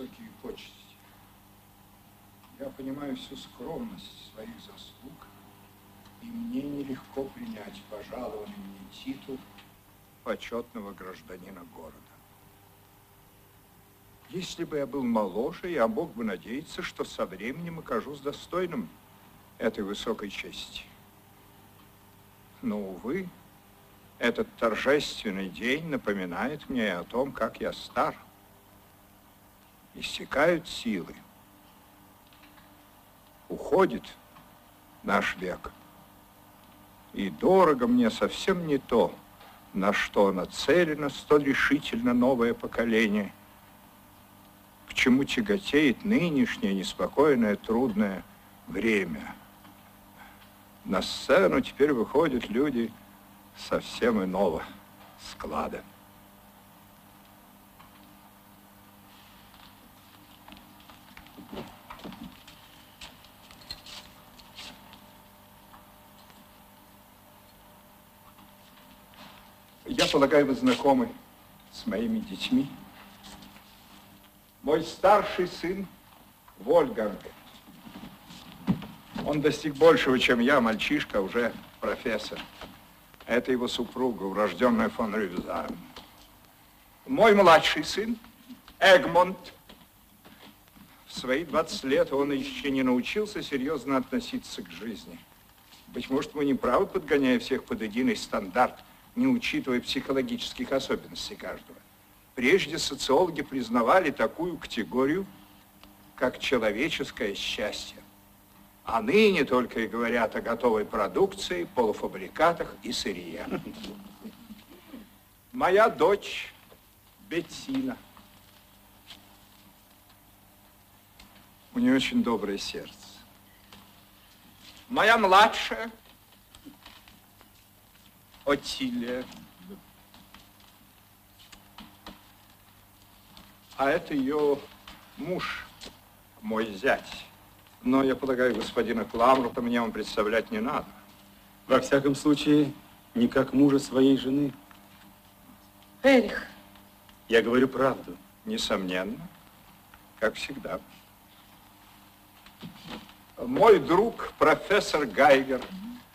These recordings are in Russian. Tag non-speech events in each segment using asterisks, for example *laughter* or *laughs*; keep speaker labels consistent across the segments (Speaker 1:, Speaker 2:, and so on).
Speaker 1: Высокие почести. Я понимаю всю скромность своих заслуг, и мне нелегко принять пожалованный мне титул почетного гражданина города. Если бы я был моложе, я мог бы надеяться, что со временем окажусь достойным этой высокой чести. Но, увы, этот торжественный день напоминает мне о том, как я стар. Истекают силы. Уходит наш век. И дорого мне совсем не то, на что нацелено столь решительно новое поколение, к чему тяготеет нынешнее неспокойное, трудное время. На сцену теперь выходят люди совсем иного склада. Я полагаю, вы знакомы с моими детьми. Мой старший сын Вольганг. Он достиг большего, чем я, мальчишка, уже профессор. Это его супруга, урожденная фон Рювзан. Мой младший сын Эгмонт. В свои 20 лет он еще не научился серьезно относиться к жизни. Быть может, мы не правы, подгоняя всех под единый стандарт – не учитывая психологических особенностей каждого. Прежде социологи признавали такую категорию, как человеческое счастье. А ныне только и говорят о готовой продукции, полуфабрикатах и сырье. Моя дочь Беттина. У нее очень доброе сердце. Моя младшая Отилия. А это ее муж, мой зять. Но я полагаю, господина Кламрута мне вам представлять не надо.
Speaker 2: Во всяком случае, не как мужа своей жены.
Speaker 3: Эрих.
Speaker 2: Я говорю правду.
Speaker 1: Несомненно, как всегда. Мой друг, профессор Гайгер,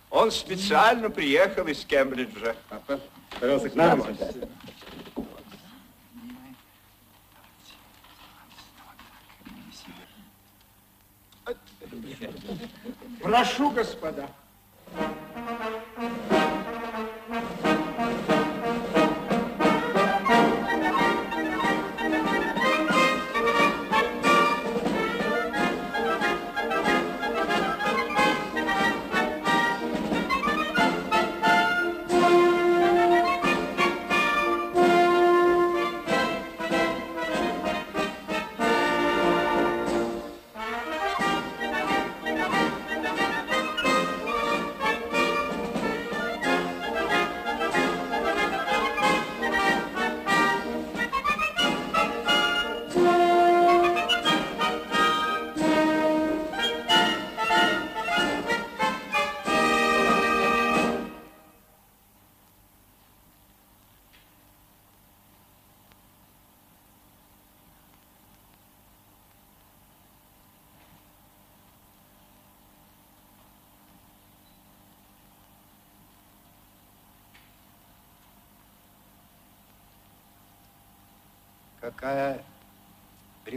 Speaker 1: он специально приехал из Кембриджа.
Speaker 2: Папа, пожалуйста, к нам.
Speaker 1: Прошу, господа.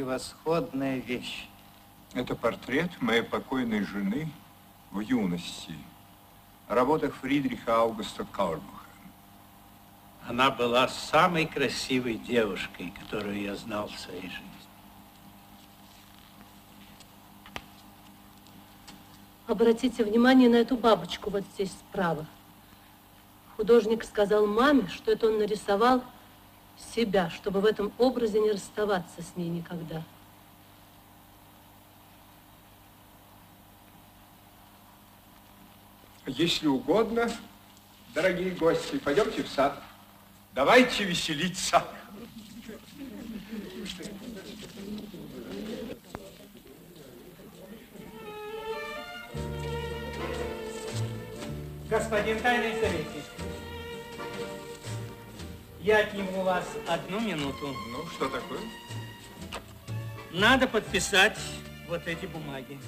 Speaker 4: Превосходная вещь.
Speaker 1: Это портрет моей покойной жены в юности. О работах Фридриха Аугуста Каульбаха.
Speaker 4: Она была самой красивой девушкой, которую я знал в своей жизни.
Speaker 3: Обратите внимание на эту бабочку вот здесь справа. Художник сказал маме, что это он нарисовал себя, чтобы в этом образе не расставаться с ней никогда.
Speaker 1: Если угодно, дорогие гости, пойдемте в сад. Давайте веселиться.
Speaker 4: Господин тайный советник, я отниму у вас одну минуту.
Speaker 1: Ну, что такое?
Speaker 4: Надо подписать вот эти бумаги.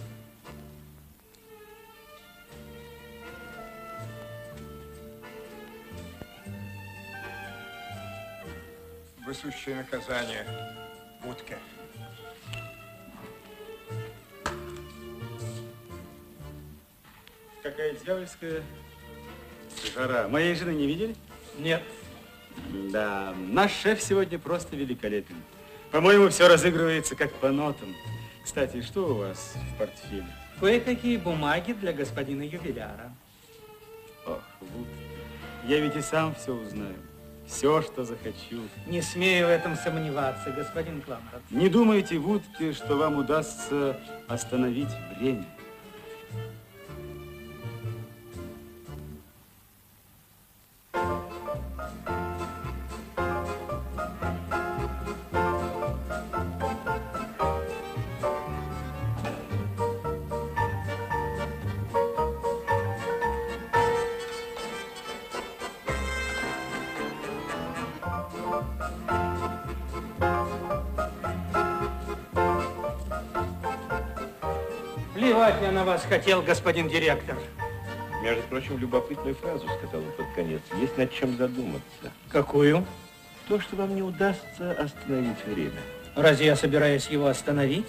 Speaker 1: Высущее наказание. Утка.
Speaker 2: Какая дьявольская жара. Моей жены не видели?
Speaker 4: Нет.
Speaker 2: Да, наш шеф сегодня просто великолепен. По-моему, все разыгрывается как по нотам. Кстати, что у вас в портфеле?
Speaker 4: Кое-какие бумаги для господина ювеляра.
Speaker 2: Ох, вот. Я ведь и сам все узнаю. Все, что захочу.
Speaker 4: Не смею в этом сомневаться, господин Кламрот.
Speaker 2: Не думайте, Вудки, что вам удастся остановить время.
Speaker 4: На вас хотел, господин директор.
Speaker 5: Между прочим, любопытную фразу сказал он под конец. Есть над чем задуматься.
Speaker 4: Какую?
Speaker 5: То, что вам не удастся остановить время.
Speaker 4: Разве я собираюсь его остановить?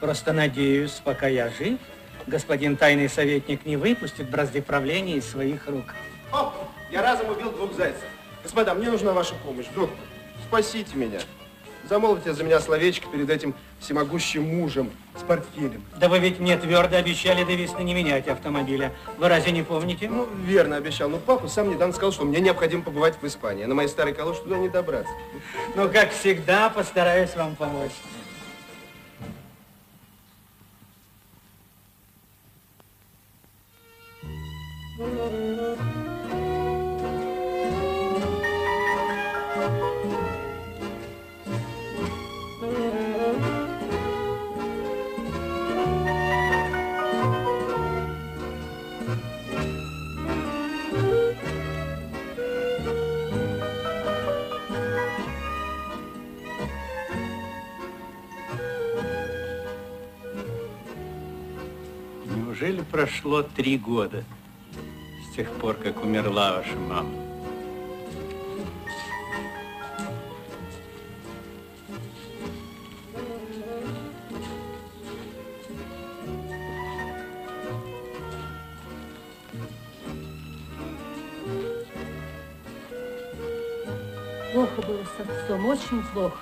Speaker 4: Просто надеюсь, пока я жив, господин тайный советник не выпустит бразды правления из своих рук.
Speaker 6: О, я разом убил двух зайцев. Господа, мне нужна ваша помощь. Доктор, спасите меня. Замолвите за меня словечко перед этим всемогущим мужем с портфелем.
Speaker 4: Да вы ведь мне твердо обещали до весны не менять автомобиля. Вы разве не помните?
Speaker 6: Ну, верно обещал. Но папа сам недавно сказал, что мне необходимо побывать в Испании. На моей старой калоше туда не добраться.
Speaker 4: Ну, как всегда, постараюсь вам помочь. Неужели прошло три года с тех пор, как умерла ваша мама?
Speaker 3: Плохо было с отцом, очень плохо.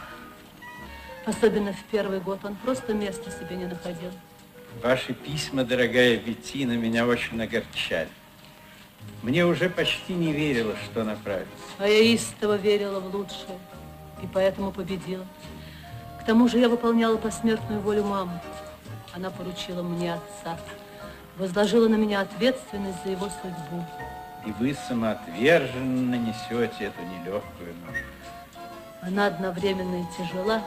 Speaker 3: Особенно в первый год. Он просто места себе не находил.
Speaker 4: Ваши письма, дорогая Беттина, меня очень огорчали. Мне уже почти не верилось, что направится.
Speaker 3: А я истово верила в лучшее. И поэтому победила. К тому же я выполняла посмертную волю мамы. Она поручила мне отца. Возложила на меня ответственность за его судьбу.
Speaker 4: И вы самоотверженно несете эту нелегкую ношу.
Speaker 3: Она одновременно и тяжела,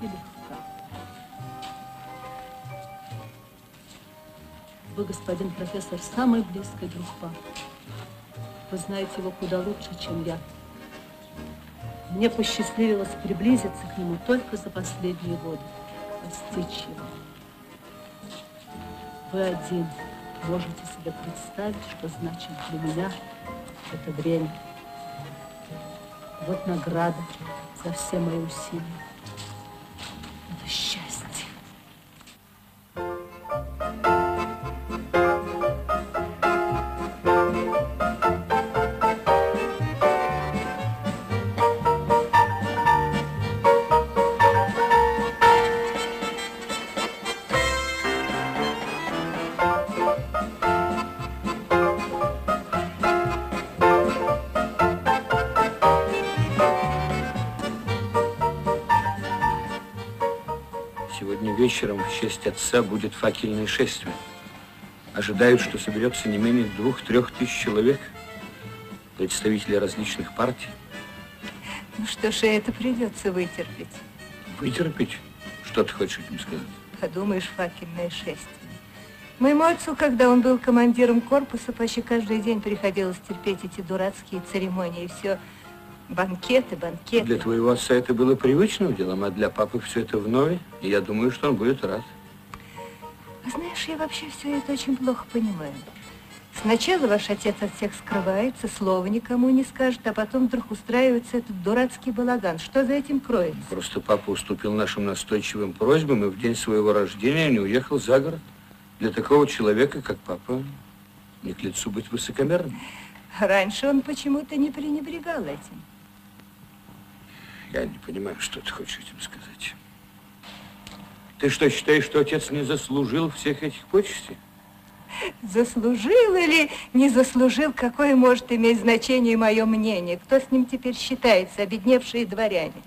Speaker 3: и легка. Вы, господин профессор, самый близкий друг папы. Вы знаете его куда лучше, чем я. Мне посчастливилось приблизиться к нему только за последние годы, постичь его. Вы один можете себе представить, что значит для меня это время. Вот награда за все мои усилия. Это счастье.
Speaker 7: Вечером в честь отца будет факельное шествие. Ожидают, что соберется не менее двух-трех тысяч человек, представители различных партий.
Speaker 8: Ну что ж, это придется вытерпеть.
Speaker 7: Вытерпеть? Что ты хочешь этим сказать?
Speaker 8: Подумаешь, факельное шествие. Моему отцу, когда он был командиром корпуса, почти каждый день приходилось терпеть эти дурацкие церемонии. Все банкеты, банкеты.
Speaker 7: Для твоего отца это было привычным делом, а для папы все это вновь. И я думаю, что он будет рад.
Speaker 8: Знаешь, я вообще все это очень плохо понимаю. Сначала ваш отец от всех скрывается, слова никому не скажет, а потом вдруг устраивается этот дурацкий балаган. Что за этим кроется?
Speaker 7: Просто папа уступил нашим настойчивым просьбам и в день своего рождения не уехал за город. Для такого человека, как папа, не к лицу быть высокомерным.
Speaker 8: Раньше он почему-то не пренебрегал этим.
Speaker 7: Я не понимаю, что ты хочешь этим сказать. Ты что, считаешь, что отец не заслужил всех этих почестей?
Speaker 8: Заслужил или не заслужил, какое может иметь значение мое мнение? Кто с ним теперь считается, обедневшие дворяне?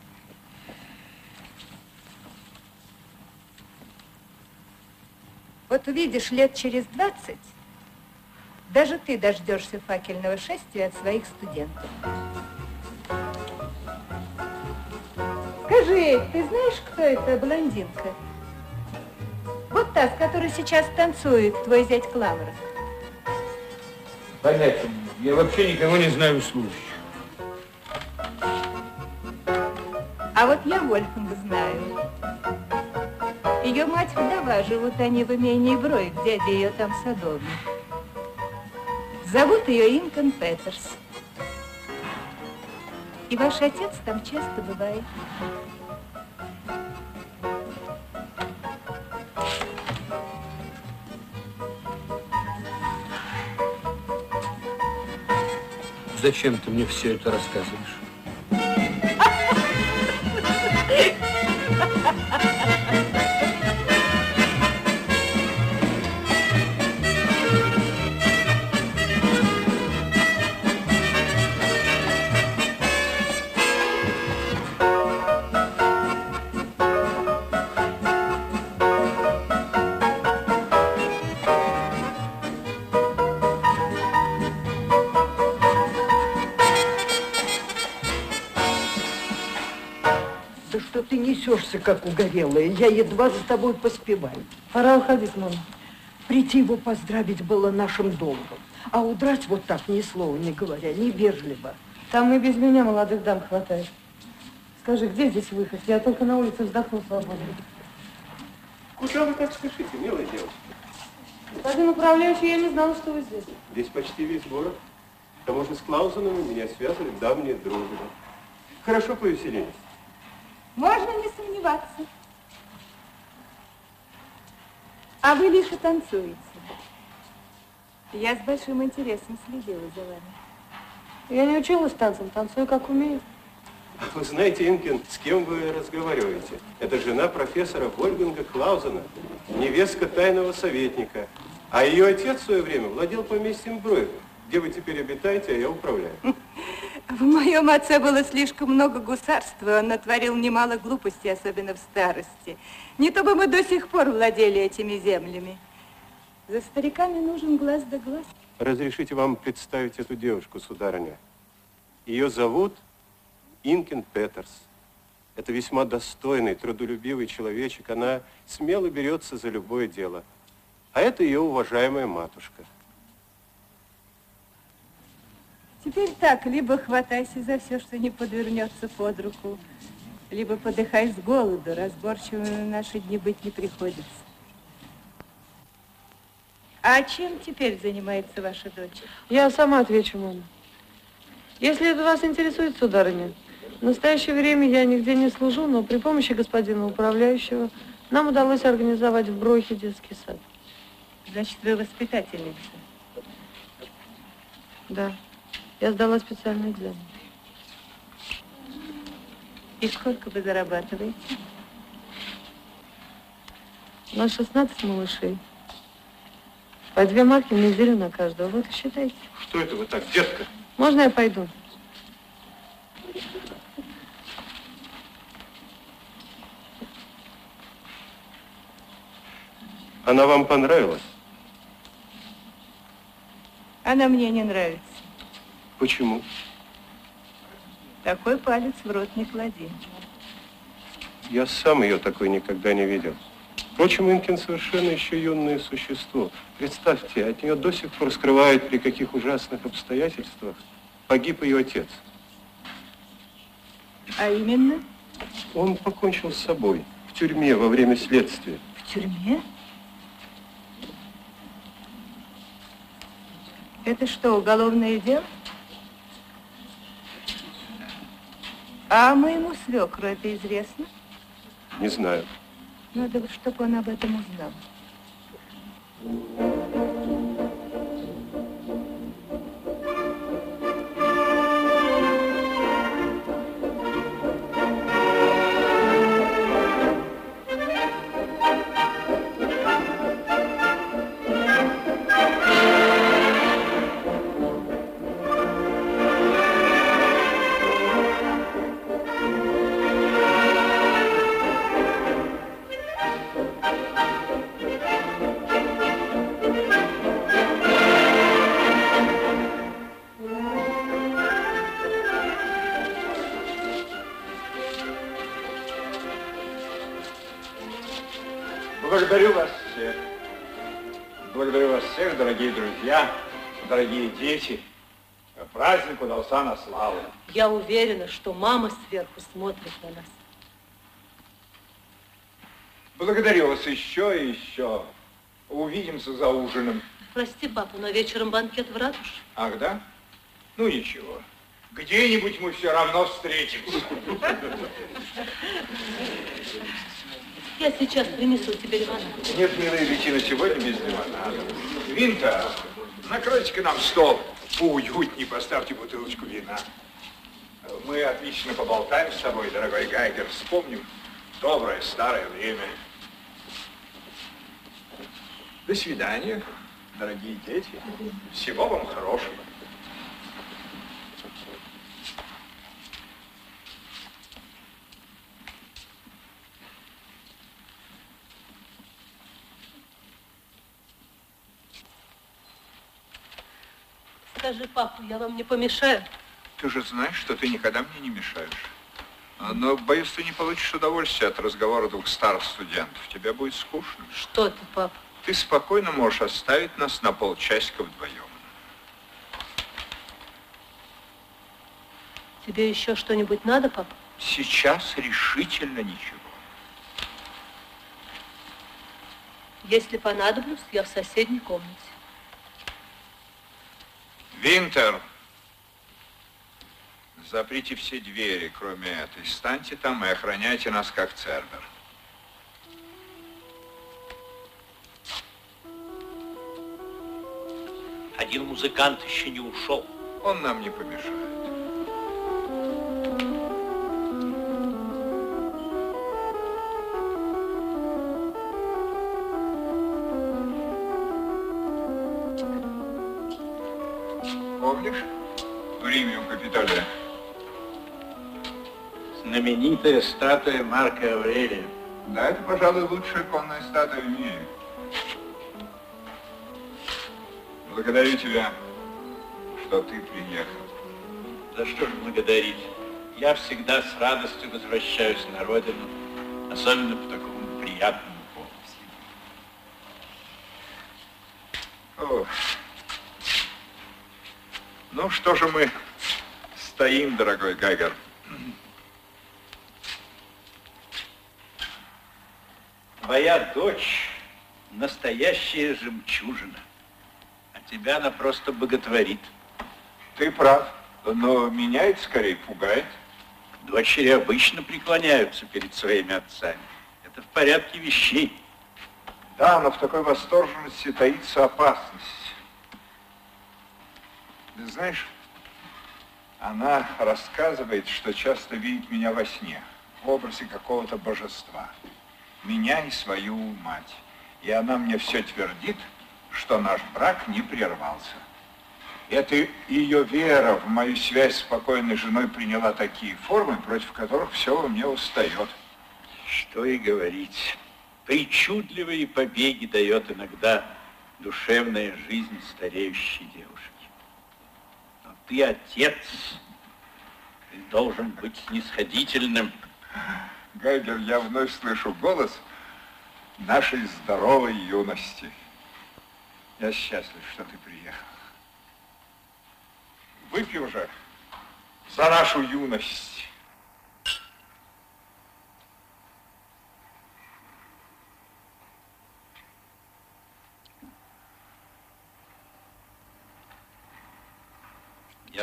Speaker 8: Вот увидишь, лет через двадцать даже ты дождешься факельного шествия от своих студентов. Скажи, ты знаешь, кто эта блондинка? Вот та, с которой сейчас танцует твой зять Клавра.
Speaker 7: Понятия. Я вообще никого не знаю служащих.
Speaker 8: А вот я Вольфанга знаю. Ее мать вдова, живут они в имении Броик, дядя ее там садовник. Зовут ее Инкон Петерс. И ваш отец там часто бывает.
Speaker 7: Зачем ты мне все это рассказываешь?
Speaker 9: Несешься, как угорелая? Я едва за тобой поспеваю.
Speaker 10: Пора уходить, мама.
Speaker 9: Прийти его поздравить было нашим долгом. А удрать вот так, ни слова не говоря, невежливо.
Speaker 10: Там и без меня молодых дам хватает. Скажи, где здесь выход? Я только на улице вздохну свободно.
Speaker 5: Куда вы так спешите, милая девушка?
Speaker 10: Господин управляющий, я не знала, что вы здесь.
Speaker 5: Здесь почти весь город. К тому же с Клаузеном меня связывали давние дружбы. Хорошо повеселились.
Speaker 8: Можно не сомневаться. А вы лишь и танцуете. Я с большим интересом следила за вами.
Speaker 10: Я не училась танцам, танцую как умею.
Speaker 5: Вы знаете, Инкин, с кем вы разговариваете? Это жена профессора Вольганга Клаузена, невестка тайного советника. А ее отец в свое время владел поместьем Броева, где вы теперь обитаете, а я управляю. *laughs*
Speaker 8: В моем отце было слишком много гусарства, он натворил немало глупостей, особенно в старости. Не то бы мы до сих пор владели этими землями. За стариками нужен глаз да глаз.
Speaker 5: Разрешите вам представить эту девушку, сударыня. Ее зовут Инкин Петерс. Это весьма достойный, трудолюбивый человечек. Она смело берется за любое дело. А это ее уважаемая матушка.
Speaker 8: Теперь так, либо хватайся за все, что не подвернется под руку, либо подыхай с голоду. Разборчивыми в наши дни быть не приходится. А чем теперь занимается ваша дочь?
Speaker 10: Я сама отвечу, мама. Если это вас интересует, сударыня, в настоящее время я нигде не служу, но при помощи господина управляющего нам удалось организовать в Бройхе детский сад.
Speaker 8: Значит, вы воспитательница.
Speaker 10: Да. Я сдала специальный экзамен.
Speaker 8: И сколько вы зарабатываете?
Speaker 10: У нас 16 малышей. По две марки в неделю на каждого. Вот и считайте.
Speaker 5: Что это вы так, детка?
Speaker 10: Можно я пойду?
Speaker 5: Она вам понравилась?
Speaker 8: Она мне не нравится.
Speaker 5: Почему?
Speaker 8: Такой палец в рот не клади.
Speaker 5: Я сам ее такой никогда не видел. Впрочем, Инкин совершенно еще юное существо. Представьте, от нее до сих пор скрывают, при каких ужасных обстоятельствах погиб ее отец.
Speaker 8: А именно?
Speaker 5: Он покончил с собой в тюрьме во время следствия.
Speaker 8: В тюрьме? Это что, уголовное дело? А моему свекру это известно?
Speaker 5: Не знаю.
Speaker 8: Надо, чтобы он об этом узнал.
Speaker 1: Дети. Праздник удался на славу.
Speaker 3: Я уверена, что мама сверху смотрит на нас.
Speaker 1: Благодарю вас еще и еще. Увидимся за ужином.
Speaker 3: Прости, папа, но вечером банкет в ратуше.
Speaker 1: Ах, да? Ну, ничего. Где-нибудь мы все равно встретимся.
Speaker 3: Я сейчас принесу тебе лимонад.
Speaker 1: Нет, милая Летина, сегодня без лимонада. Винта, накройте-ка нам стол. Поуютней поставьте бутылочку вина. Мы отлично поболтаем с тобой, дорогой Гайгер. Вспомним доброе старое время. До свидания, дорогие дети. Всего вам хорошего.
Speaker 3: Скажи, папа, я вам не помешаю?
Speaker 1: Ты же знаешь, что ты никогда мне не мешаешь. А, Но, боюсь, ты не получишь удовольствия от разговора двух старых студентов. Тебе будет скучно.
Speaker 3: Что ты, папа?
Speaker 1: Ты спокойно можешь оставить нас на полчасика вдвоем.
Speaker 3: Тебе еще что-нибудь надо, папа?
Speaker 1: Сейчас решительно ничего.
Speaker 3: Если понадоблюсь, я в соседней комнате.
Speaker 1: Винтер, заприте все двери, кроме этой. Станьте там и охраняйте нас, как Цербер.
Speaker 11: Один музыкант еще не ушел.
Speaker 1: Он нам не помешает. Помнишь? У Капитолия.
Speaker 11: Знаменитая статуя Марка Аврелия.
Speaker 1: Да, это, пожалуй, лучшая конная статуя в мире. Благодарю тебя, что ты приехал.
Speaker 11: За что же благодарить? Я всегда с радостью возвращаюсь на родину, особенно по такому приятному поводу.
Speaker 1: О. Ну, что же мы стоим, дорогой Гайгер?
Speaker 11: Твоя дочь настоящая жемчужина, а тебя она просто боготворит.
Speaker 1: Ты прав, но меня это скорее пугает.
Speaker 11: Дочери обычно преклоняются перед своими отцами. Это в порядке вещей.
Speaker 1: Да, но в такой восторженности таится опасность. Ты знаешь, она рассказывает, что часто видит меня во сне, в образе какого-то божества. Меня и свою мать. И она мне все твердит, что наш брак не прервался. Это ее вера в мою связь с покойной женой приняла такие формы, против которых все во мне устает.
Speaker 11: Что и говорить. Причудливые побеги дает иногда душевная жизнь стареющей девушки. Ты отец, ты должен быть снисходительным.
Speaker 1: Гайдер, я вновь слышу голос, нашей здоровой юности. Я счастлив, что ты приехал. Выпьем же за нашу юность.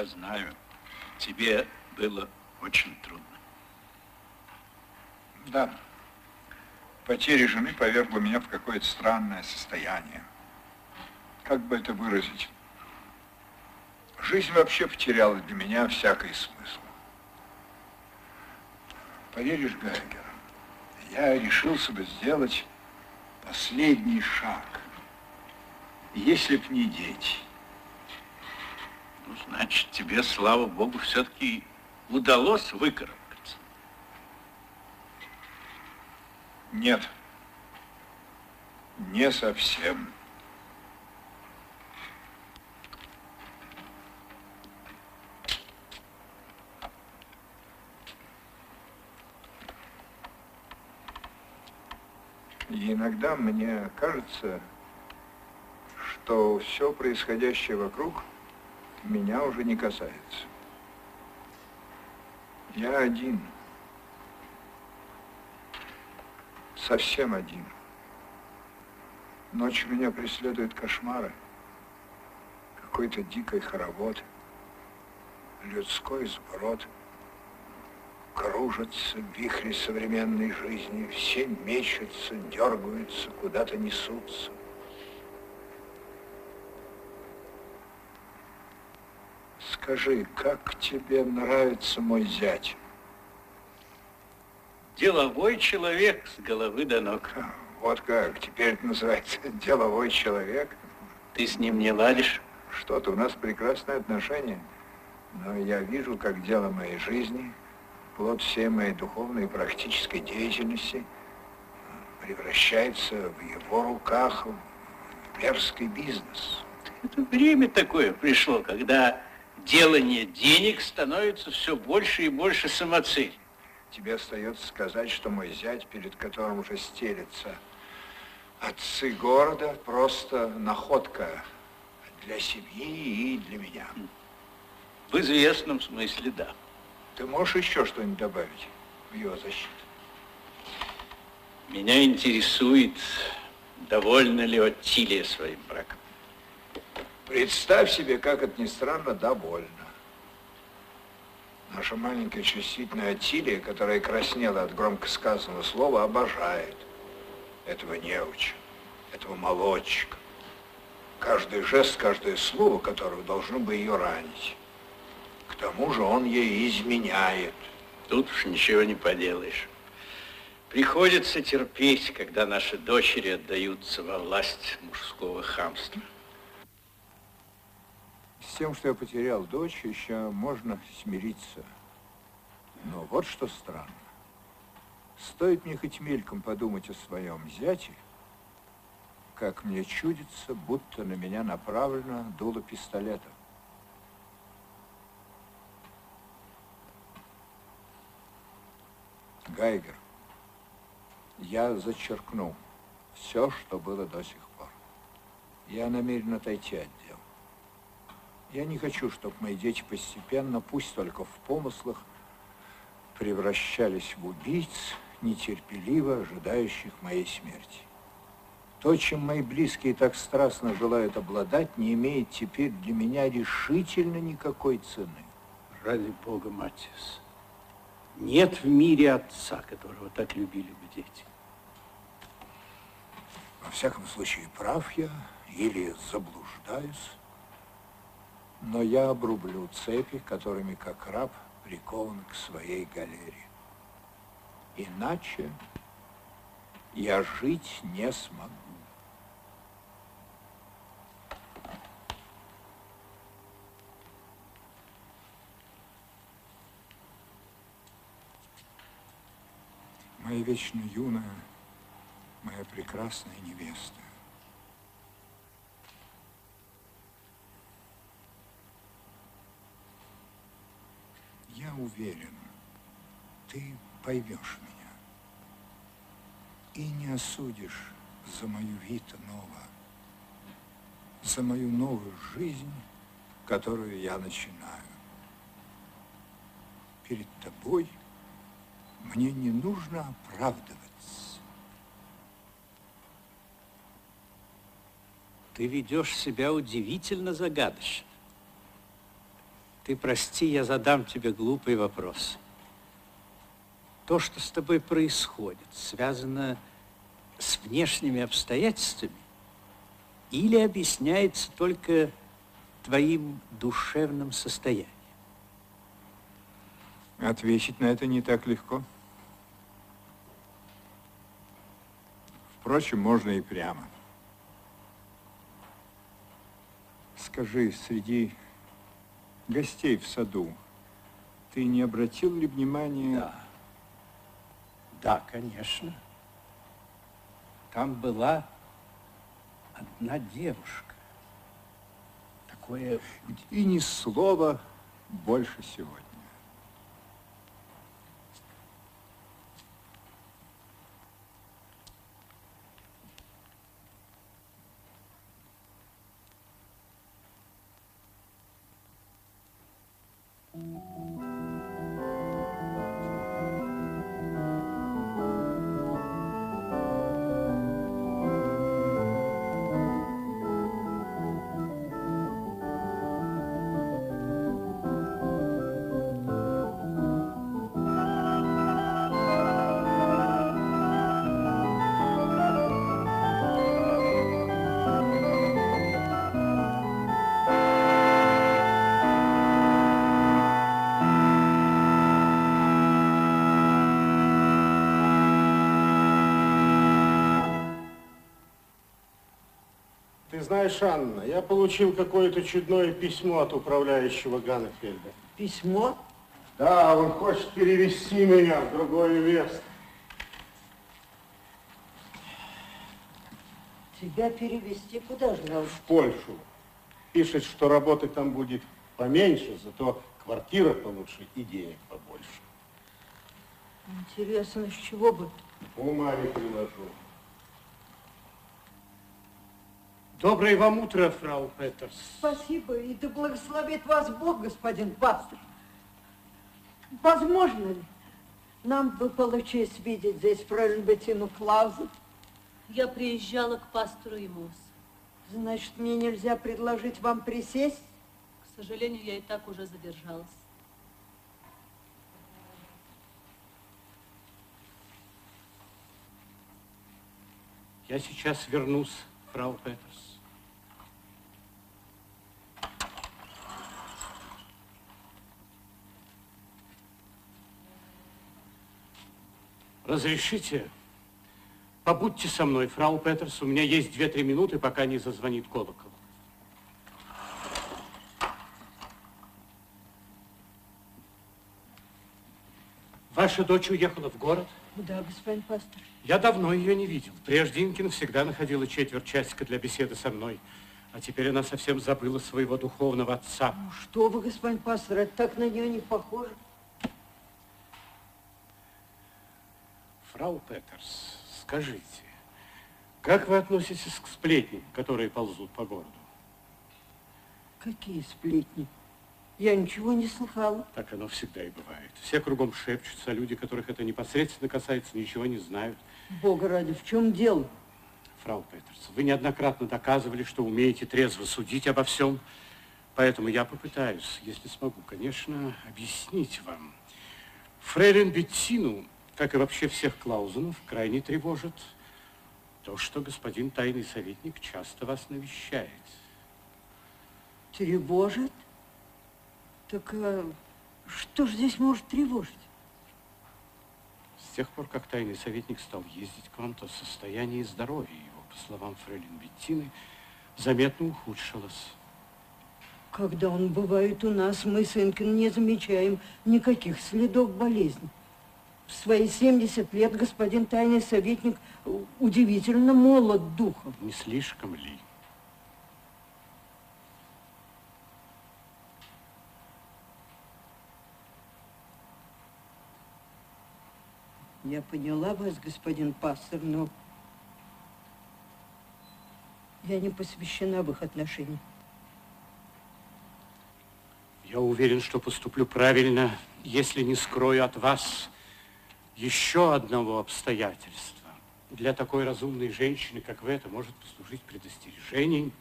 Speaker 11: Я знаю, тебе было очень трудно.
Speaker 1: Да. Потеря жены повергла меня в какое-то странное состояние. Как бы это выразить? Жизнь вообще потеряла для меня всякий смысл. Поверишь, Гайгер, я решился бы сделать последний шаг, если б не дети.
Speaker 11: Ну, значит, тебе, слава богу, все-таки удалось выкарабкаться.
Speaker 1: Нет, не совсем. Иногда мне кажется, что все происходящее вокруг меня уже не касается. Я один. Совсем один. Ночью меня преследуют кошмары. Какой-то дикий хоровод. Людской сброд. Кружатся вихри современной жизни. Все мечутся, дергаются, куда-то несутся. Скажи, как тебе нравится мой зять?
Speaker 11: Деловой человек с головы до ног.
Speaker 1: Вот как, теперь это называется *laughs* деловой человек.
Speaker 11: Ты с ним не ладишь?
Speaker 1: Что-то у нас прекрасные отношения. Но я вижу, как дело моей жизни, плод всей моей духовной и практической деятельности превращается в его руках в мерзкий бизнес.
Speaker 11: Это время такое пришло, когда делание денег становится все больше и больше самоцель.
Speaker 1: Тебе остается сказать, что мой зять, перед которым уже стелется отцы города, просто находка для семьи и для меня.
Speaker 11: В известном смысле, да.
Speaker 1: Ты можешь еще что-нибудь добавить в его защиту?
Speaker 11: Меня интересует, довольна ли Оттилия своим браком.
Speaker 1: Представь себе, как это ни странно, довольна. Наша маленькая чувствительная Тилия, которая краснела от громко сказанного слова, обожает этого неуча, этого молодчика. Каждый жест, каждое слово, которое должно бы ее ранить. К тому же он ей изменяет.
Speaker 11: Тут уж ничего не поделаешь. Приходится терпеть, когда наши дочери отдаются во власть мужского хамства.
Speaker 1: Тем, что я потерял дочь, еще можно смириться. Но вот что странно. Стоит мне хоть мельком подумать о своем зяте, как мне чудится, будто на меня направлено дуло пистолета. Гайгер, я зачеркну все, что было до сих пор. Я намерен отойти от. Я не хочу, чтобы мои дети постепенно, пусть только в помыслах, превращались в убийц, нетерпеливо ожидающих моей смерти. То, чем мои близкие так страстно желают обладать, не имеет теперь для меня решительно никакой цены.
Speaker 11: Ради Бога, Матис, нет в мире отца, которого так любили бы дети.
Speaker 1: Во всяком случае, прав я или заблуждаюсь, но я обрублю цепи, которыми как раб прикован к своей галере. Иначе я жить не смогу. Моя вечно юная, моя прекрасная невеста. Я уверен, ты поймешь меня. и не осудишь за мою вита нова, за мою новую жизнь, которую я начинаю. Перед тобой мне не нужно оправдываться.
Speaker 12: Ты ведешь себя удивительно загадочно. Ты прости, я задам тебе глупый вопрос. То, что с тобой происходит, связано с внешними обстоятельствами или объясняется только твоим душевным состоянием?
Speaker 1: Ответить на это не так легко. Впрочем, можно и прямо. Скажи, среди гостей в саду ты не обратил ли внимания...
Speaker 12: Да. Да, конечно. Там была одна девушка. Такое...
Speaker 1: И ни слова больше сегодня.
Speaker 6: Знаешь, Анна, я получил какое-то чудное письмо от управляющего Ганнефельда.
Speaker 9: Письмо?
Speaker 6: Да, он хочет перевести меня в другое место.
Speaker 9: Тебя перевести куда же надо?
Speaker 6: В Польшу. Пишет, что работы там будет поменьше, зато квартира получше и денег побольше.
Speaker 9: Интересно, с чего бы?
Speaker 6: Ума не приложу. Доброе вам утро, фрау Петерс.
Speaker 9: Спасибо, и да благословит вас Бог, господин пастор. Возможно ли нам бы получилось видеть здесь фройлен Беттину Клаузу?
Speaker 3: Я приезжала к пастору Имус.
Speaker 9: Значит, мне нельзя предложить вам присесть?
Speaker 3: К сожалению, я и так уже задержалась.
Speaker 12: Я сейчас вернусь, фрау Петерс. Разрешите? Побудьте со мной, фрау Петерс. У меня есть две-три минуты, пока не зазвонит колокол. Ваша дочь уехала в город?
Speaker 9: Да, господин пастор.
Speaker 12: Я давно ее не видел. Прежде Инкин всегда находила четверть часика для беседы со мной. А теперь она совсем забыла своего духовного отца.
Speaker 9: Ну, что вы, господин пастор, это так на нее не похоже.
Speaker 12: Фрау Петерс, скажите, как вы относитесь к сплетням, которые ползут по городу?
Speaker 9: Какие сплетни? Я ничего не слыхала.
Speaker 12: Так оно всегда и бывает. Все кругом шепчутся, а люди, которых это непосредственно касается, ничего не знают.
Speaker 9: Бога ради, в чем дело?
Speaker 12: Фрау Петерс, вы неоднократно доказывали, что умеете трезво судить обо всем. Поэтому я попытаюсь, если смогу, конечно, объяснить вам. Фрейлин Беттину, как и вообще всех Клаузенов, крайне тревожит то, что господин тайный советник часто вас навещает.
Speaker 9: Тревожит? Так а, что ж здесь может тревожить?
Speaker 12: С тех пор, как тайный советник стал ездить к вам, то состояние здоровья его, по словам фрейлин Беттины, заметно ухудшилось.
Speaker 9: Когда он бывает у нас, мы с Инкин не замечаем никаких следов болезни. В свои 70 лет господин тайный советник удивительно молод духом.
Speaker 12: Не слишком ли?
Speaker 9: Я поняла вас, господин пастор, но я не посвящена в их отношения.
Speaker 12: Я уверен, что поступлю правильно, если не скрою от вас еще одного обстоятельства. Для такой разумной женщины, как вы, это может послужить предостережением.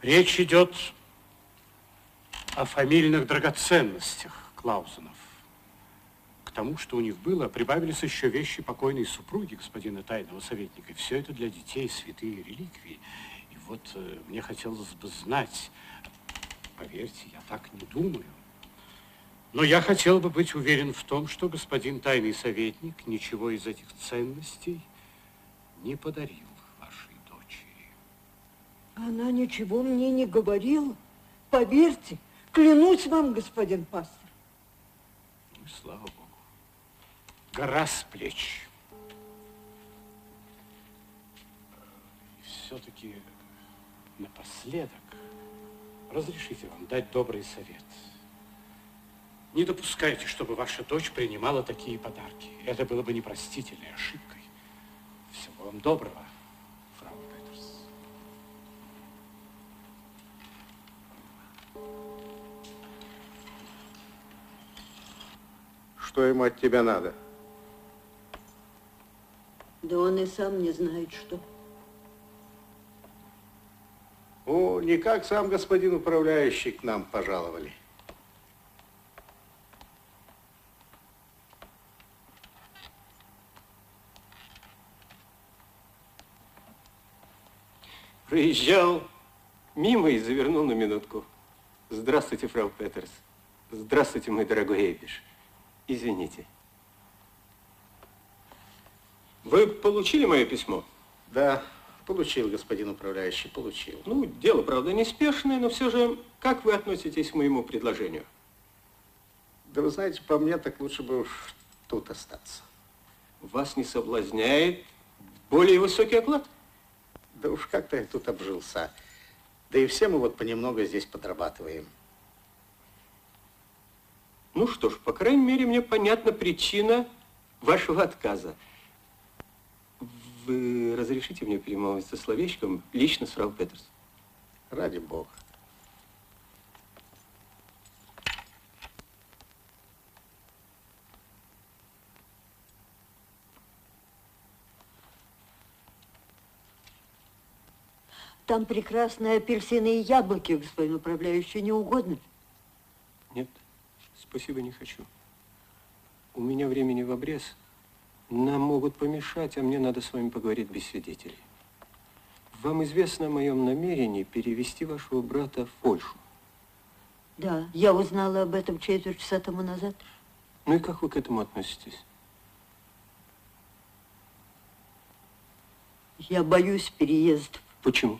Speaker 12: Речь идет о фамильных драгоценностях Клаузенов. К тому, что у них было, прибавились еще вещи покойной супруги господина тайного советника. И все это для детей святые реликвии. И вот э, мне хотелось бы знать, поверьте, я так не думаю, но я хотел бы быть уверен в том, что господин тайный советник ничего из этих ценностей не подарил вашей дочери.
Speaker 9: Она ничего мне не говорила. Поверьте, клянусь вам, господин пастор.
Speaker 12: Ну, слава Богу. Гора с плеч. И все-таки напоследок разрешите вам дать добрый совет. Не допускайте, чтобы ваша дочь принимала такие подарки. Это было бы непростительной ошибкой. Всего вам доброго, фрау Петерс.
Speaker 13: Что ему от тебя надо?
Speaker 9: Да он и сам не знает, что.
Speaker 13: О, не как сам господин управляющий к нам пожаловали.
Speaker 5: Проезжал мимо и завернул на минутку. Здравствуйте, фрау Петерс. Здравствуйте, мой дорогой Эйбиш. Извините. Вы получили мое письмо?
Speaker 14: Да, получил, господин управляющий, получил.
Speaker 5: Ну, дело, правда, неспешное, но все же, как вы относитесь к моему предложению?
Speaker 14: Да вы знаете, по мне так лучше бы уж тут остаться.
Speaker 5: Вас не соблазняет более высокий оклад?
Speaker 14: Да уж как-то я тут обжился. Да и все мы вот понемногу здесь подрабатываем.
Speaker 5: Ну что ж, по крайней мере, мне понятна причина вашего отказа. Вы разрешите мне перемолвиться словечком лично с фрау Петерс?
Speaker 14: Ради бога.
Speaker 9: Там прекрасные апельсины и яблоки, господин управляющий, не угодно?
Speaker 5: Нет, спасибо, не хочу. У меня времени в обрез. Нам могут помешать, а мне надо с вами поговорить без свидетелей. Вам известно о моем намерении перевести вашего брата в Польшу.
Speaker 9: Да, я узнала об этом четверть часа тому назад.
Speaker 5: Ну и как вы к этому относитесь?
Speaker 9: Я боюсь переездов.
Speaker 5: Почему?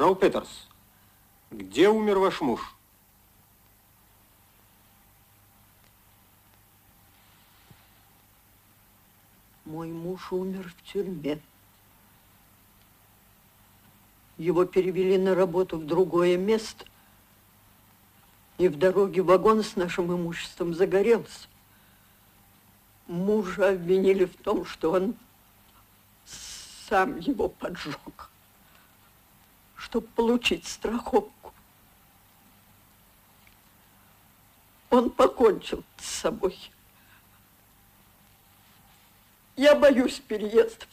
Speaker 5: Фрау Петерс, где умер ваш муж?
Speaker 9: Мой муж умер в тюрьме. Его перевели на работу в другое место. И в дороге вагон с нашим имуществом загорелся. Мужа обвинили в том, что он сам его поджег, чтобы получить страховку. Он покончил с собой. Я боюсь переездов.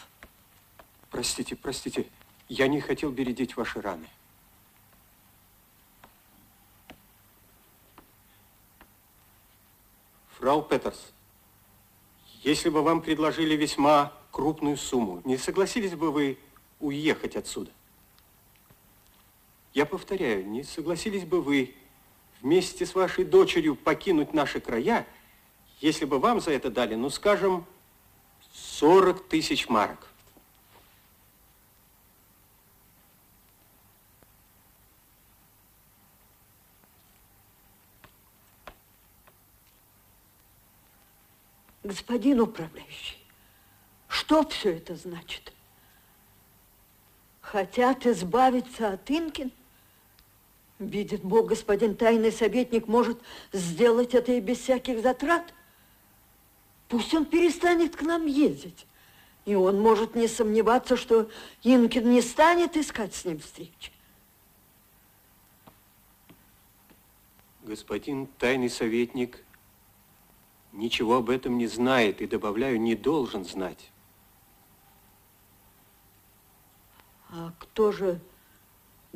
Speaker 5: Простите, простите, я не хотел бередить ваши раны. Фрау Петерс, если бы вам предложили весьма крупную сумму, не согласились бы вы уехать отсюда? Я повторяю, не согласились бы вы вместе с вашей дочерью покинуть наши края, если бы вам за это дали, ну, скажем, 40 тысяч марок?
Speaker 9: Господин управляющий, что все это значит? Хотят избавиться от Инкин? Видит Бог, господин тайный советник может сделать это и без всяких затрат. Пусть он перестанет к нам ездить. И он может не сомневаться, что Инкин не станет искать с ним встречи.
Speaker 5: Господин тайный советник ничего об этом не знает и, добавляю, не должен знать.
Speaker 9: А кто же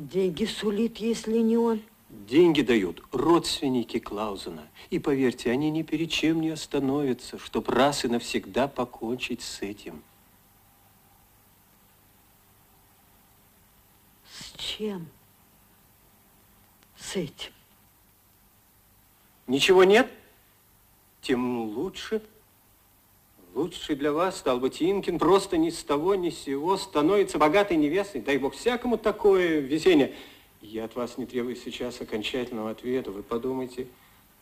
Speaker 9: деньги сулит, если не он?
Speaker 5: Деньги дают родственники Клаузена. И поверьте, они ни перед чем не остановятся, чтоб раз и навсегда покончить с этим.
Speaker 9: С чем? С этим?
Speaker 5: Ничего нет? Тем лучше. Лучше для вас, стал быть, Инкин просто ни с того, ни с сего становится богатой невестой. Дай бог всякому такое везение. Я от вас не требую сейчас окончательного ответа. Вы подумайте,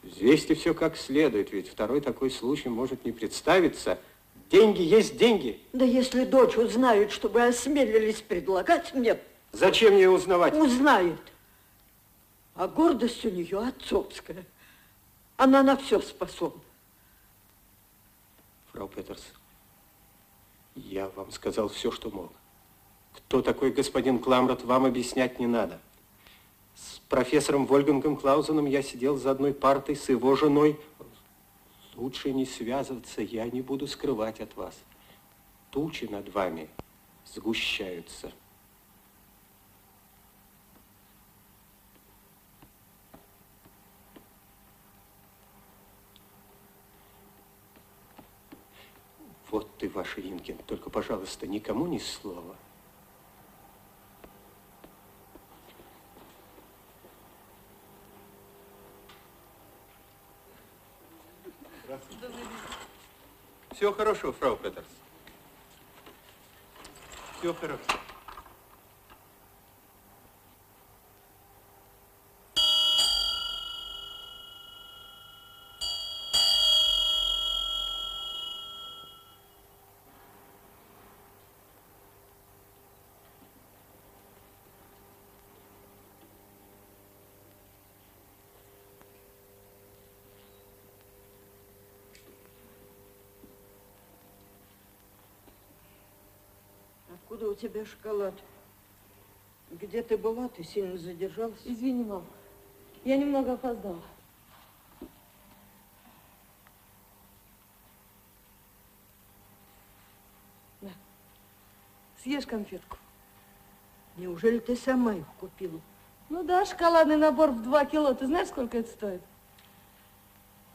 Speaker 5: взвесьте все как следует, ведь второй такой случай может не представиться. Деньги есть деньги.
Speaker 9: Да если дочь узнает, что вы осмелились предлагать мне...
Speaker 5: Зачем мне узнавать?
Speaker 9: Узнает. А гордость у нее отцовская. Она на все способна.
Speaker 5: Фрау Петерс, я вам сказал все, что мог. Кто такой господин Кламрот, вам объяснять не надо. С профессором Вольгангом Клаузеном я сидел за одной партой с его женой. Лучше не связываться, я не буду скрывать от вас. Тучи над вами сгущаются. Вот ты, ваша Инкин, только, пожалуйста, никому ни слова. Все хорошо, фрау Петерс. Все хорошо.
Speaker 9: Тебя шоколад? Где ты была? Ты сильно задержалась?
Speaker 10: Извини, мам. Я немного опоздала. На. Съешь конфетку.
Speaker 9: Неужели ты сама их купила?
Speaker 10: Ну да, шоколадный набор в два кило. Ты знаешь, сколько это стоит?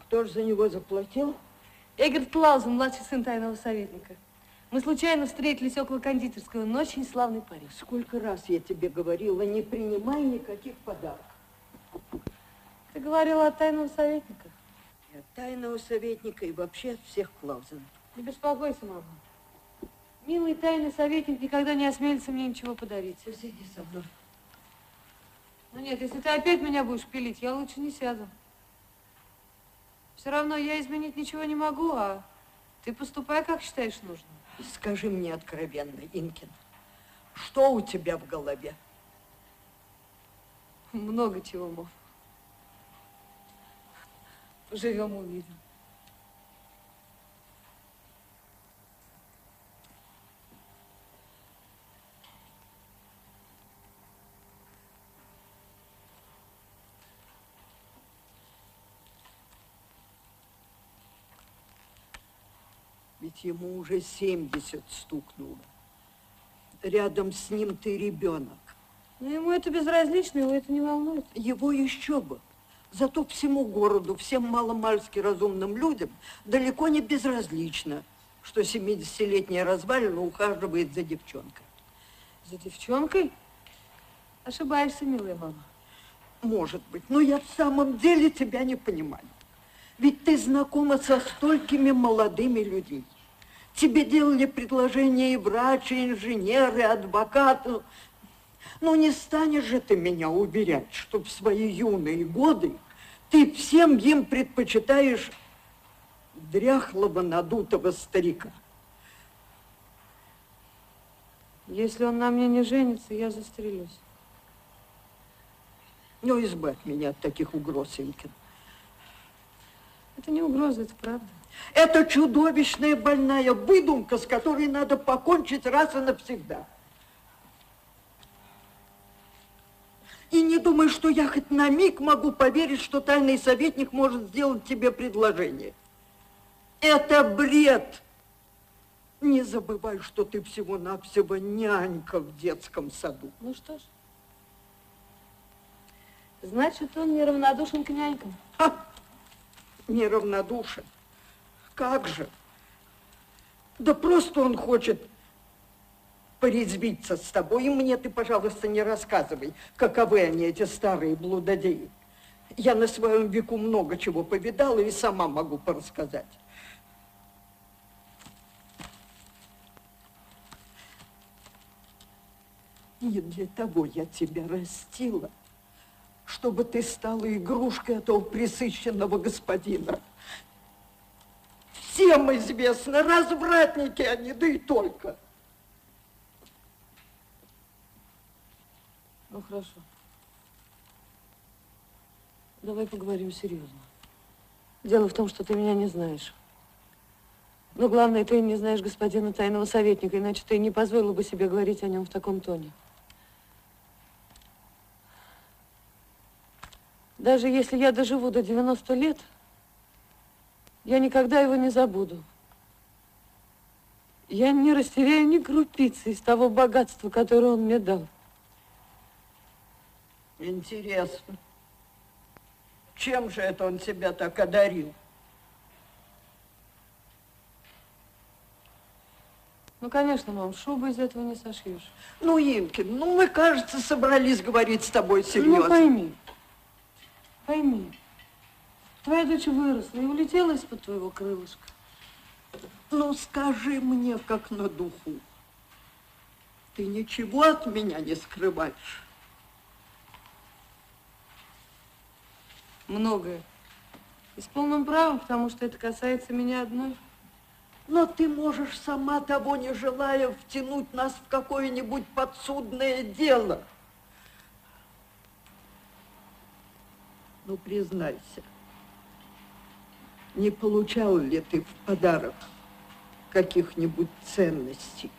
Speaker 9: Кто же за него заплатил?
Speaker 10: Эггерт Клаузен, младший сын тайного советника. Мы случайно встретились около кондитерской. Он очень славный парень.
Speaker 9: Сколько раз я тебе говорила, не принимай никаких подарков.
Speaker 10: Ты говорила от тайного советника.
Speaker 9: И от тайного советника и вообще от всех Клаузенов.
Speaker 10: Не беспокойся, мама. Милый тайный советник никогда не осмелится мне ничего подарить.
Speaker 9: Сиди со мной.
Speaker 10: Ну нет, если ты опять меня будешь пилить, я лучше не сяду. Все равно я изменить ничего не могу, а ты поступай, как считаешь нужным.
Speaker 9: Скажи мне откровенно, Инкин, что у тебя в голове?
Speaker 10: Много чего, мов. Живем, увидим.
Speaker 9: Ведь ему уже 70 стукнуло. Рядом с ним ты ребенок.
Speaker 10: Ну, ему это безразлично, его это не волнует.
Speaker 9: Его еще бы. Зато всему городу, всем маломальски разумным людям далеко не безразлично, что 70-летняя развалина ухаживает за девчонкой.
Speaker 10: За девчонкой? Ошибаешься, милая мама.
Speaker 9: Может быть, но я в самом деле тебя не понимаю. Ведь ты знакома со столькими молодыми людьми. Тебе делали предложения и врачи, и инженеры, и адвокаты. Ну, не станешь же ты меня уверять, что в свои юные годы ты всем им предпочитаешь дряхлого надутого старика.
Speaker 10: Если он на мне не женится, я застрелюсь.
Speaker 9: Ну, избавь меня от таких угроз, Инкин.
Speaker 10: Это не угроза, это правда.
Speaker 9: Это чудовищная больная выдумка, с которой надо покончить раз и навсегда. И не думай, что я хоть на миг могу поверить, что тайный советник может сделать тебе предложение. Это бред. Не забывай, что ты всего-навсего нянька в детском саду.
Speaker 10: Ну что ж, значит, он неравнодушен к нянькам.
Speaker 9: Ха! Неравнодушен. Как же? Да просто он хочет порезвиться с тобой, и мне ты, пожалуйста, не рассказывай, каковы они, эти старые блудодеи. Я на своем веку много чего повидала и сама могу порассказать. Не для того я тебя растила, чтобы ты стала игрушкой этого присыщенного господина. Всем известно, развратники они, да и только.
Speaker 10: Ну, хорошо. Давай поговорим серьезно. Дело в том, что ты меня не знаешь. Но главное, ты не знаешь господина тайного советника, иначе ты не позволила бы себе говорить о нем в таком тоне. Даже если я доживу до 90 лет, я никогда его не забуду. Я не растеряю ни крупицы из того богатства, которое он мне дал.
Speaker 9: Интересно. Чем же это он тебя так одарил?
Speaker 10: Ну, конечно, мам, шубу из этого не сошьешь.
Speaker 9: Ну, Инкин, ну мы, кажется, собрались говорить с тобой серьезно.
Speaker 10: Ну, пойми, пойми, твоя дочь выросла и улетела из-под твоего крылышка.
Speaker 9: Ну, скажи мне, как на духу, ты ничего от меня не скрываешь?
Speaker 10: Многое. И с полным правом, потому что это касается меня одной.
Speaker 9: Но ты можешь, сама того не желая, втянуть нас в какое-нибудь подсудное дело. Ну, признайся, не получал ли ты в подарок каких-нибудь ценностей?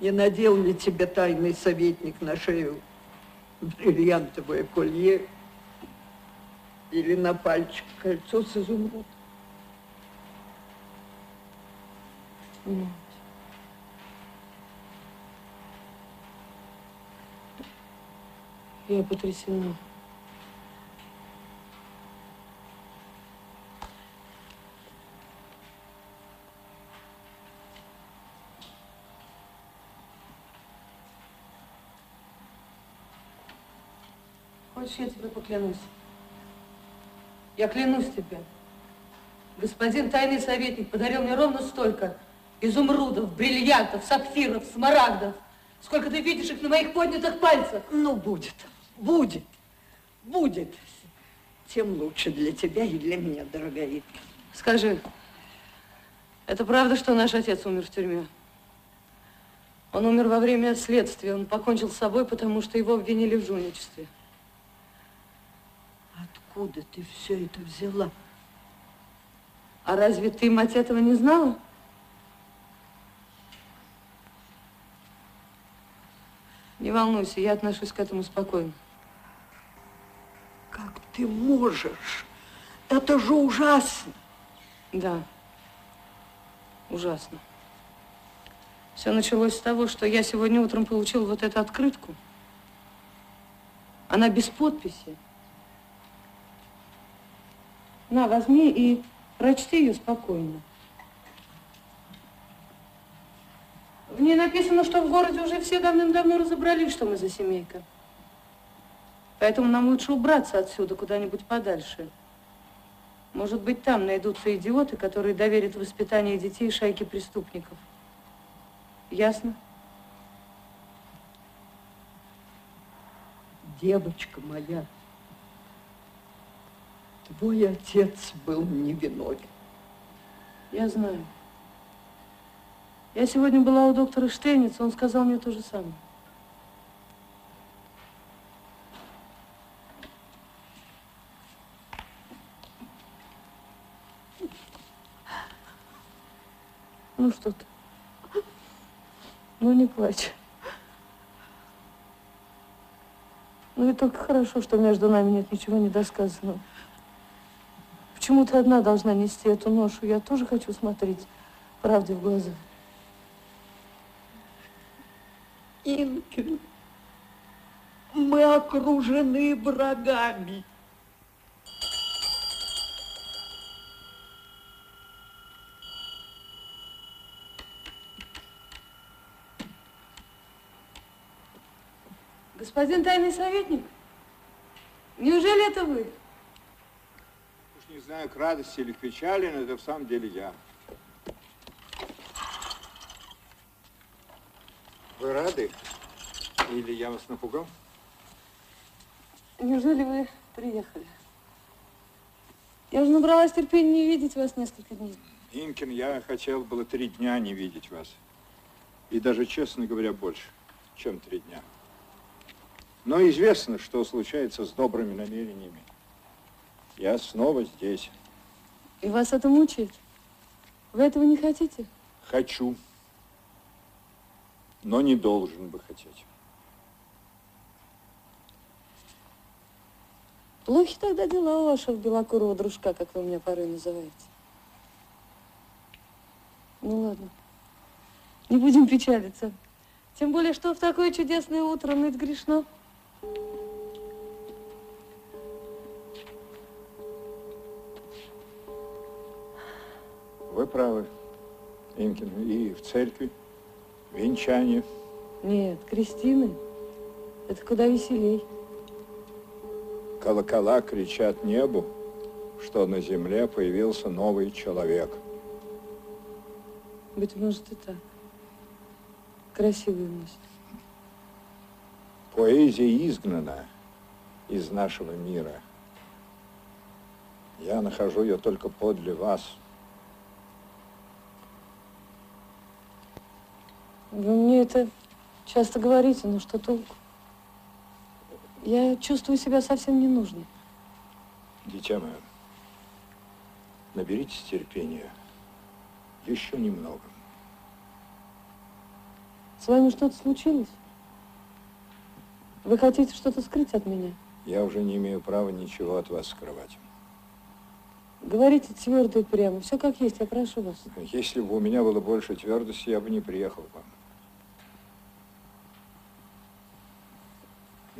Speaker 9: Не надел ли тебе тайный советник на шею бриллиантовое колье или на пальчик кольцо с изумрудом?
Speaker 10: Нет. Я потрясена. Хочешь, я тебе поклянусь? Я клянусь тебе. Господин тайный советник подарил мне ровно столько изумрудов, бриллиантов, сапфиров, смарагдов. Сколько ты видишь их на моих поднятых пальцах?
Speaker 9: Ну, будет, будет, будет. Тем лучше для тебя и для меня, дорогая.
Speaker 10: Скажи, это правда, что наш отец умер в тюрьме? Он умер во время следствия. Он покончил с собой, потому что его обвинили в жульничестве.
Speaker 9: Откуда ты все это взяла?
Speaker 10: А разве ты, мать, этого не знала? Не волнуйся, я отношусь к этому спокойно.
Speaker 9: Как ты можешь? Это же ужасно.
Speaker 10: Да, ужасно. Все началось с того, что я сегодня утром получил вот эту открытку. Она без подписи. На, возьми и прочти ее спокойно. В ней написано, что в городе уже все давным-давно разобрались, что мы за семейка. Поэтому нам лучше убраться отсюда куда-нибудь подальше. Может быть, там найдутся идиоты, которые доверят воспитание детей шайке преступников. Ясно?
Speaker 9: Девочка моя, твой отец был невиновен.
Speaker 10: Я знаю. Я сегодня была у доктора Штейница, он сказал мне то же самое. Ну что ты? Ну не плачь. Ну и только хорошо, что между нами нет ничего недосказанного. Почему ты одна должна нести эту ношу? Я тоже хочу смотреть правде в глаза.
Speaker 9: Инкин, мы окружены врагами.
Speaker 10: Господин тайный советник, неужели это вы?
Speaker 1: Не знаю, к радости или к печали, но это в самом деле я. Вы рады? Или я вас напугал?
Speaker 10: Неужели вы приехали? Я уже набралась терпения не видеть вас несколько дней.
Speaker 1: Инкин, я хотел было три дня не видеть вас. И даже, честно говоря, больше, чем три дня. Но известно, что случается с добрыми намерениями. Я снова здесь.
Speaker 10: И вас это мучает? Вы этого не хотите?
Speaker 1: Хочу. Но не должен бы хотеть.
Speaker 10: Плохи тогда дела у вашего белокурого дружка, как вы меня порой называете. Ну ладно. Не будем печалиться. Тем более, что в такое чудесное утро ныть грешно.
Speaker 1: Вы правы, Инкин. И в церкви, венчание.
Speaker 10: Нет, крестины. Это куда веселей.
Speaker 1: Колокола кричат небу, что на земле появился новый человек.
Speaker 10: Быть может и так. Красивая мысль.
Speaker 1: Поэзия изгнана из нашего мира. Я нахожу ее только подле вас.
Speaker 10: Вы мне это часто говорите, но что толку? Я чувствую себя совсем ненужной.
Speaker 1: Дитя мое, наберитесь терпения. Еще немного.
Speaker 10: С вами что-то случилось? Вы хотите что-то скрыть от меня?
Speaker 1: Я уже не имею права ничего от вас скрывать.
Speaker 10: Говорите твердо и прямо. Все как есть, я прошу вас.
Speaker 1: Если бы у меня было больше твердости, я бы не приехал к вам.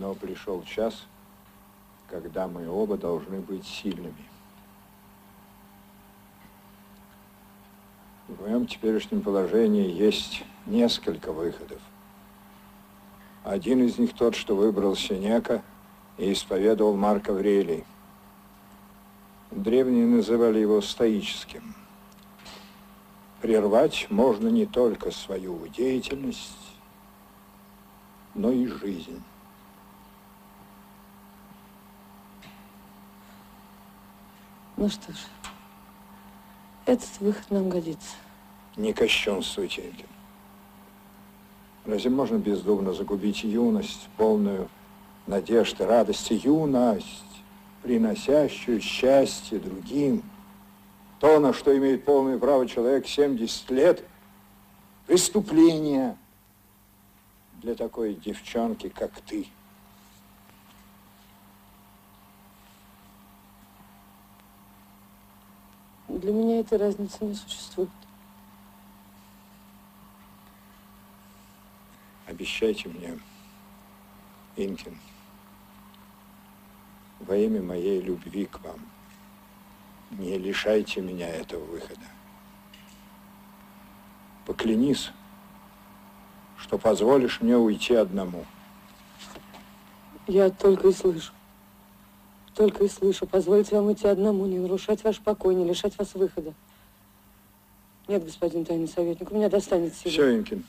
Speaker 1: Но пришел час, когда мы оба должны быть сильными. В моем теперешнем положении есть несколько выходов. Один из них тот, что выбрал Синека и исповедовал Марк Аврелий. Древние называли его стоическим. Прервать можно не только свою деятельность, но и жизнь.
Speaker 10: Ну что ж, этот выход нам годится.
Speaker 1: Не кощунствуйте этим. Разве можно бездумно загубить юность, полную надежды, радости, юность, приносящую счастье другим? То, на что имеет полное право человек 70 лет, преступление для такой девчонки, как ты.
Speaker 10: Для меня этой разницы не существует.
Speaker 1: Обещайте мне, Инкин, во имя моей любви к вам, не лишайте меня этого выхода. Поклянись, что позволишь мне уйти одному.
Speaker 10: Я только и слышу. Только и слышу. Позвольте вам идти одному, не нарушать ваш покой, не лишать вас выхода. Нет, господин тайный советник, у меня достанет силы.
Speaker 1: Все, Инкин,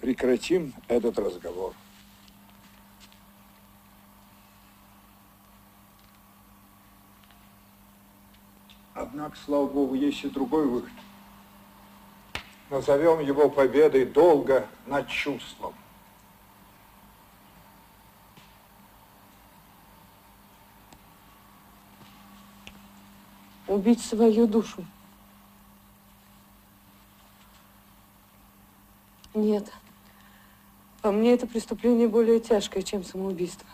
Speaker 1: прекратим этот разговор. Однако, слава богу, есть и другой выход. Назовем его победой долга над чувством.
Speaker 10: Убить свою душу. Нет. По мне это преступление более тяжкое, чем самоубийство.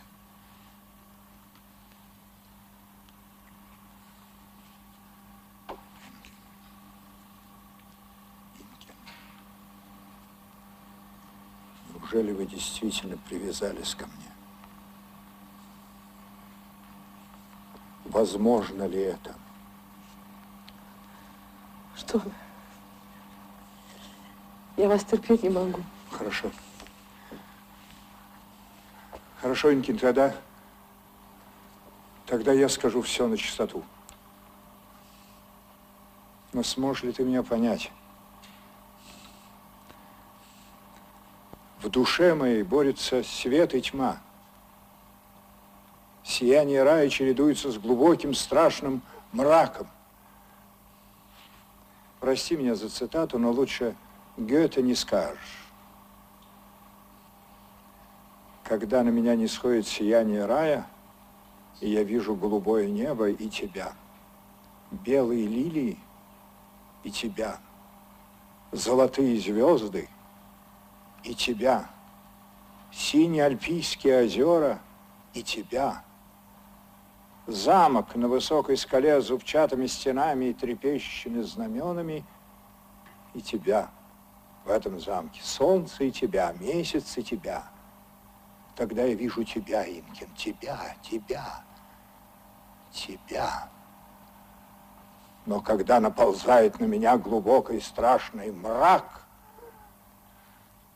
Speaker 1: Неужели вы действительно привязались ко мне? Возможно ли это?
Speaker 10: Вы? Я вас терпеть не могу.
Speaker 1: Хорошо. Хорошо, Инкин, тогда, тогда я скажу все на чистоту. Но сможешь ли ты меня понять? В душе моей борются свет и тьма. Сияние рая чередуется с глубоким страшным мраком. Прости меня за цитату, но лучше Гёте не скажешь. Когда на меня не сходит сияние рая, и я вижу голубое небо и тебя, белые лилии и тебя, золотые звезды и тебя, синие альпийские озера и тебя, замок на высокой скале с зубчатыми стенами и трепещущими знаменами и тебя в этом замке, солнце и тебя, месяц и тебя. Тогда я вижу тебя, Инкин, тебя, тебя, тебя. Но когда наползает на меня глубокий страшный мрак,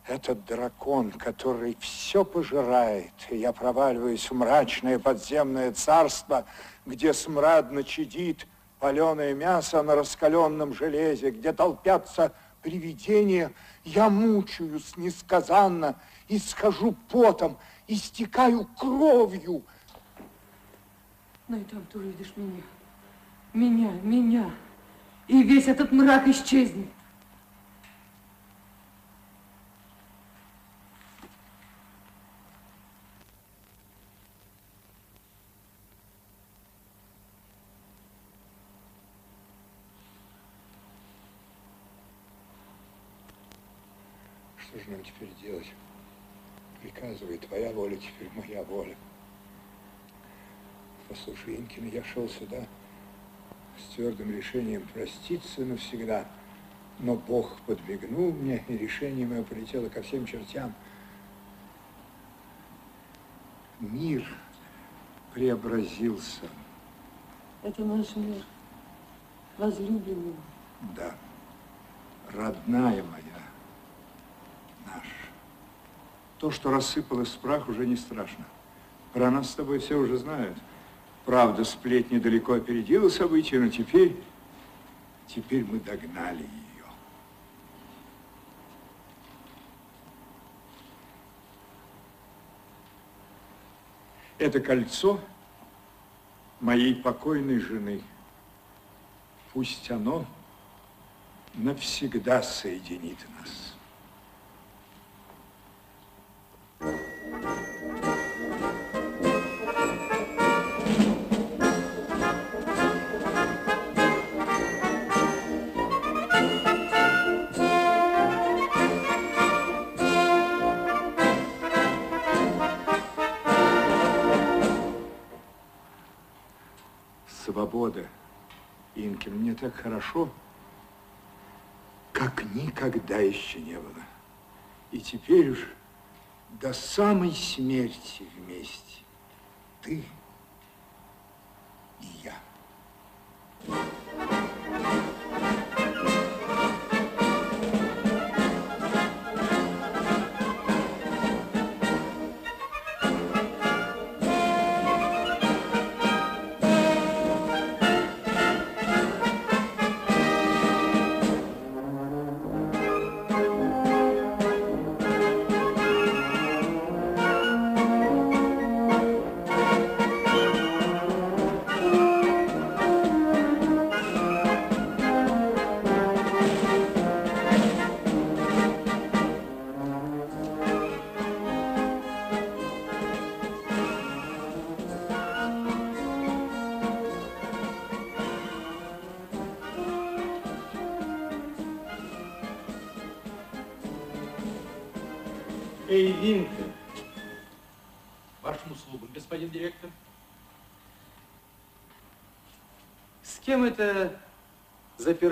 Speaker 1: этот дракон, который все пожирает, и я проваливаюсь в мрачное подземное царство, где смрадно чадит паленое мясо на раскаленном железе, где толпятся привидения, я мучаюсь несказанно, и схожу потом, истекаю кровью.
Speaker 10: Ну и там ты увидишь меня. Меня, меня. И весь этот мрак исчезнет.
Speaker 1: Что же нам теперь делать? Приказывай, твоя воля теперь моя воля. Послушай, Инкин, я шел сюда с твердым решением проститься навсегда, но Бог подмигнул мне, и решение мое полетело ко всем чертям. Мир преобразился.
Speaker 10: Это наш мир. Возлюбленный.
Speaker 1: Да, родная моя, наш. То, что рассыпалось в прах, уже не страшно. Про нас с тобой все уже знают. Правда, сплетни далеко опередила события, но теперь, теперь мы догнали ее. Это кольцо моей покойной жены. Пусть оно навсегда соединит нас. Свобода. Инкин, мне так хорошо, как никогда еще не было. И теперь уж до самой смерти вместе. Ты и я.
Speaker 2: Эй,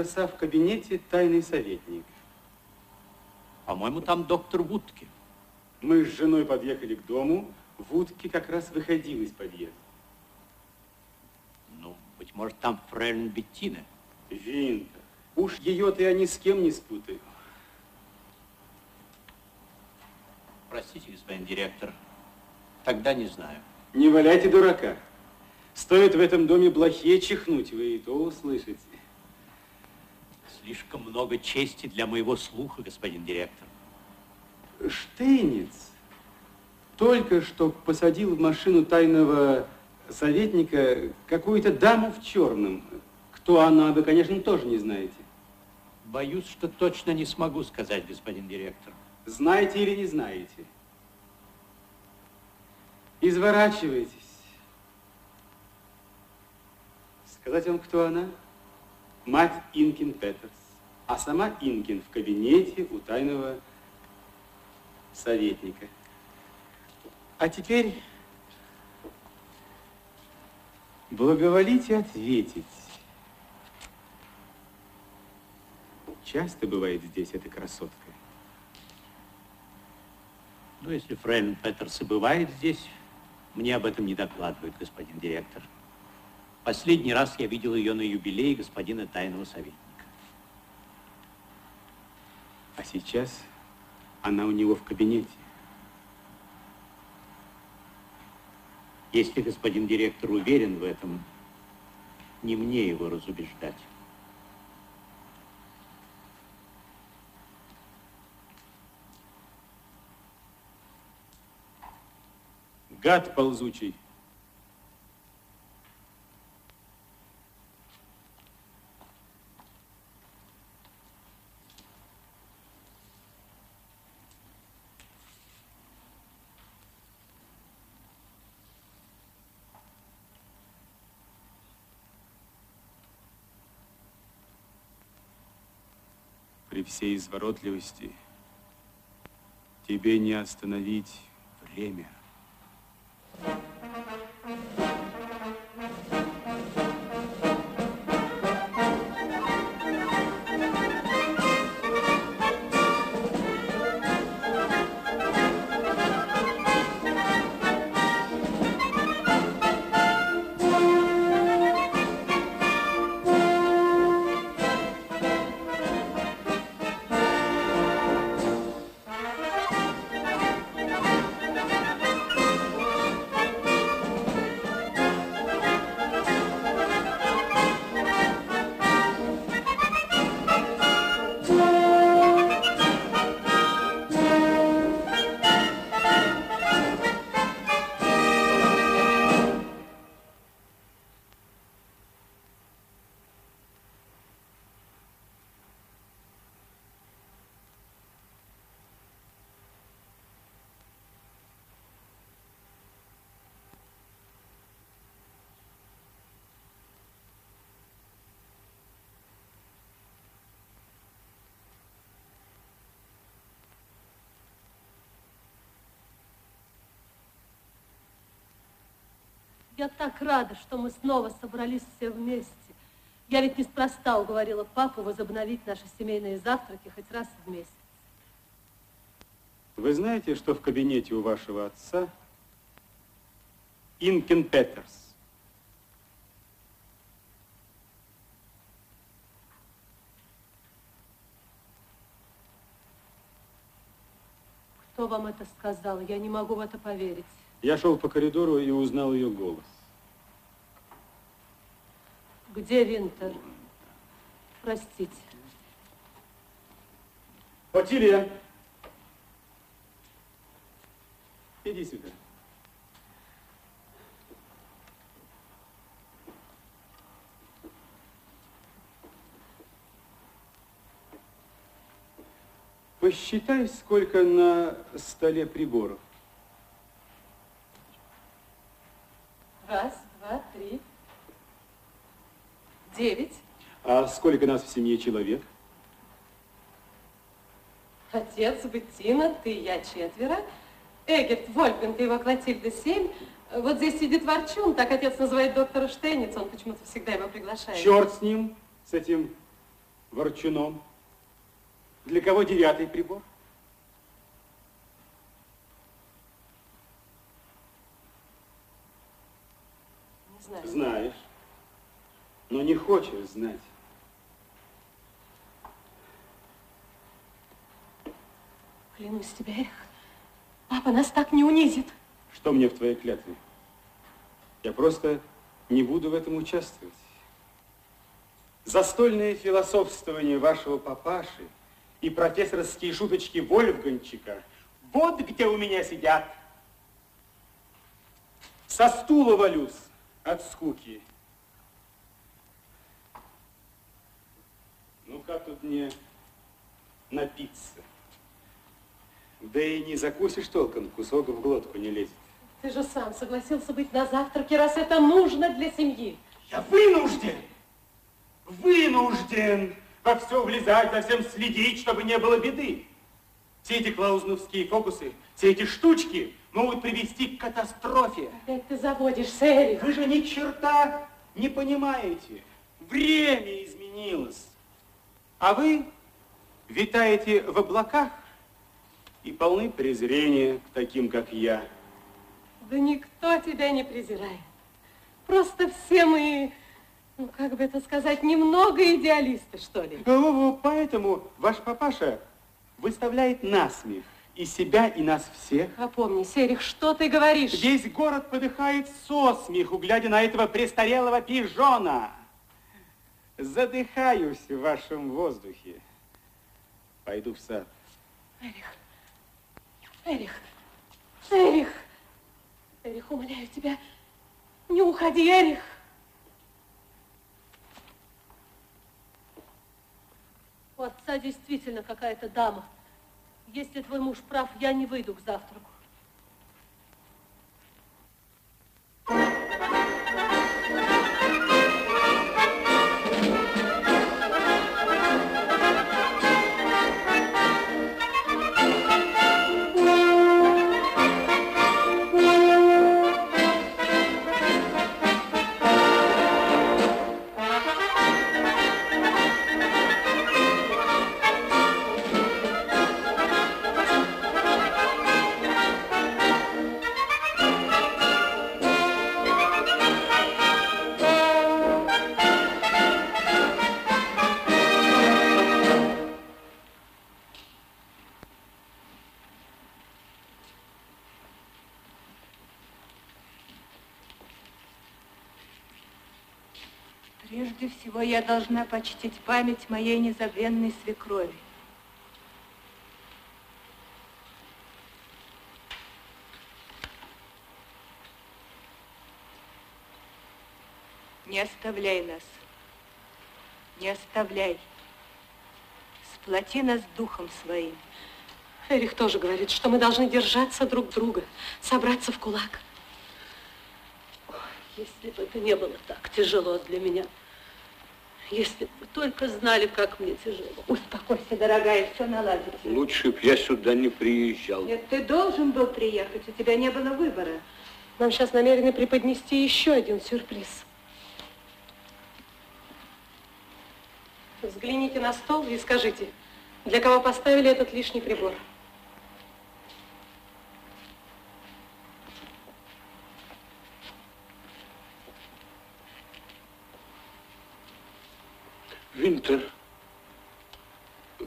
Speaker 2: заперся в кабинете тайный советник?
Speaker 11: По-моему, там доктор Вудки.
Speaker 2: Мы с женой подъехали к дому. Вудки как раз выходил из подъезда.
Speaker 11: Ну, быть может, там фрейлин Беттина.
Speaker 2: Винтер. Уж ее-то я ни с кем не спутаю.
Speaker 11: Простите, господин директор, тогда не знаю.
Speaker 2: Не валяйте дурака. Стоит в этом доме блохе чихнуть, вы и то услышите.
Speaker 11: Слишком много чести для моего слуха, господин директор.
Speaker 2: Штейниц только что посадил в машину тайного советника какую-то даму в черном. Кто она, вы, конечно, тоже не знаете.
Speaker 11: Боюсь, что точно не смогу сказать, господин директор.
Speaker 2: Знаете или не знаете? Изворачивайтесь. Сказать вам, кто она? Мать Инкин Петерс. А сама Инкин в кабинете у тайного советника. А теперь благоволите ответить. Часто бывает здесь эта красотка?
Speaker 11: Ну, если фрейлин Петерс и бывает здесь, мне об этом не докладывают, господин директор. Последний раз я видел ее на юбилее господина тайного советника.
Speaker 2: А сейчас она у него в кабинете.
Speaker 11: Если господин директор уверен в этом, не мне его разубеждать.
Speaker 2: Гад ползучий. Всей изворотливости тебе не остановить время.
Speaker 3: Я так рада, что мы снова собрались все вместе. Я ведь неспроста уговорила папу возобновить наши семейные завтраки хоть раз в месяц.
Speaker 2: Вы знаете, что в кабинете у вашего отца Инкен Петерс?
Speaker 3: Кто вам это сказал? Я не могу в это поверить.
Speaker 2: Я шел по коридору и узнал ее голос.
Speaker 3: Где Винтер? Простите.
Speaker 2: Отилия! Иди сюда. Посчитай, сколько на столе приборов.
Speaker 3: Раз, два, три. Девять.
Speaker 2: А сколько нас в семье человек?
Speaker 3: отец, Беттина, ты я четверо. Эгерт, Вольфганг и его Клотильда семь. Вот здесь сидит Ворчун, так отец называет доктора Штейниц, он почему-то всегда его приглашает.
Speaker 2: Черт с ним, с этим Ворчуном. Для кого девятый прибор?
Speaker 3: Знаю.
Speaker 2: Знаешь, но не хочешь знать.
Speaker 3: Клянусь тебе, Эрих, папа нас так не унизит.
Speaker 2: Что мне в твоей клятве? Я просто не буду в этом участвовать. Застольное философствование вашего папаши и профессорские шуточки Вольфганчика вот где у меня сидят. Со стула валюсь от скуки. Ну как тут мне напиться? Да и не закусишь толком, кусок в глотку не лезет.
Speaker 3: Ты же сам согласился быть на завтраке, раз это нужно для семьи.
Speaker 2: Я вынужден, вынужден во все влезать, за всем следить, чтобы не было беды. Все эти клаузновские фокусы, все эти штучки могут привести к катастрофе.
Speaker 3: Опять ты заводишься, Эрик.
Speaker 2: Вы же ни черта не понимаете. Время изменилось. А вы витаете в облаках и полны презрения к таким, как я.
Speaker 3: Да никто тебя не презирает. Просто все мы, ну как бы это сказать, немного идеалисты, что ли.
Speaker 2: Во-во, Поэтому ваш папаша выставляет насмех и себя, и нас всех.
Speaker 3: Опомнись, Эрих, что ты говоришь?
Speaker 2: Весь город подыхает со смеху, глядя на этого престарелого пижона. Задыхаюсь в вашем воздухе. Пойду в сад.
Speaker 3: Эрих, Эрих, Эрих, Эрих, умоляю тебя, не уходи, Эрих. У отца действительно какая-то дама. Если твой муж прав, я не выйду к завтраку.
Speaker 8: Я должна почтить память моей незабвенной свекрови. Не оставляй нас. Не оставляй. Сплоти нас духом своим.
Speaker 3: Эрих тоже говорит, что мы должны держаться друг друга, собраться в кулак. Ой, Если бы это не было так тяжело для меня. Если бы вы только знали, как мне тяжело.
Speaker 8: Успокойся, дорогая, все наладится.
Speaker 7: Лучше б я сюда не приезжал.
Speaker 8: Нет, ты должен был приехать, у тебя не было выбора.
Speaker 3: Нам сейчас намерены преподнести еще один сюрприз. Взгляните на стол и скажите, для кого поставили этот лишний прибор?
Speaker 7: Винтер,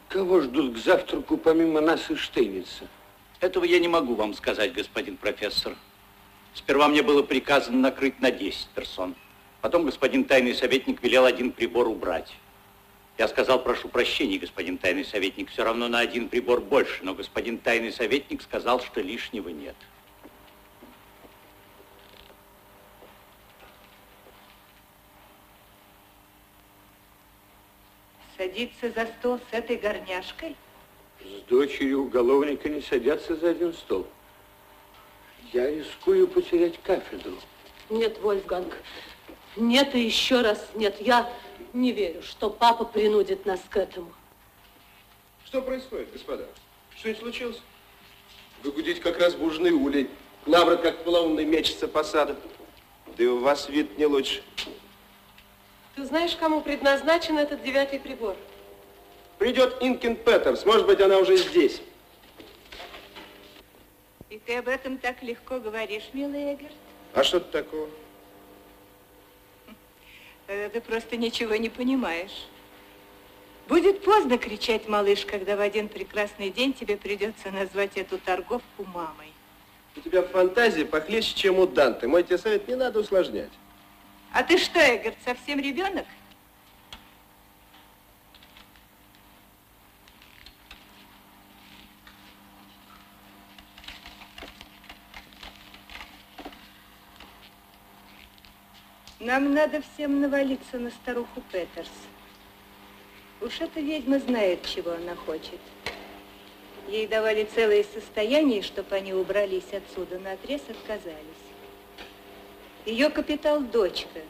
Speaker 7: кого ждут к завтраку помимо нас и Штейница?
Speaker 11: Этого я не могу вам сказать, господин профессор. Сперва мне было приказано накрыть на 10 персон. Потом господин тайный советник велел один прибор убрать. Я сказал, прошу прощения, господин тайный советник, все равно на один прибор больше, но господин тайный советник сказал, что лишнего нет.
Speaker 8: Садиться за стол с этой горняшкой?
Speaker 7: С дочерью уголовника не садятся за один стол. Я рискую потерять кафедру.
Speaker 3: Нет, Вольфганг, нет и еще раз нет. Я не верю, что папа принудит нас к этому.
Speaker 6: Что происходит, господа? Что-нибудь случилось? Вы гудите как разбуженный улей. Лаврот, как полоумный, мечется по саду. Да и у вас вид не лучше.
Speaker 3: Ты знаешь, кому предназначен этот девятый прибор?
Speaker 6: Придет Инкин Петерс. Может быть, она уже здесь.
Speaker 8: И ты об этом так легко говоришь, милый Эгерт?
Speaker 6: А что тут такого?
Speaker 8: Тогда ты просто ничего не понимаешь. Будет поздно кричать, малыш, когда в один прекрасный день тебе придется назвать эту торговку мамой.
Speaker 6: У тебя фантазия похлеще, чем у Данте. Мой тебе совет, не надо усложнять.
Speaker 8: А ты что, Эгерт, совсем ребенок? Нам надо всем навалиться на старуху Петерс. Уж эта ведьма знает, чего она хочет. Ей давали целое состояние, чтобы они убрались отсюда, на отрез отказались. Ее капитал – дочка.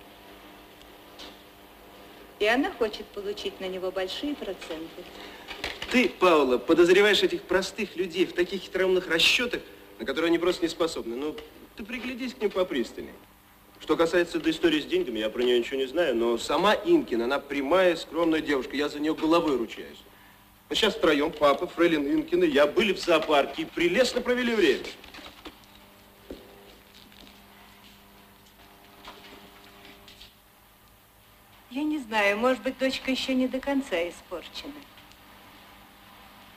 Speaker 8: И она хочет получить на него большие проценты.
Speaker 6: Ты, Паула, подозреваешь этих простых людей в таких хитроумных расчетах, на которые они просто не способны. Ну, ты приглядись к ним попристальней. Что касается этой истории с деньгами, я про нее ничего не знаю, но сама Инкин, она прямая, скромная девушка, я за нее головой ручаюсь. Мы сейчас втроем, папа, Фрейлин Инкин и я, были в зоопарке и прелестно провели время.
Speaker 8: Я не знаю, может быть, дочка еще не до конца испорчена.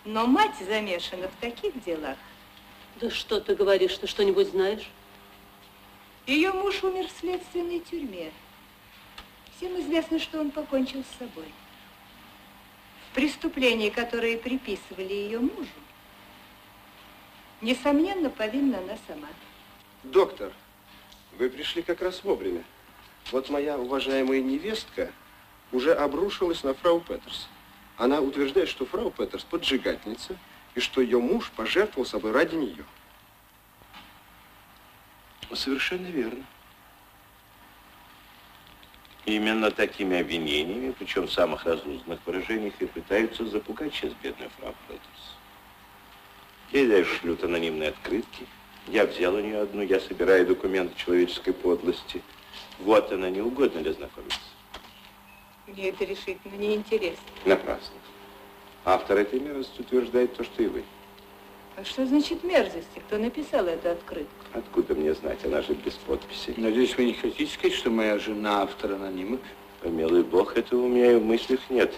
Speaker 8: Но мать замешана в таких делах.
Speaker 3: Да что ты говоришь, ты что-нибудь знаешь?
Speaker 8: Ее муж умер в следственной тюрьме. Всем известно, что он покончил с собой. В преступлении, которое приписывали ее мужу, несомненно, повинна она сама.
Speaker 6: Доктор, вы пришли как раз вовремя. Вот моя уважаемая невестка уже обрушилась на фрау Петерс. Она утверждает, что фрау Петерс поджигательница, и что ее муж пожертвовал собой ради нее.
Speaker 15: Совершенно верно. Именно такими обвинениями, причем в самых разнузданных выражениях, и пытаются запугать сейчас бедную фрау Петерс. Ей даже шлют анонимные открытки. Я взял у нее одну, я собираю документы человеческой подлости. Вот она, не угодно ли знакомиться?
Speaker 8: Мне это решительно неинтересно.
Speaker 15: Напрасно. Автор этой мерзости утверждает то, что и вы.
Speaker 8: А что значит мерзости? Кто написал эту открытку?
Speaker 15: Откуда мне знать? Она же без подписи.
Speaker 16: Надеюсь, вы не хотите сказать, что моя жена автор анонимок?
Speaker 15: Помилуй бог, этого у меня и в мыслях нет.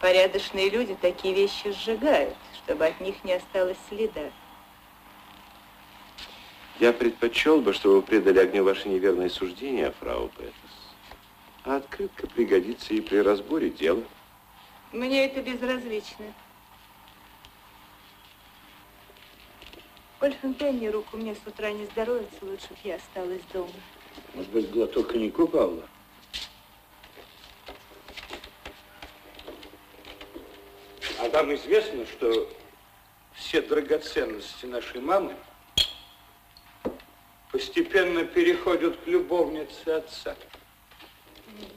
Speaker 8: Порядочные люди такие вещи сжигают, чтобы от них не осталось следа.
Speaker 15: Я предпочел бы, чтобы вы предали огню ваши неверные суждения, фрау Петерс. А открытка пригодится и при разборе дела.
Speaker 8: Мне это безразлично. Коль Фонтенни руку мне с утра не здоровится, лучше бы я осталась дома.
Speaker 16: Может быть, глоток коньяку, Павла? А вам известно, что все драгоценности нашей мамы постепенно переходят к любовнице отца.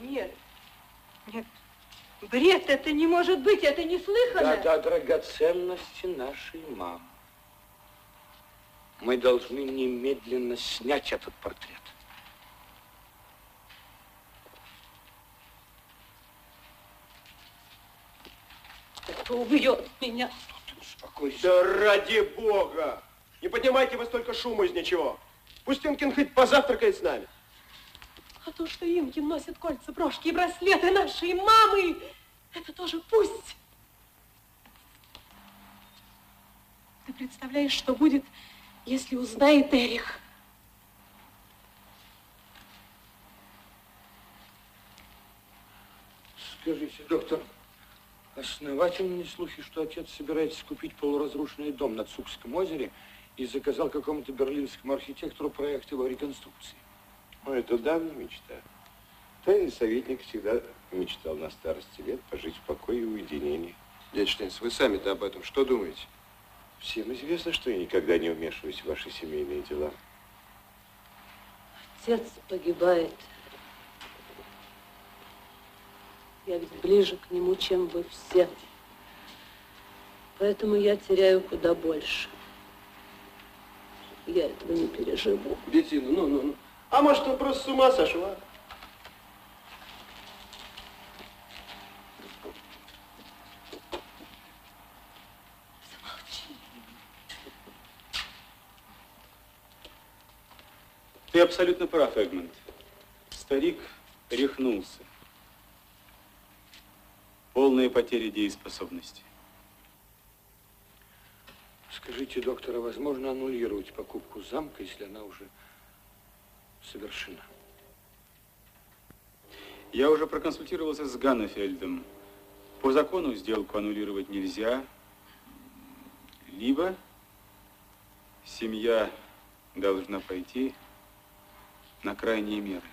Speaker 8: Нет, нет, бред, это не может быть, это неслыханно.
Speaker 16: Да, да, драгоценности нашей мамы. Мы должны немедленно снять этот портрет.
Speaker 3: Это убьет меня.
Speaker 16: Успокойся.
Speaker 6: Да ради бога! Не поднимайте вы столько шума из ничего. Пусть Инкин хоть позавтракает с нами.
Speaker 3: А то, что Инкин носит кольца, брошки и браслеты нашей мамы, это тоже пусть. Ты представляешь, что будет, если узнает Эрих?
Speaker 16: Скажите, доктор, основательные слухи, что отец собирается купить полуразрушенный дом на Цукском озере и заказал какому-то берлинскому архитектору проект его реконструкции.
Speaker 15: Ну, это давняя мечта. Тайный советник всегда мечтал на старости лет пожить в покое и уединении.
Speaker 6: Дядя Штейнс, вы сами-то об этом что думаете?
Speaker 15: Всем известно, что я никогда не вмешиваюсь в ваши семейные дела.
Speaker 3: Отец погибает. Я ведь ближе к нему, чем вы все. Поэтому я теряю куда больше. Я этого не переживу.
Speaker 6: Беттина, ну, ну, ну. А может, он просто с ума сошла?
Speaker 2: Ты абсолютно прав, Эгмонт. Старик рехнулся. Полная потеря дееспособности.
Speaker 16: Скажите, доктор, а возможно аннулировать покупку замка, если она уже совершена?
Speaker 2: Я уже проконсультировался с Ганнефельдом. По закону сделку аннулировать нельзя. Либо семья должна пойти на крайние меры.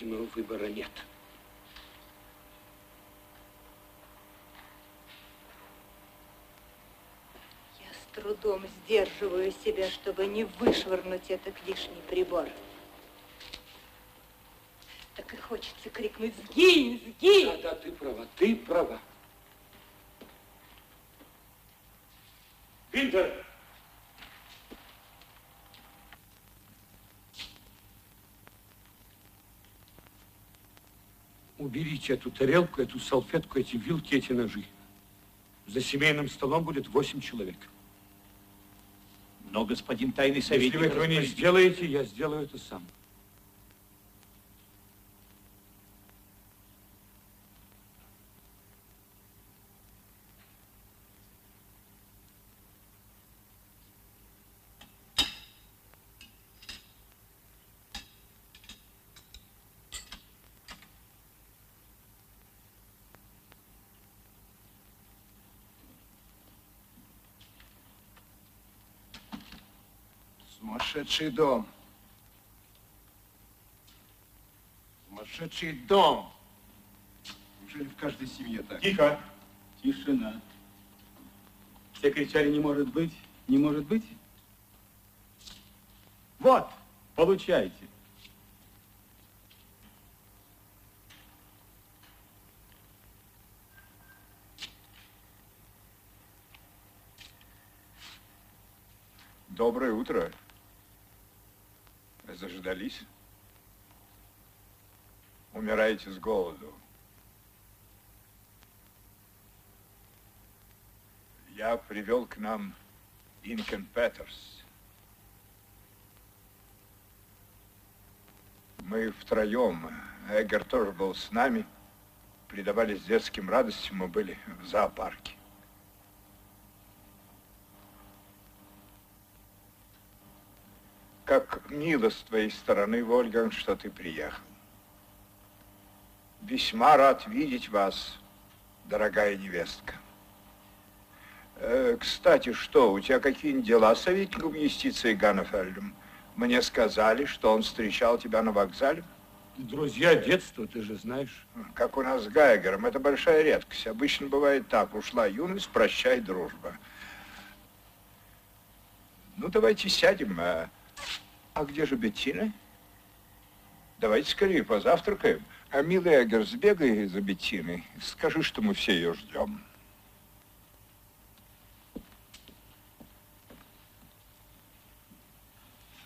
Speaker 16: Видимо, выбора нет.
Speaker 8: Я с трудом сдерживаю себя, чтобы не вышвырнуть этот лишний прибор. Так и хочется крикнуть «Сгинь! Сгинь!»
Speaker 16: Да, да, ты права, ты права. Уберите эту тарелку, эту салфетку, эти вилки, эти ножи. За семейным столом будет восемь человек.
Speaker 11: Но господин тайный советник...
Speaker 16: Если вы этого не сделаете, я сделаю это сам.
Speaker 1: Сумасшедший дом. Сумасшедший дом. Неужели в каждой семье так?
Speaker 2: Тихо. Тишина. Все кричали, не может быть, не может быть. Вот, получайте.
Speaker 1: Доброе утро. Заждались? Умираете с голоду. Я привел к нам Инкен Петерс. Мы втроем, Эггер тоже был с нами, предавались детским радостям, мы были в зоопарке. Как мило с твоей стороны, Вольган, что ты приехал. Весьма рад видеть вас, дорогая невестка. Э, кстати, что, у тебя какие-нибудь дела с советником юстиции Ганнефельдом? Мне сказали, что он встречал тебя на вокзале.
Speaker 16: Друзья детства, ты же знаешь.
Speaker 1: Как у нас с Гайгером, это большая редкость. Обычно бывает так, ушла юность, прощай, дружба. Ну, давайте сядем. А, а где же Беттина? Давайте скорее позавтракаем. А, милый Эггер, сбегай за Беттиной. Скажи, что мы все ее ждем.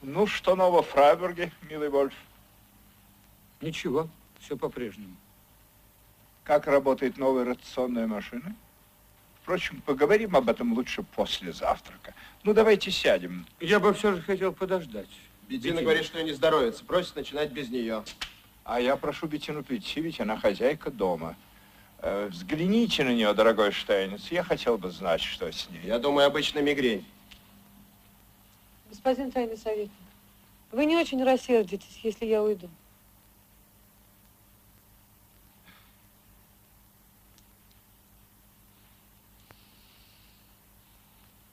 Speaker 1: Ну, что нового в Фрайбурге, милый Вольф?
Speaker 16: Ничего, все по-прежнему.
Speaker 1: Как работает новая ротационная машина? Впрочем, поговорим об этом лучше после завтрака. Ну, давайте сядем.
Speaker 16: Я бы все же хотел подождать.
Speaker 6: Беттина говорит, что ей не здоровится. Просит начинать без нее.
Speaker 1: А я прошу Беттину прийти, ведь она хозяйка дома. Э, взгляните на нее, дорогой Штейнец. Я хотел бы знать, что с ней.
Speaker 6: Я думаю, обычно мигрень.
Speaker 10: Господин тайный советник, вы не очень рассердитесь, если я уйду.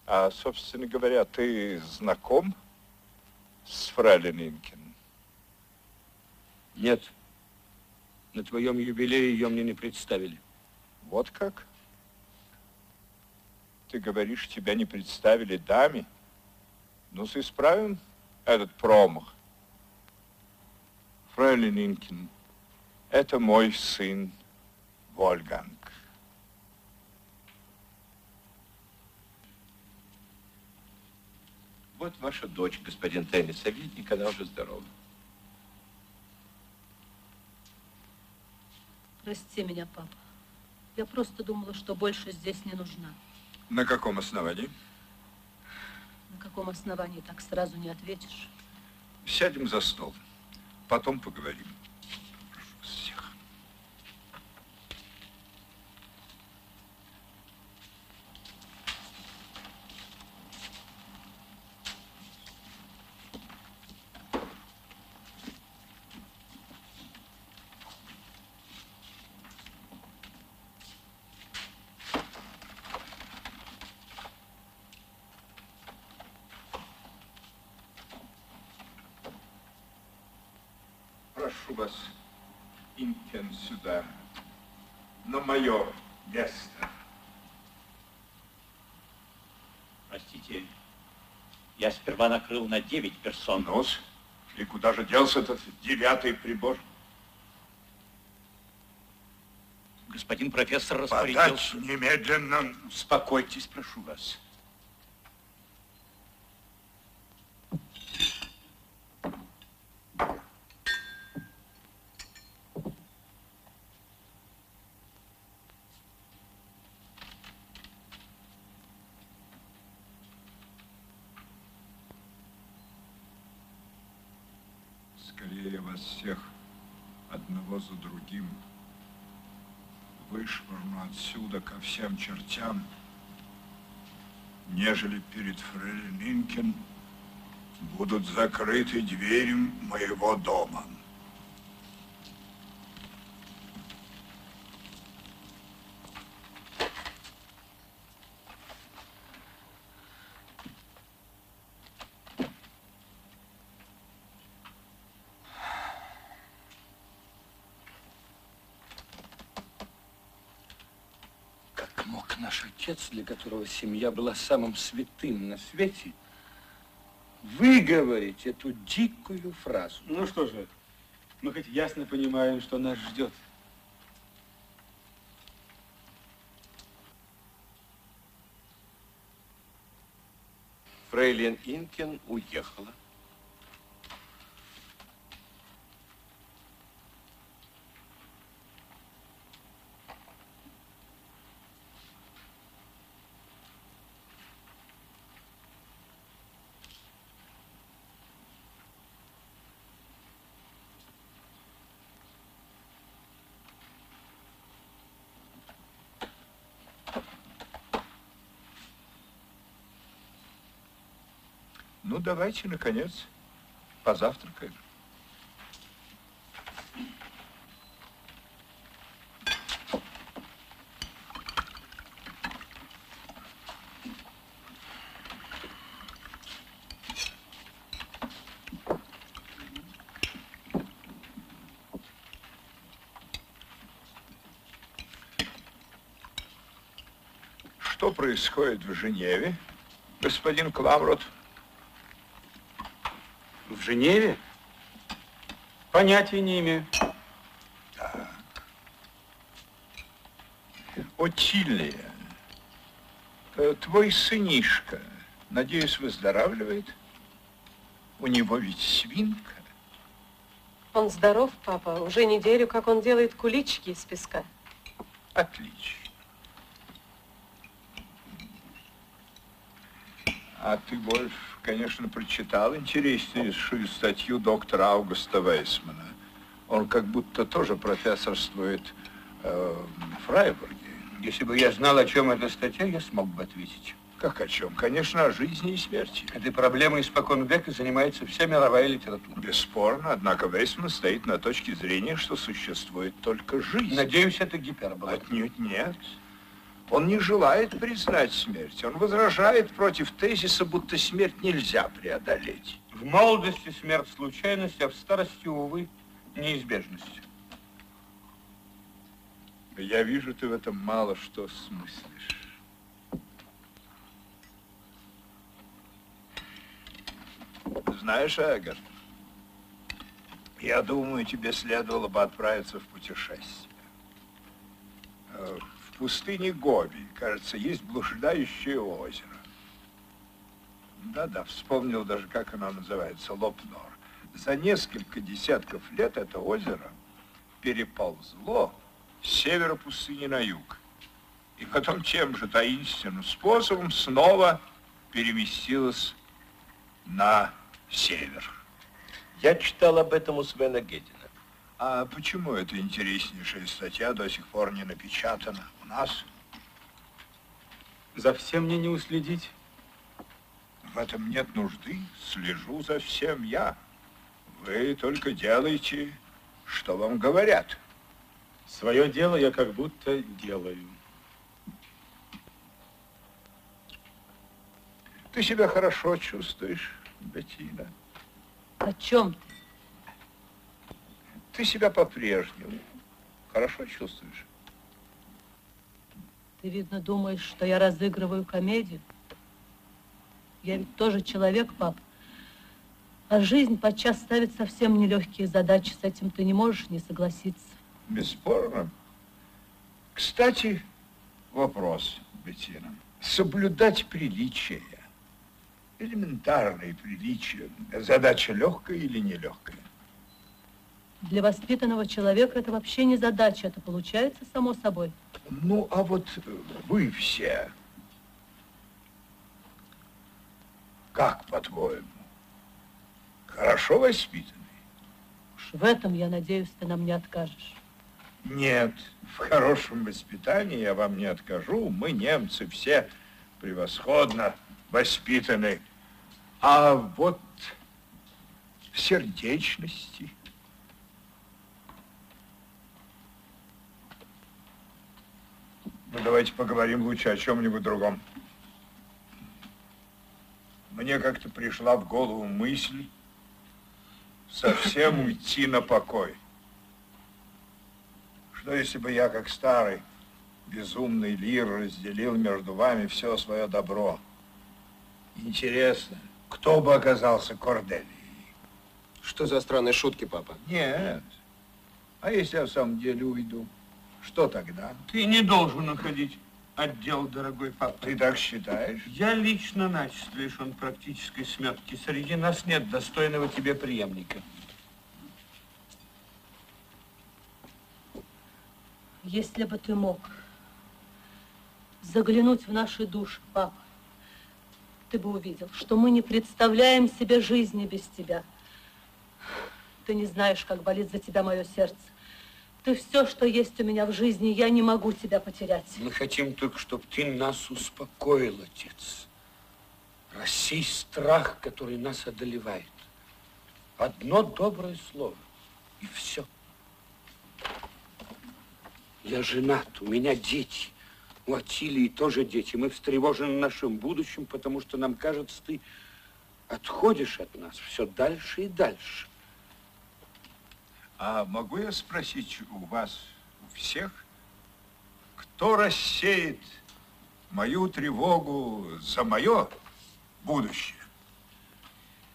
Speaker 1: А, собственно говоря, ты знаком с фрайлен Инкин?
Speaker 16: Нет. На твоем юбилее ее мне не представили.
Speaker 1: Вот как? Ты говоришь, тебя не представили даме? Ну, исправим этот промах. Фрейлин Инкин, это мой сын Вольганг.
Speaker 11: Вот ваша дочь, господин тайный советник, она уже здорова.
Speaker 3: Прости меня, папа. Я просто думала, что больше здесь не нужна.
Speaker 1: На каком основании?
Speaker 3: На каком основании так сразу не ответишь?
Speaker 1: Сядем за стол. Потом поговорим. Прошу вас, Инкен, сюда, на мое место.
Speaker 11: Простите, я сперва накрыл на 9 персон.
Speaker 1: ну и куда же делся этот девятый прибор?
Speaker 11: Господин профессор распорядился...
Speaker 1: Подать немедленно.
Speaker 11: Успокойтесь, прошу вас.
Speaker 1: всех одного за другим вышвырну отсюда ко всем чертям, нежели перед фрейлин будут закрыты двери моего дома.
Speaker 16: отец, для которого семья была самым святым на свете, выговорить эту дикую фразу.
Speaker 2: Ну что же, мы хоть ясно понимаем, что нас ждет.
Speaker 15: Фрейлин Инкин уехала.
Speaker 1: Давайте, наконец, позавтракаем. Что происходит в Женеве, господин Кламрот?
Speaker 2: В Женеве? Понятия не имею.
Speaker 1: Так. Отилия, э, твой сынишка, надеюсь, выздоравливает? У него ведь свинка.
Speaker 10: Он здоров, папа. Уже неделю, как он делает кулички из песка.
Speaker 1: Отлично. А ты, Вольф, конечно, прочитал интереснейшую статью доктора Аугуста Вейсмана. Он как будто тоже профессорствует э, в Фрайбурге.
Speaker 16: Если бы я знал, о чем эта статья, я смог бы ответить.
Speaker 1: Как о чем? Конечно, о жизни и смерти.
Speaker 16: Этой проблемой испокон века занимается вся мировая литература.
Speaker 1: Бесспорно, однако Вейсман стоит на точке зрения, что существует только жизнь.
Speaker 16: Надеюсь, это гипербола.
Speaker 1: Отнюдь нет. Он не желает признать смерть. Он возражает против тезиса, будто смерть нельзя преодолеть.
Speaker 16: В молодости смерть случайность, а в старости, увы, неизбежность.
Speaker 1: Я вижу, ты в этом мало что смыслишь. Знаешь, Эгер, я думаю, тебе следовало бы отправиться в путешествие. Пустыне Гоби, кажется, есть блуждающее озеро. Да-да, вспомнил даже, как оно называется, Лопнор. За несколько десятков лет это озеро переползло с севера пустыни на юг. И потом тем же таинственным способом снова переместилось на север.
Speaker 6: Я читал об этом у Свена Гедина.
Speaker 1: А почему эта интереснейшая статья до сих пор не напечатана нас?
Speaker 2: За всем мне не уследить.
Speaker 1: В этом нет нужды. Слежу за всем я. Вы только делаете, что вам говорят.
Speaker 2: Свое дело я как будто делаю.
Speaker 1: Ты себя хорошо чувствуешь, Беттина?
Speaker 3: О чем ты?
Speaker 1: Ты себя по-прежнему хорошо чувствуешь?
Speaker 3: Ты, видно, думаешь, что я разыгрываю комедию? Я ведь тоже человек, пап. А жизнь подчас ставит совсем нелегкие задачи. С этим ты не можешь не согласиться.
Speaker 1: Бесспорно. Кстати, вопрос, Беттина. Соблюдать приличие, элементарные приличия, задача легкая или нелегкая?
Speaker 3: Для воспитанного человека это вообще не задача, это получается само собой.
Speaker 1: Ну, а вот вы все, как по-твоему, хорошо воспитаны?
Speaker 3: Уж в этом, я надеюсь, ты нам не откажешь.
Speaker 1: Нет, в хорошем воспитании я вам не откажу. Мы, немцы, все превосходно воспитаны. А вот в сердечности... Ну, давайте поговорим лучше о чем-нибудь другом. Мне как-то пришла в голову мысль совсем уйти на покой. Что если бы я, как старый, безумный лир, разделил между вами все свое добро? Интересно, кто бы оказался Корделией?
Speaker 6: Что за странные шутки, папа?
Speaker 1: Нет. А если я в самом деле уйду? Что тогда?
Speaker 16: Ты не должен уходить отдел, дорогой папа.
Speaker 1: Ты так считаешь?
Speaker 16: Я лично начисто лишен практической сметки. Среди нас нет достойного тебе преемника.
Speaker 3: Если бы ты мог заглянуть в наши души, папа, ты бы увидел, что мы не представляем себе жизни без тебя. Ты не знаешь, как болит за тебя мое сердце. Ты все, что есть у меня в жизни, я не могу тебя потерять.
Speaker 16: Мы хотим только, чтобы ты нас успокоил, отец. Рассей страх, который нас одолевает. Одно доброе слово, и все. Я женат, у меня дети. У Атилии тоже дети. Мы встревожены нашим будущим, потому что нам кажется, ты отходишь от нас все дальше и дальше.
Speaker 1: А могу я спросить у вас, у всех, кто рассеет мою тревогу за мое будущее?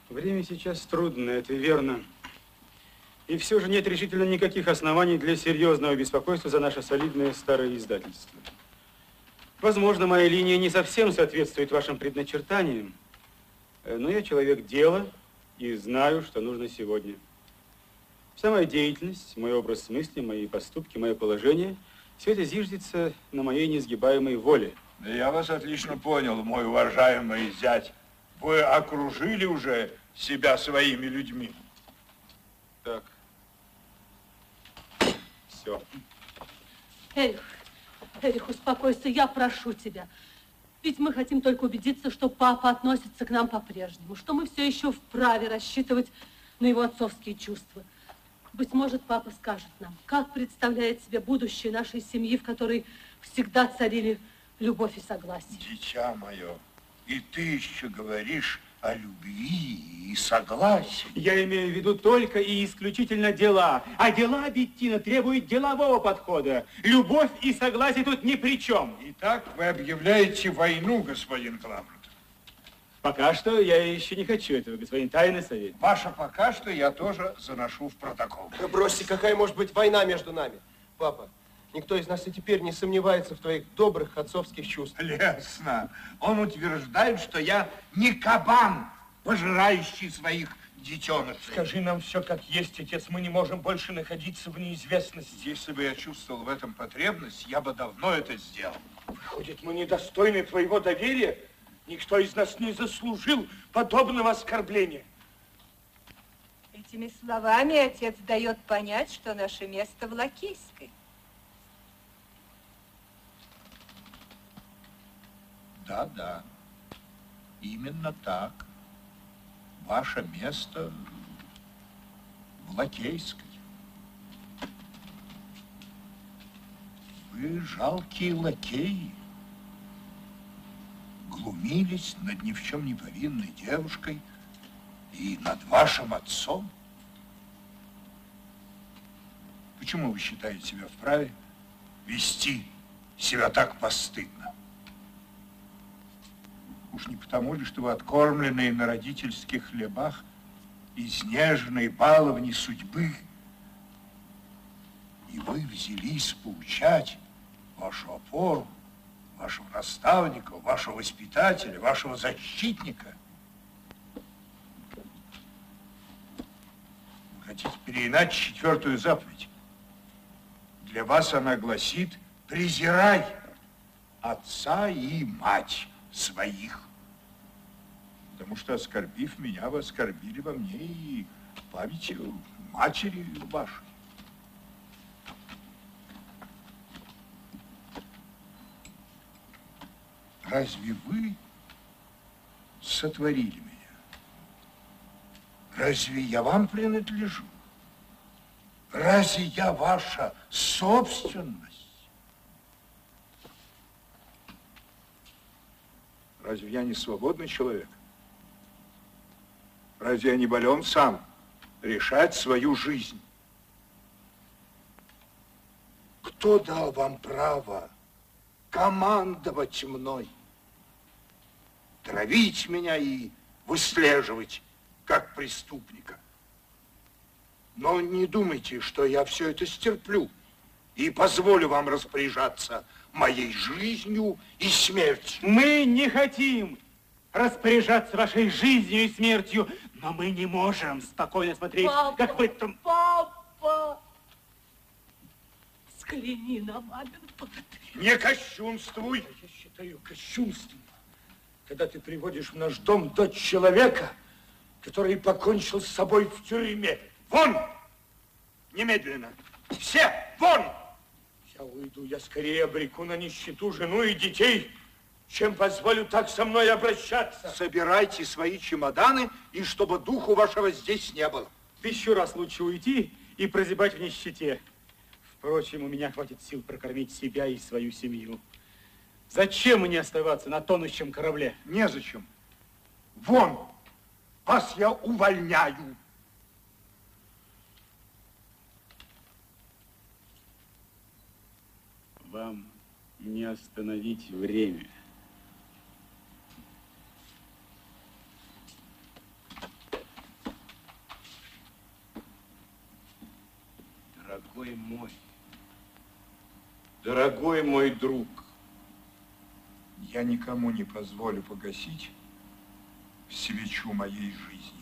Speaker 2: Время сейчас трудное, это верно. И все же нет решительно никаких оснований для серьезного беспокойства за наше солидное старое издательство. Возможно, моя линия не совсем соответствует вашим предначертаниям, э, но я человек дела и знаю, что нужно сегодня. Вся моя деятельность, мой образ мысли, мои поступки, мое положение, все это зиждется на моей несгибаемой воле.
Speaker 1: Да я вас отлично понял, мой уважаемый зять. Вы окружили уже себя своими людьми.
Speaker 2: Так. Все.
Speaker 3: Эрих, Эрих, успокойся, я прошу тебя. Ведь мы хотим только убедиться, что папа относится к нам по-прежнему, что мы все еще вправе рассчитывать на его отцовские чувства. Быть может, папа скажет нам, как представляет себе будущее нашей семьи, в которой всегда царили любовь и согласие.
Speaker 1: Дитя мое, и ты еще говоришь о любви и согласии.
Speaker 2: Я имею в виду только и исключительно дела. А дела, Беттина, требуют делового подхода. Любовь и согласие тут ни при чем.
Speaker 1: Итак, вы объявляете войну, господин Кламрот.
Speaker 2: Пока что я еще не хочу этого, господин тайный совет.
Speaker 1: Ваше пока что я тоже заношу в протокол.
Speaker 6: Да бросьте, какая может быть война между нами? Папа, никто из нас и теперь не сомневается в твоих добрых отцовских чувствах.
Speaker 1: Лесно. Он утверждает, что я не кабан, пожирающий своих детенышей.
Speaker 7: Скажи нам все как есть, отец, мы не можем больше находиться в неизвестности.
Speaker 1: Если бы я чувствовал в этом потребность, я бы давно это сделал.
Speaker 7: Выходит, мы недостойны твоего доверия? Никто из нас не заслужил подобного оскорбления.
Speaker 8: Этими словами отец дает понять, что наше место в Лакейской.
Speaker 1: Да, да. Именно так. Ваше место в Лакейской. Вы жалкие лакеи. Глумились над ни в чем не повинной девушкой и над вашим отцом. Почему вы считаете себя вправе вести себя так постыдно? Уж не потому ли, что вы откормленные на родительских хлебах изнеженные баловни судьбы, и вы взялись поучать вашу опору, вашего наставника, вашего воспитателя, вашего защитника. Вы хотите переиначить четвертую заповедь. Для вас она гласит «презирай отца и мать своих». Потому что, оскорбив меня, вы оскорбили во мне и памяти матери вашей. Разве вы сотворили меня? Разве я вам принадлежу? Разве я ваша собственность? Разве я не свободный человек? Разве я не болен сам решать свою жизнь? Кто дал вам право командовать мной? Травить меня и выслеживать как преступника? Но не думайте, что я все это стерплю и позволю вам распоряжаться моей жизнью и смертью.
Speaker 2: Мы не хотим распоряжаться вашей жизнью и смертью, но мы не можем спокойно смотреть,
Speaker 3: Папа,
Speaker 2: как вы там...
Speaker 3: Папа! Взгляни на мамин портрет.
Speaker 1: Не кощунствуй.
Speaker 7: Я считаю кощунством, когда ты приводишь в наш дом дочь человека, который покончил с собой в тюрьме.
Speaker 1: Вон! Немедленно! Все! Вон!
Speaker 7: Я уйду, я скорее обреку на нищету жену и детей, чем позволю так со мной обращаться.
Speaker 1: Собирайте свои чемоданы, и чтобы духу вашего здесь не было.
Speaker 2: Тысячу раз лучше уйти и прозябать в нищете. Впрочем, у меня хватит сил прокормить себя и свою семью. Зачем мне оставаться на тонущем корабле?
Speaker 1: Незачем. Вон! Вас я увольняю.
Speaker 2: Вам не остановить время.
Speaker 1: Дорогой мой, дорогой мой друг, я никому не позволю погасить свечу моей жизни.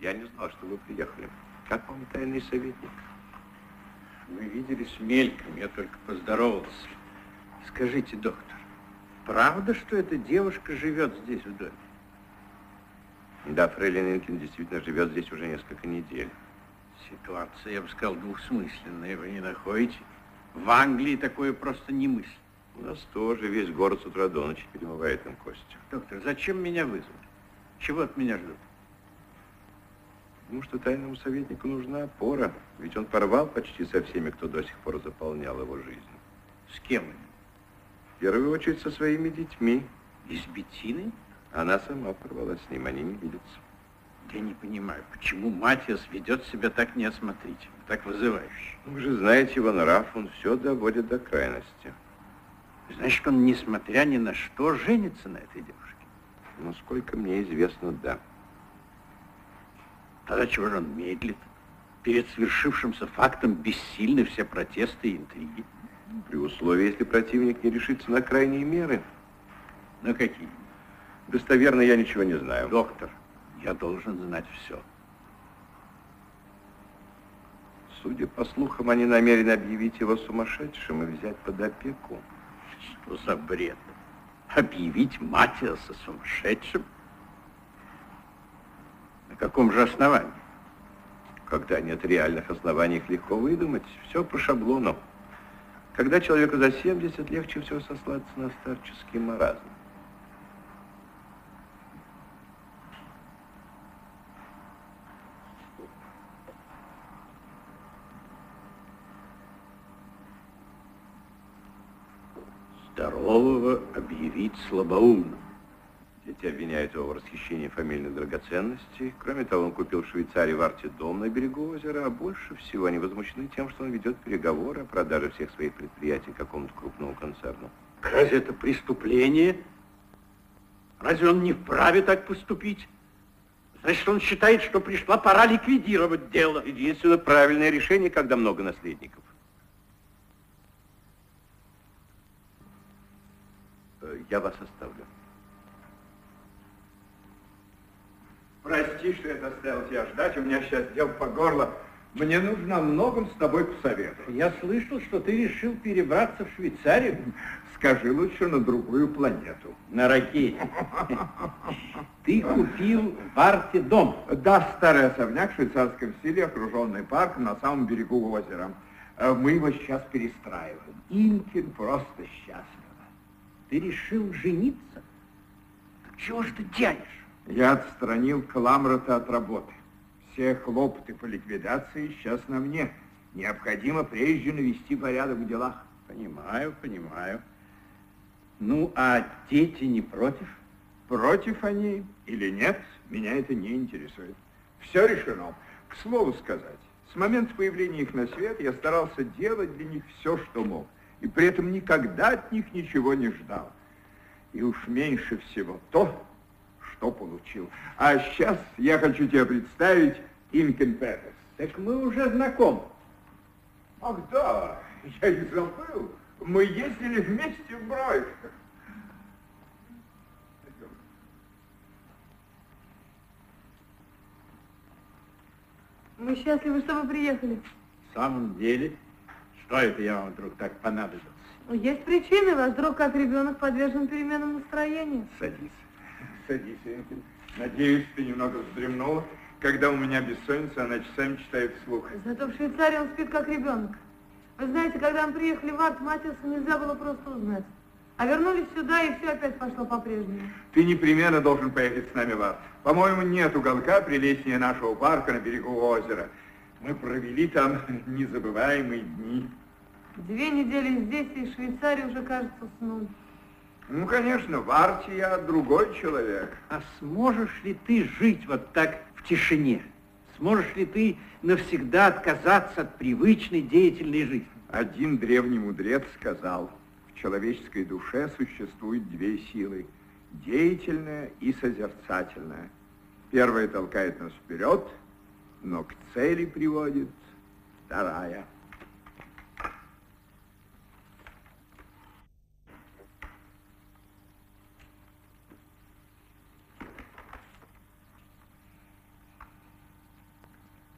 Speaker 15: Я не знал, что вы приехали. Как вам тайный советник?
Speaker 11: Мы виделись мельком, я только поздоровался. Скажите, доктор, правда, что эта девушка живет здесь в доме?
Speaker 15: Да, Фрейлин Инкин действительно живет здесь уже несколько недель.
Speaker 11: Ситуация, я бы сказал, двухсмысленная, вы не находите? В Англии такое просто не мысль.
Speaker 15: У нас тоже весь город с утра до ночи перемывает им кости.
Speaker 11: Доктор, зачем меня вызвали? Чего от меня ждут?
Speaker 15: Потому что тайному советнику нужна опора. Ведь он порвал почти со всеми, кто до сих пор заполнял его жизнь.
Speaker 11: С кем?
Speaker 15: В первую очередь со своими детьми.
Speaker 11: И с Беттиной?
Speaker 15: Она сама порвала с ним, они не видятся.
Speaker 11: Я не понимаю, почему Матиас ведет себя так неосмотрительно, так вызывающе.
Speaker 15: Вы же знаете его нрав, он все доводит до крайности.
Speaker 11: Значит, он, несмотря ни на что, женится на этой девушке?
Speaker 15: Ну, сколько мне известно, да.
Speaker 11: Тогда чего же он медлит? Перед свершившимся фактом бессильны все протесты и интриги.
Speaker 15: При условии, если противник не решится на крайние меры.
Speaker 11: На какие?
Speaker 15: Достоверно я ничего не знаю.
Speaker 11: Доктор, я должен знать все.
Speaker 15: Судя по слухам, они намерены объявить его сумасшедшим и взять под опеку.
Speaker 11: Что за бред? Объявить Матиаса сумасшедшим? Каком же основании?
Speaker 15: Когда нет реальных оснований, их легко выдумать. Все по шаблону. Когда человеку за 70, легче всего сослаться на старческий маразм.
Speaker 11: Здорового объявить слабоумным.
Speaker 15: Дети обвиняют его в расхищении фамильных драгоценностей. Кроме того, он купил в Швейцарии в Арте дом на берегу озера, а больше всего они возмущены тем, что он ведет переговоры о продаже всех своих предприятий какому-то крупному концерну.
Speaker 11: Разве это преступление? Разве он не вправе так поступить? Значит, он считает, что пришла пора ликвидировать дело.
Speaker 15: Единственно правильное решение, когда много наследников. Э, Я вас оставлю.
Speaker 1: Прости, что я заставил тебя ждать, у меня сейчас дел по горло. Мне нужно о многом с тобой посоветовать.
Speaker 11: Я слышал, что ты решил перебраться в Швейцарию.
Speaker 1: Скажи лучше на другую планету.
Speaker 11: На ракете. Ты купил в Арте дом.
Speaker 1: Да, старый особняк в швейцарском стиле, окруженный парком на самом берегу озера. Э, Мы его сейчас перестраиваем. Инкин просто счастлив.
Speaker 11: Ты решил жениться? Так чего ж ты тянешь?
Speaker 1: Я отстранил Кламрота от работы. Все хлопоты по ликвидации сейчас на мне. Необходимо прежде навести порядок в делах.
Speaker 11: Понимаю, понимаю. Ну, а дети не против?
Speaker 1: Против они или нет, меня это не интересует. Все решено. К слову сказать, с момента появления их на свет я старался делать для них все, что мог. И при этом никогда от них ничего не ждал. И уж меньше всего то, что получил. А сейчас я хочу тебе представить Инкен Петерс.
Speaker 11: Так мы уже знакомы.
Speaker 1: Ах да, я и забыл. Мы ездили вместе в Брайт.
Speaker 10: Мы счастливы, что вы приехали.
Speaker 11: В самом деле, что это я вам вдруг так понадобился?
Speaker 10: Ну, Есть причины, ваш друг как ребенок подвержен переменам настроения.
Speaker 1: Садись. Садись, Инкин. Надеюсь, ты немного вздремнула. Когда у меня бессонница, она часами читает вслух.
Speaker 10: Зато в Швейцарии он спит как ребенок. Вы знаете, когда мы приехали в Арт, Матиаса нельзя было просто узнать. А вернулись сюда, и все опять пошло по-прежнему.
Speaker 1: Ты непременно должен поехать с нами в Арт. По-моему, нет уголка прелестнее нашего парка на берегу озера. Мы провели там незабываемые дни.
Speaker 10: Две недели здесь, и Швейцария уже кажется сном.
Speaker 1: Ну, конечно, в Арте я другой человек.
Speaker 11: А сможешь ли ты жить вот так в тишине? Сможешь ли ты навсегда отказаться от привычной деятельной жизни?
Speaker 1: Один древний мудрец сказал, в человеческой душе существует две силы – деятельная и созерцательная. Первая толкает нас вперед, но к цели приводит вторая.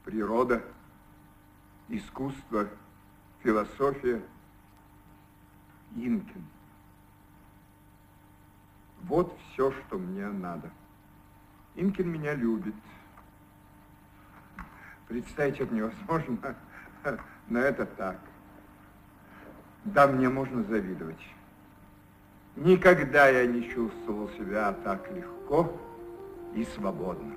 Speaker 1: Природа, искусство, философия, Инкин. Вот все, что мне надо. Инкин меня любит. Представить это невозможно, но это так. Да, мне можно завидовать. Никогда я не чувствовал себя так легко и свободно.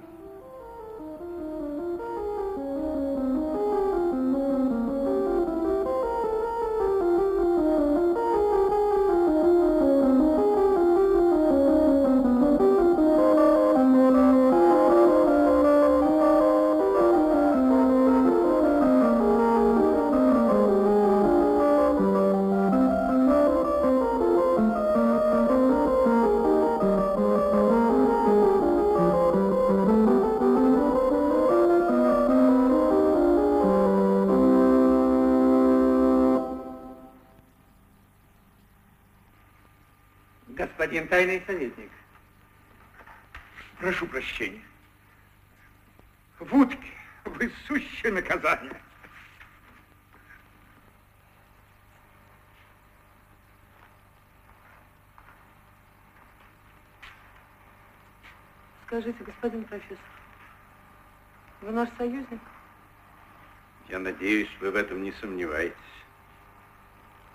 Speaker 11: Господин тайный советник.
Speaker 1: Прошу прощения. В утке вы сущее наказание.
Speaker 10: Скажите, господин профессор, вы наш союзник?
Speaker 6: Я надеюсь, вы в этом не сомневаетесь.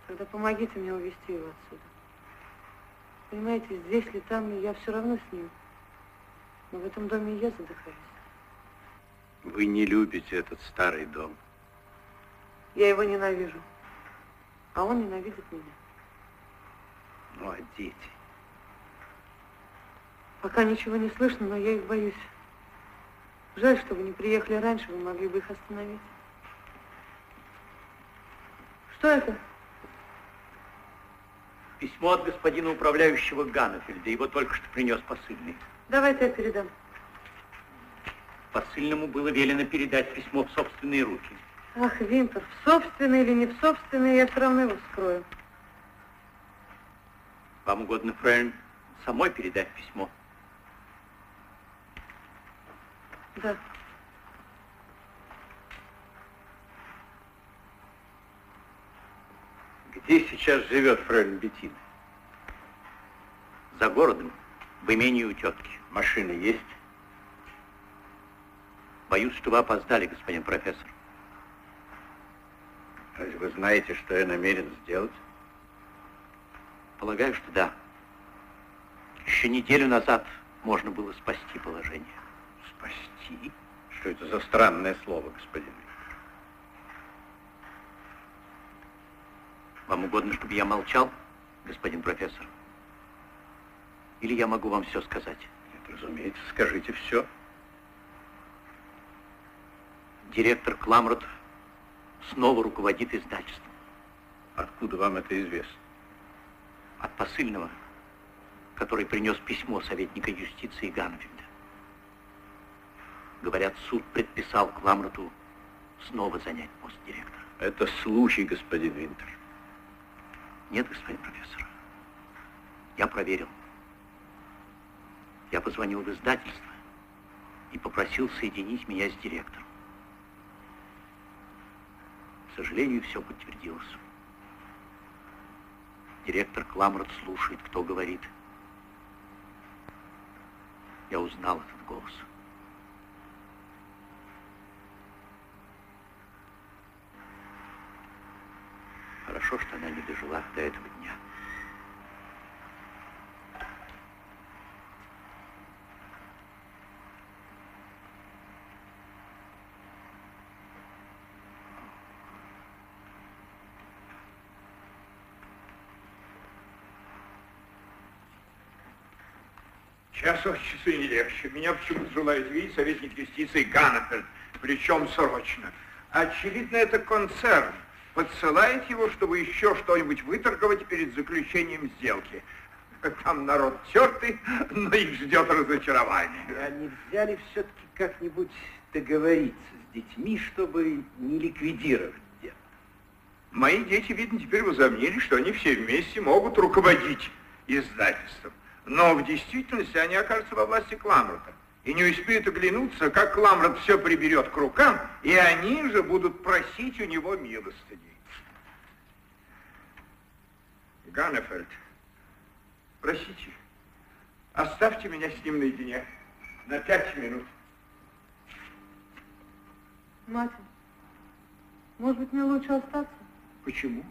Speaker 10: Тогда помогите мне увезти его отсюда. Понимаете, здесь ли, там ли, я все равно с ним. Но в этом доме я задыхаюсь.
Speaker 6: Вы не любите этот старый дом.
Speaker 10: Я его ненавижу. А он ненавидит меня.
Speaker 6: Ну, а дети?
Speaker 10: Пока ничего не слышно, но я их боюсь. Жаль, что вы не приехали раньше, вы могли бы их остановить. Что это?
Speaker 11: Письмо от господина управляющего Ганнефельда. Его только что принес посыльный.
Speaker 10: Давайте я передам.
Speaker 11: Посыльному было велено передать письмо в собственные руки.
Speaker 10: Ах, Винтер, в собственные или не в собственные, я все равно его вскрою.
Speaker 11: Вам угодно, Фрейн, самой передать письмо?
Speaker 10: Да.
Speaker 11: Где сейчас живет Фрейн Беттина? За городом, в имении у тетки. Машина есть? Боюсь, что вы опоздали, господин профессор.
Speaker 6: Разве вы знаете, что я намерен сделать?
Speaker 11: Полагаю, что да. Еще неделю назад можно было спасти положение.
Speaker 6: Спасти? Что это за странное слово, господин
Speaker 11: Вам угодно, чтобы я молчал, господин профессор? Или я могу вам все сказать?
Speaker 6: Нет, разумеется, скажите все.
Speaker 11: Директор Кламрот снова руководит издательством.
Speaker 6: Откуда вам это известно?
Speaker 11: От посыльного, который принес письмо советника юстиции Ганфельда. Говорят, суд предписал Кламроту снова занять пост директора.
Speaker 6: Это слухи, господин Винтер.
Speaker 11: Нет, господин профессор. Я проверил. Я позвонил в издательство и попросил соединить меня с директором. К сожалению, все подтвердилось. Директор Кламрот слушает, кто говорит. Я узнал этот голос. Хорошо, что она не дожила до этого дня.
Speaker 1: Час от часу не легче. Меня почему-то желает видеть советник юстиции Ганнефельд, причем срочно. Очевидно, это концерн. Подсылает его, чтобы еще что-нибудь выторговать перед заключением сделки. Там народ тертый, но их ждет разочарование.
Speaker 17: А нельзя ли все-таки как-нибудь договориться с детьми, чтобы не ликвидировать дело?
Speaker 1: Мои дети, видно, теперь возомнили, что они все вместе могут руководить издательством. Но в действительности они окажутся во власти Кламрута. И не успеют оглянуться, как Ламрот все приберет к рукам, и они же будут просить у него милостыни. Ганнефельд, простите, оставьте меня с ним наедине на пять минут.
Speaker 10: Мать, может быть, мне лучше остаться?
Speaker 1: Почему?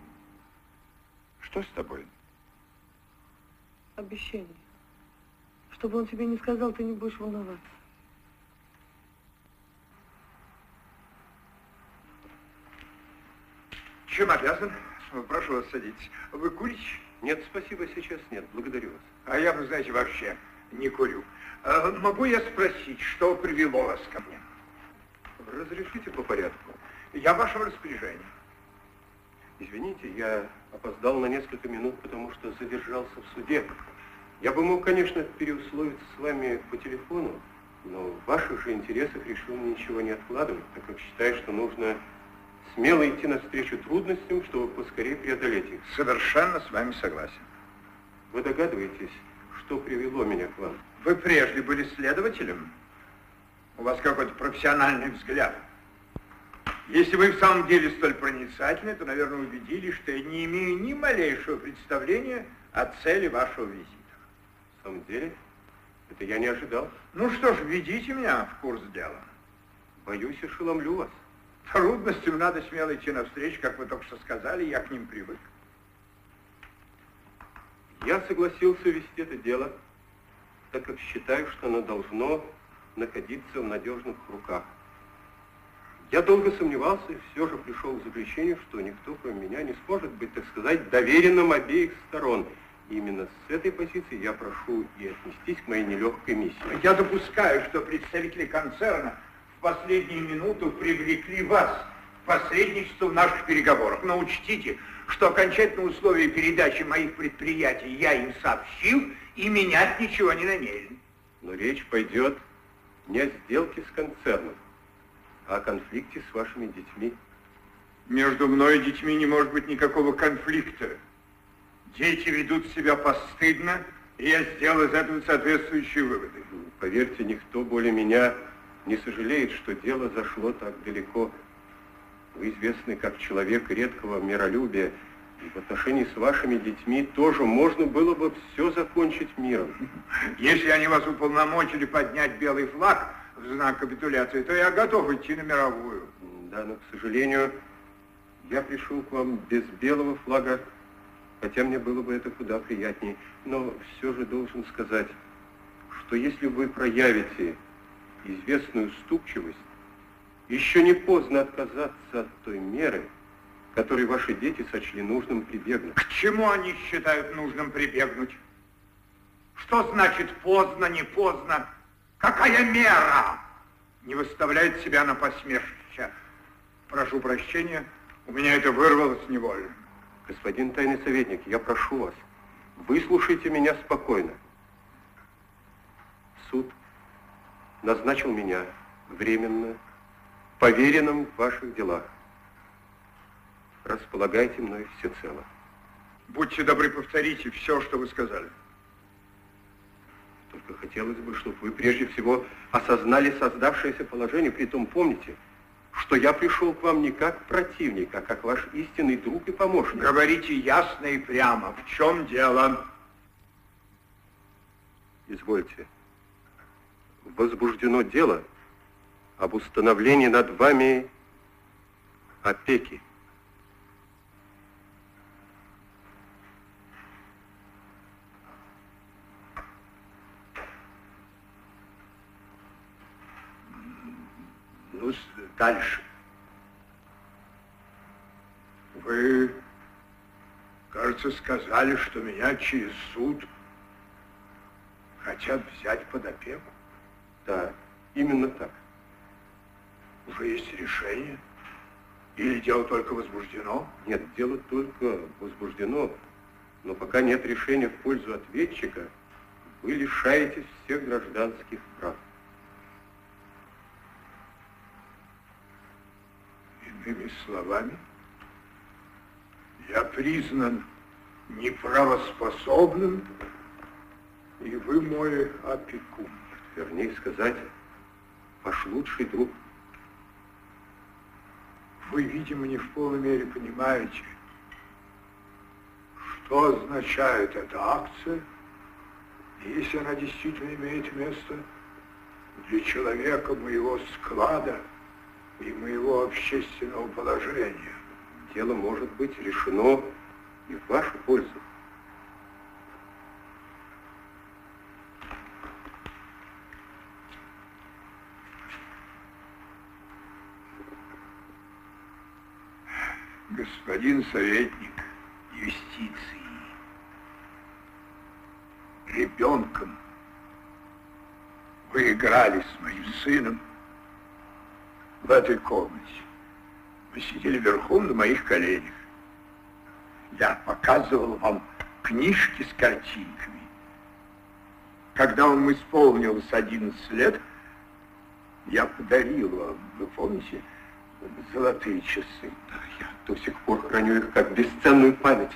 Speaker 1: Что с тобой?
Speaker 10: Обещание. Чтобы он тебе не сказал, ты не будешь волноваться.
Speaker 1: Чем обязан? Прошу вас, садитесь. Вы курите?
Speaker 5: Нет, спасибо, сейчас нет. Благодарю вас.
Speaker 1: А я, вы знаете, вообще не курю. А, могу я спросить, что привело вас ко мне?
Speaker 5: Разрешите по порядку?
Speaker 1: Я в вашем распоряжении.
Speaker 5: Извините, я опоздал на несколько минут, потому что задержался в суде. Я бы мог, конечно, переусловиться с вами по телефону, но в ваших же интересах решил ничего не откладывать, так как считаю, что нужно смело идти навстречу трудностям, чтобы поскорее преодолеть их.
Speaker 1: Совершенно с вами согласен.
Speaker 5: Вы догадываетесь, что привело меня к вам?
Speaker 1: Вы прежде были следователем? У вас какой-то профессиональный взгляд. Если вы в самом деле столь проницательны, то, наверное, убедились, что я не имею ни малейшего представления о цели вашего визита.
Speaker 5: Самом деле? Это я не ожидал.
Speaker 1: Ну что ж, введите меня в курс дела.
Speaker 5: Боюсь, ошеломлю вас.
Speaker 1: Трудностям надо смело идти навстречу, как вы только что сказали, я к ним привык.
Speaker 5: Я согласился вести это дело, так как считаю, что оно должно находиться в надежных руках. Я долго сомневался и все же пришел к заключению, что никто, кроме меня, не сможет быть, так сказать, доверенным обеих сторон. Именно с этой позиции я прошу и отнестись к моей нелегкой миссии.
Speaker 1: Я допускаю, что представители концерна в последнюю минуту привлекли вас в посредничество в наших переговорах. Но учтите, что окончательные условия передачи моих предприятий я им сообщил и менять ничего не намерен.
Speaker 5: Но речь пойдет не о сделке с концерном, а о конфликте с вашими детьми.
Speaker 1: Между мной и детьми не может быть никакого конфликта. Дети ведут себя постыдно, и я сделал из этого соответствующие выводы.
Speaker 5: Поверьте, никто более меня не сожалеет, что дело зашло так далеко. Вы известны как человек редкого миролюбия, и в отношении с вашими детьми тоже можно было бы все закончить миром.
Speaker 1: Если они вас уполномочили поднять белый флаг в знак капитуляции, то я готов идти на мировую.
Speaker 5: Да, но, к сожалению, я пришел к вам без белого флага, хотя мне было бы это куда приятнее. Но все же должен сказать, что если вы проявите известную уступчивость, еще не поздно отказаться от той меры, которой ваши дети сочли нужным прибегнуть.
Speaker 1: К чему они считают нужным прибегнуть? Что значит поздно, не поздно? Какая мера? Не выставляет себя на посмешище. Прошу прощения, у меня это вырвалось невольно.
Speaker 5: Господин тайный советник, я прошу вас, выслушайте меня спокойно. Суд назначил меня временно поверенным в ваших делах. Располагайте мной всецело.
Speaker 1: Будьте добры, повторите все, что вы сказали.
Speaker 5: Только хотелось бы, чтобы вы прежде всего осознали создавшееся положение, при том помните, что я пришел к вам не как противник, а как ваш истинный друг и помощник.
Speaker 1: Говорите ясно и прямо, в чем дело?
Speaker 5: Извольте. Возбуждено дело об установлении над вами опеки.
Speaker 1: Ну, дальше. Вы, кажется, сказали, что меня через суд хотят взять под опеку.
Speaker 5: Да, именно так.
Speaker 1: Уже есть решение? Или дело только возбуждено?
Speaker 5: Нет, дело только возбуждено, но пока нет решения в пользу ответчика, вы лишаетесь всех гражданских прав.
Speaker 1: Иными словами, я признан неправоспособным, и вы мой опекун.
Speaker 5: вернее сказать, ваш лучший друг.
Speaker 1: Вы, видимо, не в полной мере понимаете, что означает эта акция, если она действительно имеет место для человека моего склада и моего общественного положения.
Speaker 5: Дело может быть решено и в вашу пользу.
Speaker 1: господин советник юстиции, ребенком вы играли с моим сыном в этой комнате. Вы сидели верхом на моих коленях. Я показывал вам книжки с картинками. Когда вам исполнилось 11 лет, я подарил вам, вы помните, золотые часы.
Speaker 5: Да, я до сих пор храню их как бесценную память.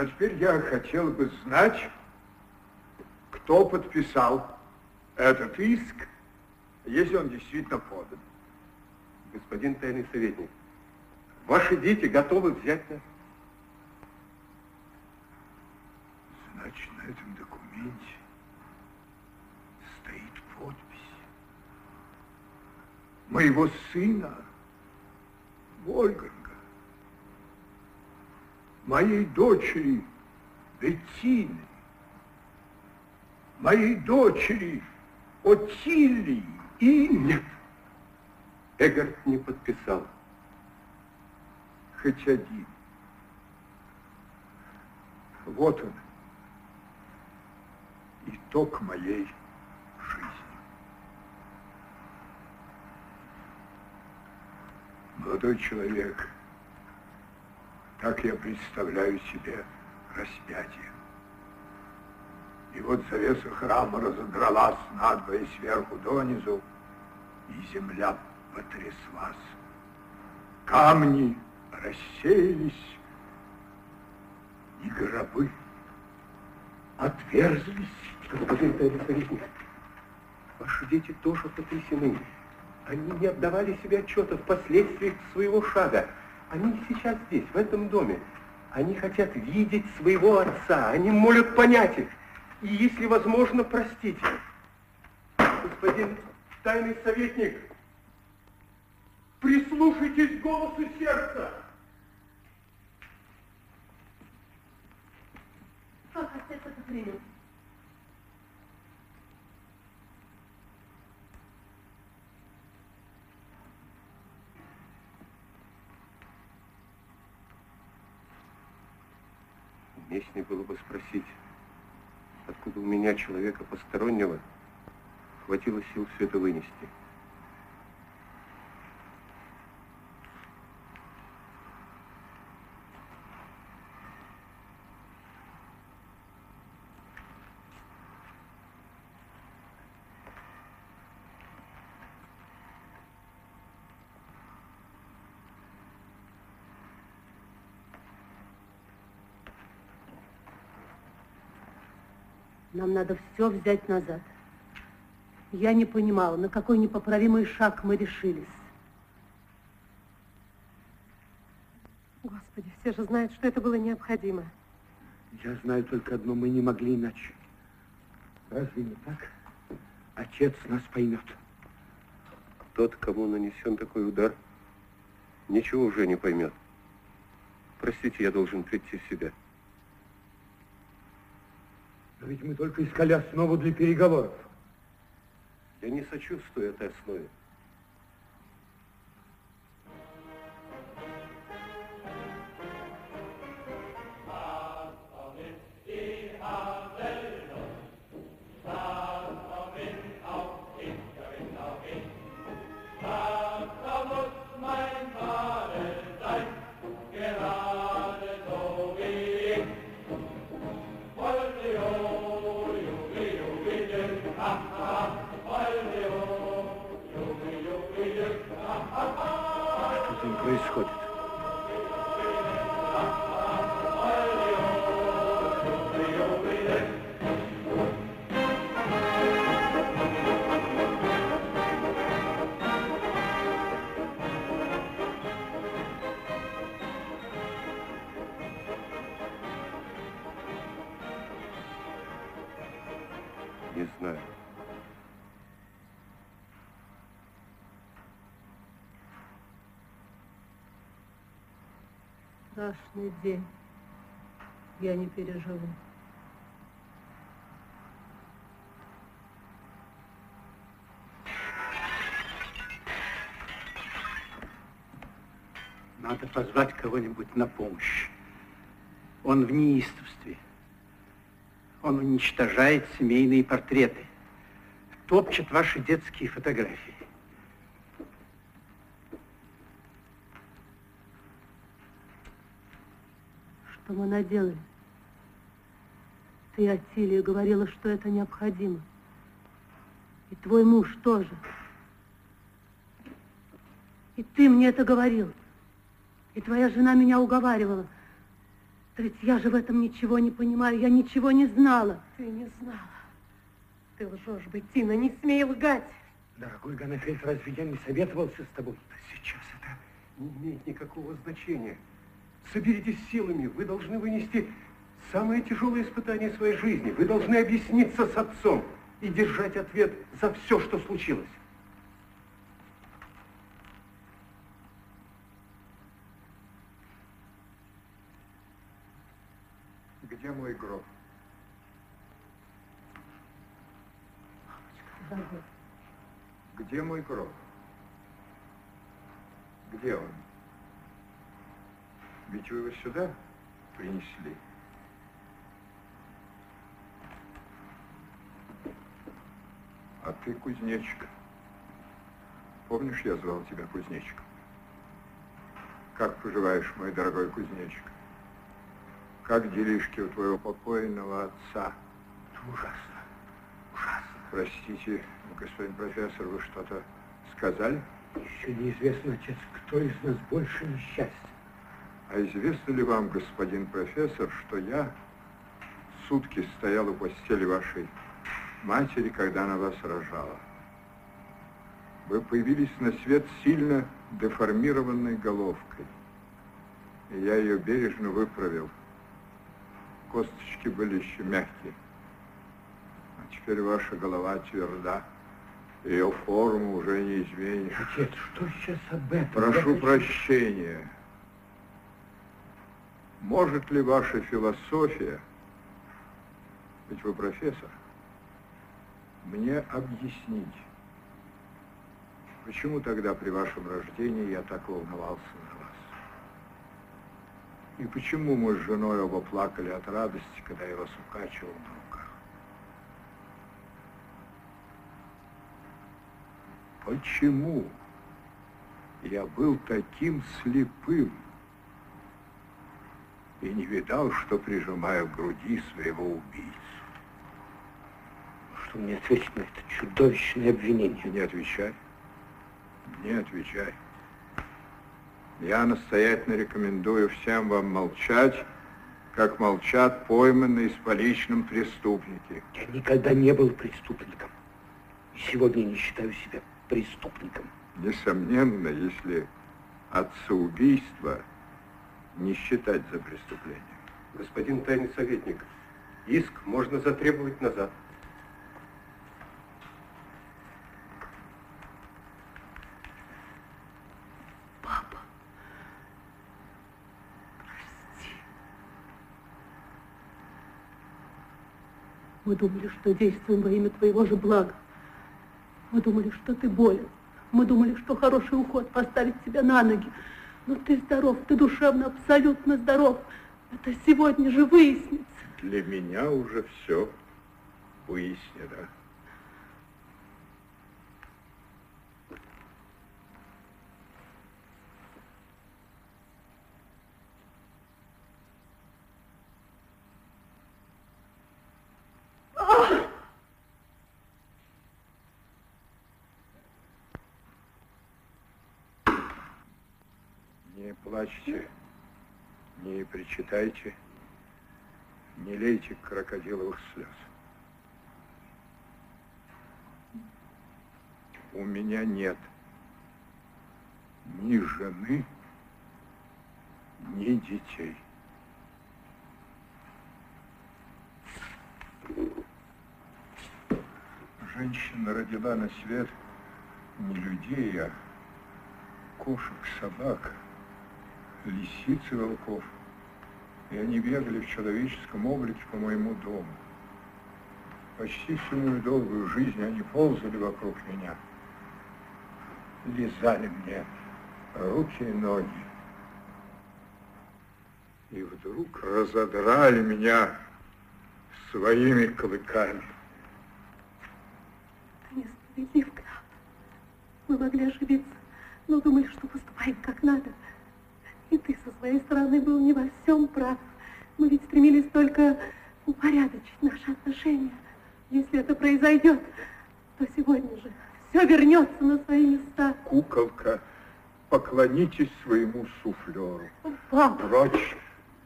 Speaker 1: А теперь я хотел бы знать, кто подписал этот иск, если он действительно подан.
Speaker 5: Господин тайный советник, ваши дети готовы взять нас.
Speaker 1: Значит, на этом документе стоит подпись моего сына Вольганга, моей дочери Беттины, моей дочери Отилии и...
Speaker 5: Нет, Эгард не подписал.
Speaker 1: Хоть один. Вот он итог моей жизни. Молодой человек, так я представляю себе распятие. И вот завеса храма разодралась надвое сверху донизу, и земля потряслась. Камни рассеялись, и гробы отверзлись.
Speaker 5: Господин советник, ваши дети тоже потрясены. Они не отдавали себе отчета в последствиях своего шага. Они сейчас здесь, в этом доме. Они хотят видеть своего отца. Они молят понять их. И, если возможно, простить. Господин тайный советник, прислушайтесь к голосу сердца.
Speaker 3: Как отец это принял?
Speaker 5: Уместнее было бы спросить, откуда у меня, человека постороннего, хватило сил все это вынести.
Speaker 3: Нам надо все взять назад. Я не понимала, на какой непоправимый шаг мы решились. Господи, все же знают, что это было необходимо.
Speaker 16: Я знаю только одно, мы не могли иначе. Разве не так? Отец нас поймет.
Speaker 5: Тот, кому нанесен такой удар, ничего уже не поймет. Простите, я должен прийти в себя.
Speaker 1: Но ведь мы только искали основу для переговоров.
Speaker 5: Я не сочувствую этой основе.
Speaker 3: Страшный день. Я не переживу.
Speaker 11: Надо позвать кого-нибудь на помощь. Он в неистовстве. Он уничтожает семейные портреты. Топчет ваши детские фотографии.
Speaker 3: Что мы наделали? Ты, Атилия, говорила, что это необходимо. И твой муж тоже. И ты мне это говорил. И твоя жена меня уговаривала. Да ведь я же в этом ничего не понимаю, я ничего не знала. Ты не знала. Ты лжешь, Беттина, не смей лгать.
Speaker 18: Дорогой Ганафельд, разве я не советовался с тобой?
Speaker 1: Сейчас это не имеет никакого значения. Соберитесь силами, вы должны вынести самое тяжелое испытание своей жизни. Вы должны объясниться с отцом и держать ответ за все, что случилось. Где мой гроб? Где мой гроб? Где он? Ведь вы его сюда принесли. А ты кузнечик. Помнишь, я звал тебя кузнечиком? Как поживаешь, мой дорогой кузнечик? Как делишки у твоего покойного отца?
Speaker 18: Ужасно, ужасно.
Speaker 1: Простите, господин профессор, вы что-то сказали?
Speaker 18: Еще неизвестно, отец, кто из нас больше несчастен.
Speaker 1: А известно ли вам, господин профессор, что я сутки стоял у постели вашей матери, когда она вас рожала? Вы появились на свет сильно деформированной головкой. И я ее бережно выправил. Косточки были еще мягкие. А теперь ваша голова тверда. Ее форму уже не изменишь.
Speaker 18: Отец, что сейчас об этом?
Speaker 1: Прошу прощения. Может ли ваша философия, ведь вы профессор, мне объяснить, почему тогда при вашем рождении я так волновался за вас? И почему мы с женой оба плакали от радости, когда я вас укачивал на руках? Почему я был таким слепым и не видал, что прижимаю к груди своего убийцу?
Speaker 18: Что мне ответить на это чудовищное обвинение?
Speaker 1: Не отвечай. Не отвечай. Я настоятельно рекомендую всем вам молчать, как молчат пойманные с поличным преступники.
Speaker 18: Я никогда не был преступником. И сегодня не считаю себя преступником.
Speaker 1: Несомненно, если отцеубийство не считать за преступление. Господин тайный советник, иск можно затребовать назад.
Speaker 3: Папа, прости. Мы думали, что действуем во имя твоего же блага. Мы думали, что ты болен. Мы думали, что хороший уход поставит тебя на ноги. Но ты здоров, ты душевно абсолютно здоров. Это сегодня же выяснится.
Speaker 1: Для меня уже все выяснено. Плачьте, не причитайте, не лейте крокодиловых слез. У меня нет ни жены, ни детей. Женщина родила на свет не людей, а кошек, собак, лисиц и волков. И они бегали в человеческом облике по моему дому. Почти всю мою долгую жизнь они ползали вокруг меня, лизали мне руки и ноги. И вдруг разодрали меня своими клыками.
Speaker 3: Это несправедлив, граф. Мы могли ошибиться, но думали, что поступаем как надо. И ты со своей стороны был не во всем прав. Мы ведь стремились только упорядочить наши отношения. Если это произойдет, то сегодня же все вернется на свои места.
Speaker 1: Куколка, поклонитесь своему суфлеру.
Speaker 3: Папа.
Speaker 1: Прочь,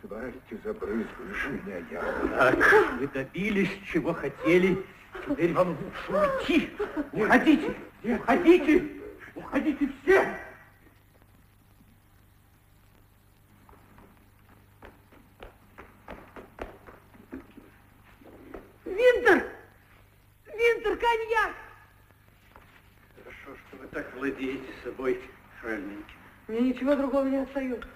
Speaker 1: тварь, ты забрызгаешь меня ядом.
Speaker 17: Так, вы добились, чего хотели. Теперь вам лучше уйти. Уходите, уходите, уходите все.
Speaker 10: Винтер! Винтер, коньяк!
Speaker 17: Хорошо, что вы так владеете собой, Фрельненький.
Speaker 10: Мне ничего другого не остается.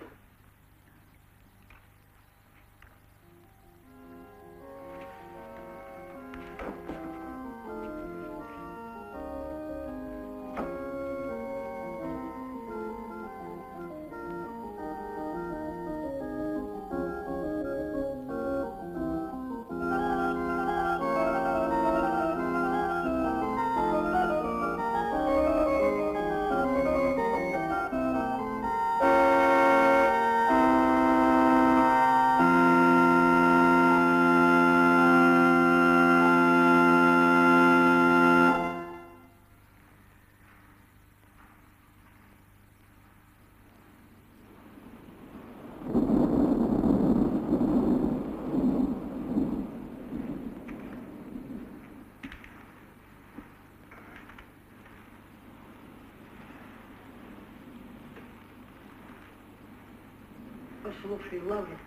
Speaker 9: Послушай, Лаврент,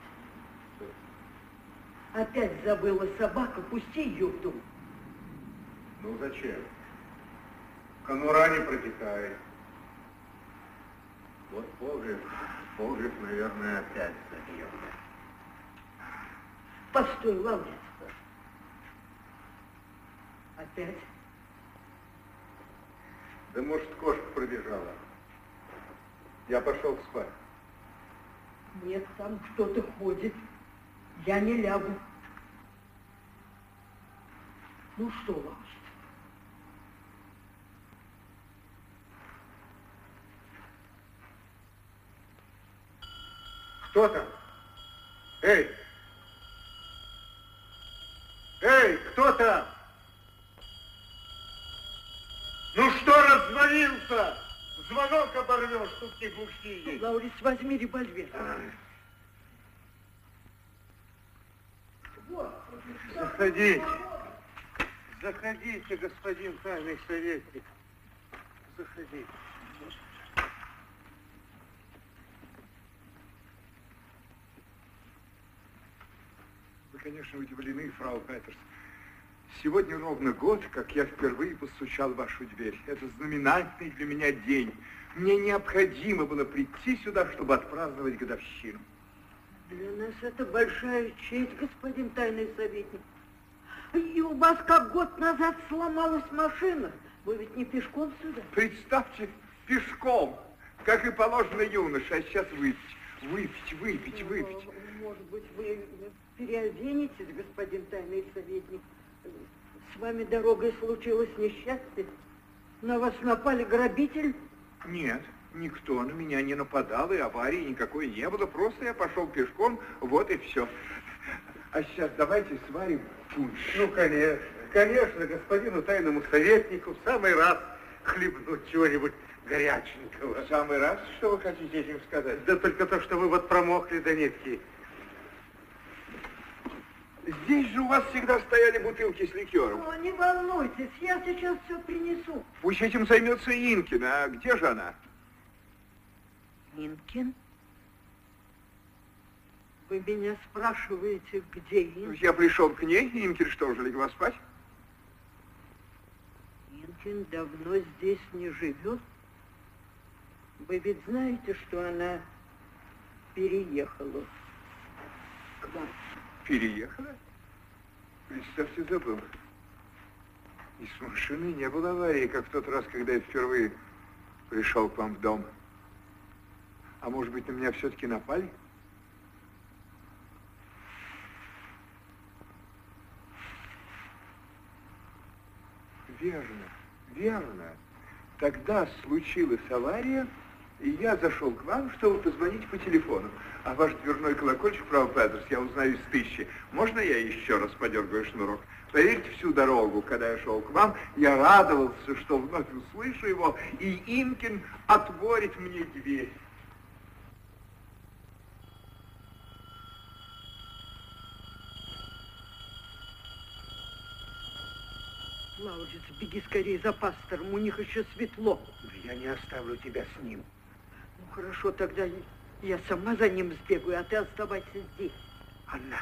Speaker 9: опять забыла собака, пусти ее в дом.
Speaker 1: Ну зачем? Конура не протекает. Вот погреб, погреб, наверное, опять забьет.
Speaker 9: Постой, Лаврент. Опять?
Speaker 1: Да может, кошка пробежала. Я пошел спать.
Speaker 9: Нет, там кто-то ходит. Я не лягу. Ну что, Лаврент?
Speaker 1: Кто там? Эй! Эй, кто там? Ну что раззвонился? Звонок оборвешь, тут не глухие.
Speaker 9: Лаурис, возьми револьвер.
Speaker 1: Заходите. Заходите, господин тайный советник. Заходите. Вы, конечно, удивлены, фрау Петерс. Сегодня ровно год, как я впервые постучал в вашу дверь. Это знаменательный для меня день. Мне необходимо было прийти сюда, чтобы отпраздновать годовщину.
Speaker 9: Для нас это большая честь, господин тайный советник. И у вас как год назад сломалась машина. Вы ведь не пешком сюда?
Speaker 1: Представьте, пешком, как и положено юноше, а сейчас выпить, выпить, выпить, выпить.
Speaker 9: Может быть, вы переоденетесь, господин тайный советник? С вами дорогой случилось несчастье? На вас напали грабитель?
Speaker 1: Нет, никто на меня не нападал, и аварии никакой не было. Просто я пошел пешком, вот и все. А сейчас давайте сварим пунш.
Speaker 19: Ну, конечно, конечно, господину тайному советнику в самый раз хлебнуть чего-нибудь
Speaker 17: горяченького.
Speaker 1: В самый раз, что вы хотите этим сказать?
Speaker 17: Да только то, что вы вот промокли до нитки.
Speaker 1: Здесь же у вас всегда стояли бутылки с ликером.
Speaker 9: О, не волнуйтесь, я сейчас все принесу.
Speaker 1: Пусть этим займется Инкен. А где же она?
Speaker 9: Инкен? Вы меня спрашиваете, где Инкен?
Speaker 1: Я пришел к ней, Инкен что же, легла спать?
Speaker 9: Инкен давно здесь не живет. Вы ведь знаете, что она переехала к вам.
Speaker 1: Переехала? Представьте, забыл. И с машины не было аварии, как в тот раз, когда я впервые пришел к вам в дом. А может быть, на меня все-таки напали? Верно, верно. Тогда случилась авария, и я зашел к вам, чтобы позвонить по телефону. А ваш дверной колокольчик, право, Петерс, я узнаю из тысячи. Можно я еще раз подергаю шнурок? Поверьте, всю дорогу, когда я шел к вам, я радовался, что вновь услышу его, и Инкин отворит мне дверь.
Speaker 9: Лаудиц, беги скорее за пастором, у них еще светло.
Speaker 17: Я не оставлю тебя с ним.
Speaker 9: Хорошо, тогда я сама за ним сбегаю, а ты оставайся здесь.
Speaker 17: Анна,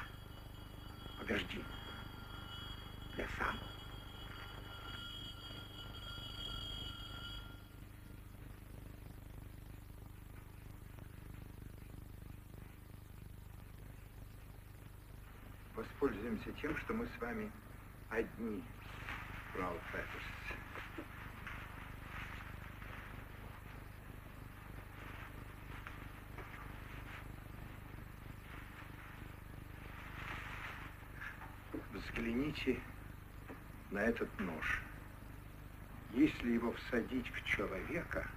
Speaker 17: подожди. Я сам.
Speaker 1: Воспользуемся тем, что мы с вами одни, фрау Петерс. Взгляните на этот нож. Если его всадить в человека,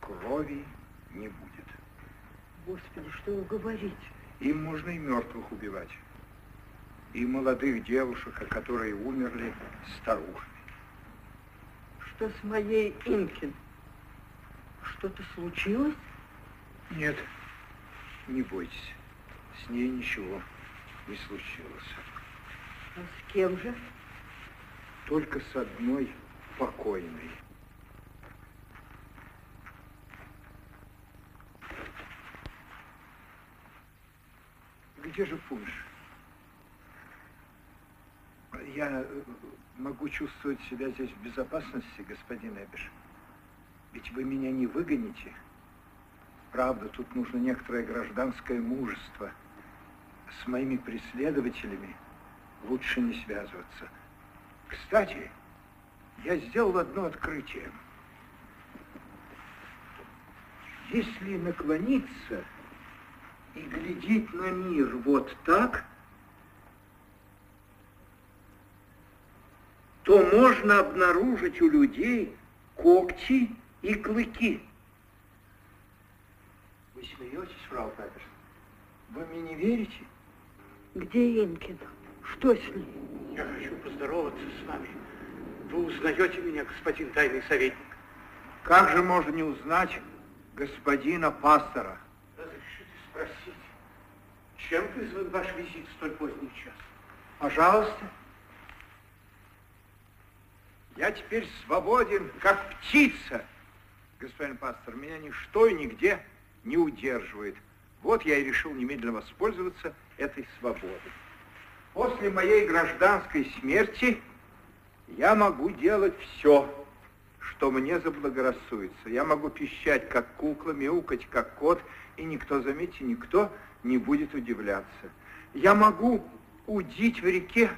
Speaker 1: крови не будет.
Speaker 9: Господи, что вы говорите?
Speaker 1: Им можно и мертвых убивать. И молодых девушек, которые умерли старухами.
Speaker 9: Что с моей Инкин? Что-то случилось?
Speaker 1: Нет, не бойтесь. С ней ничего не случилось.
Speaker 9: А с кем же?
Speaker 1: Только с одной покойной. Где же пунш? Я э, могу чувствовать себя здесь в безопасности, господин Эбиш. Ведь вы меня не выгоните. Правда, тут нужно некоторое гражданское мужество. С моими преследователями лучше не связываться. Кстати, я сделал одно открытие. Если наклониться и глядеть на мир вот так, то можно обнаружить у людей когти и клыки. Вы смеетесь, фрау Петерсон? Вы мне не верите?
Speaker 9: Где Инкин? Что с ней?
Speaker 17: Я хочу поздороваться с вами. Вы узнаете меня, господин тайный советник?
Speaker 1: Как же можно не узнать господина пастора?
Speaker 17: Разрешите спросить, чем вызван ваш визит в столь поздний час?
Speaker 1: Пожалуйста. Я теперь свободен, как птица. Господин пастор, меня ничто и нигде не удерживает. Вот я и решил немедленно воспользоваться этой свободой. После моей гражданской смерти я могу делать все, что мне заблагорассудится. Я могу пищать, как кукла, мяукать, как кот, и никто, заметьте, никто не будет удивляться. Я могу удить в реке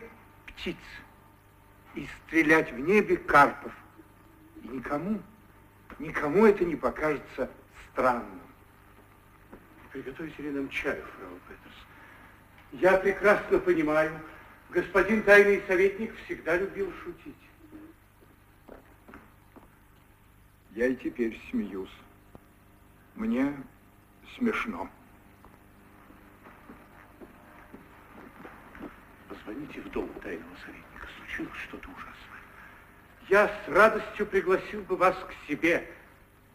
Speaker 1: птиц и стрелять в небе карпов. И никому, никому это не покажется странным.
Speaker 17: Приготовите ли нам чаю, фрау Петерс? Я прекрасно понимаю, господин тайный советник всегда любил шутить.
Speaker 1: Я и теперь смеюсь. Мне смешно.
Speaker 17: Позвоните в дом тайного советника. Случилось что-то ужасное. Я с радостью пригласил бы вас к себе,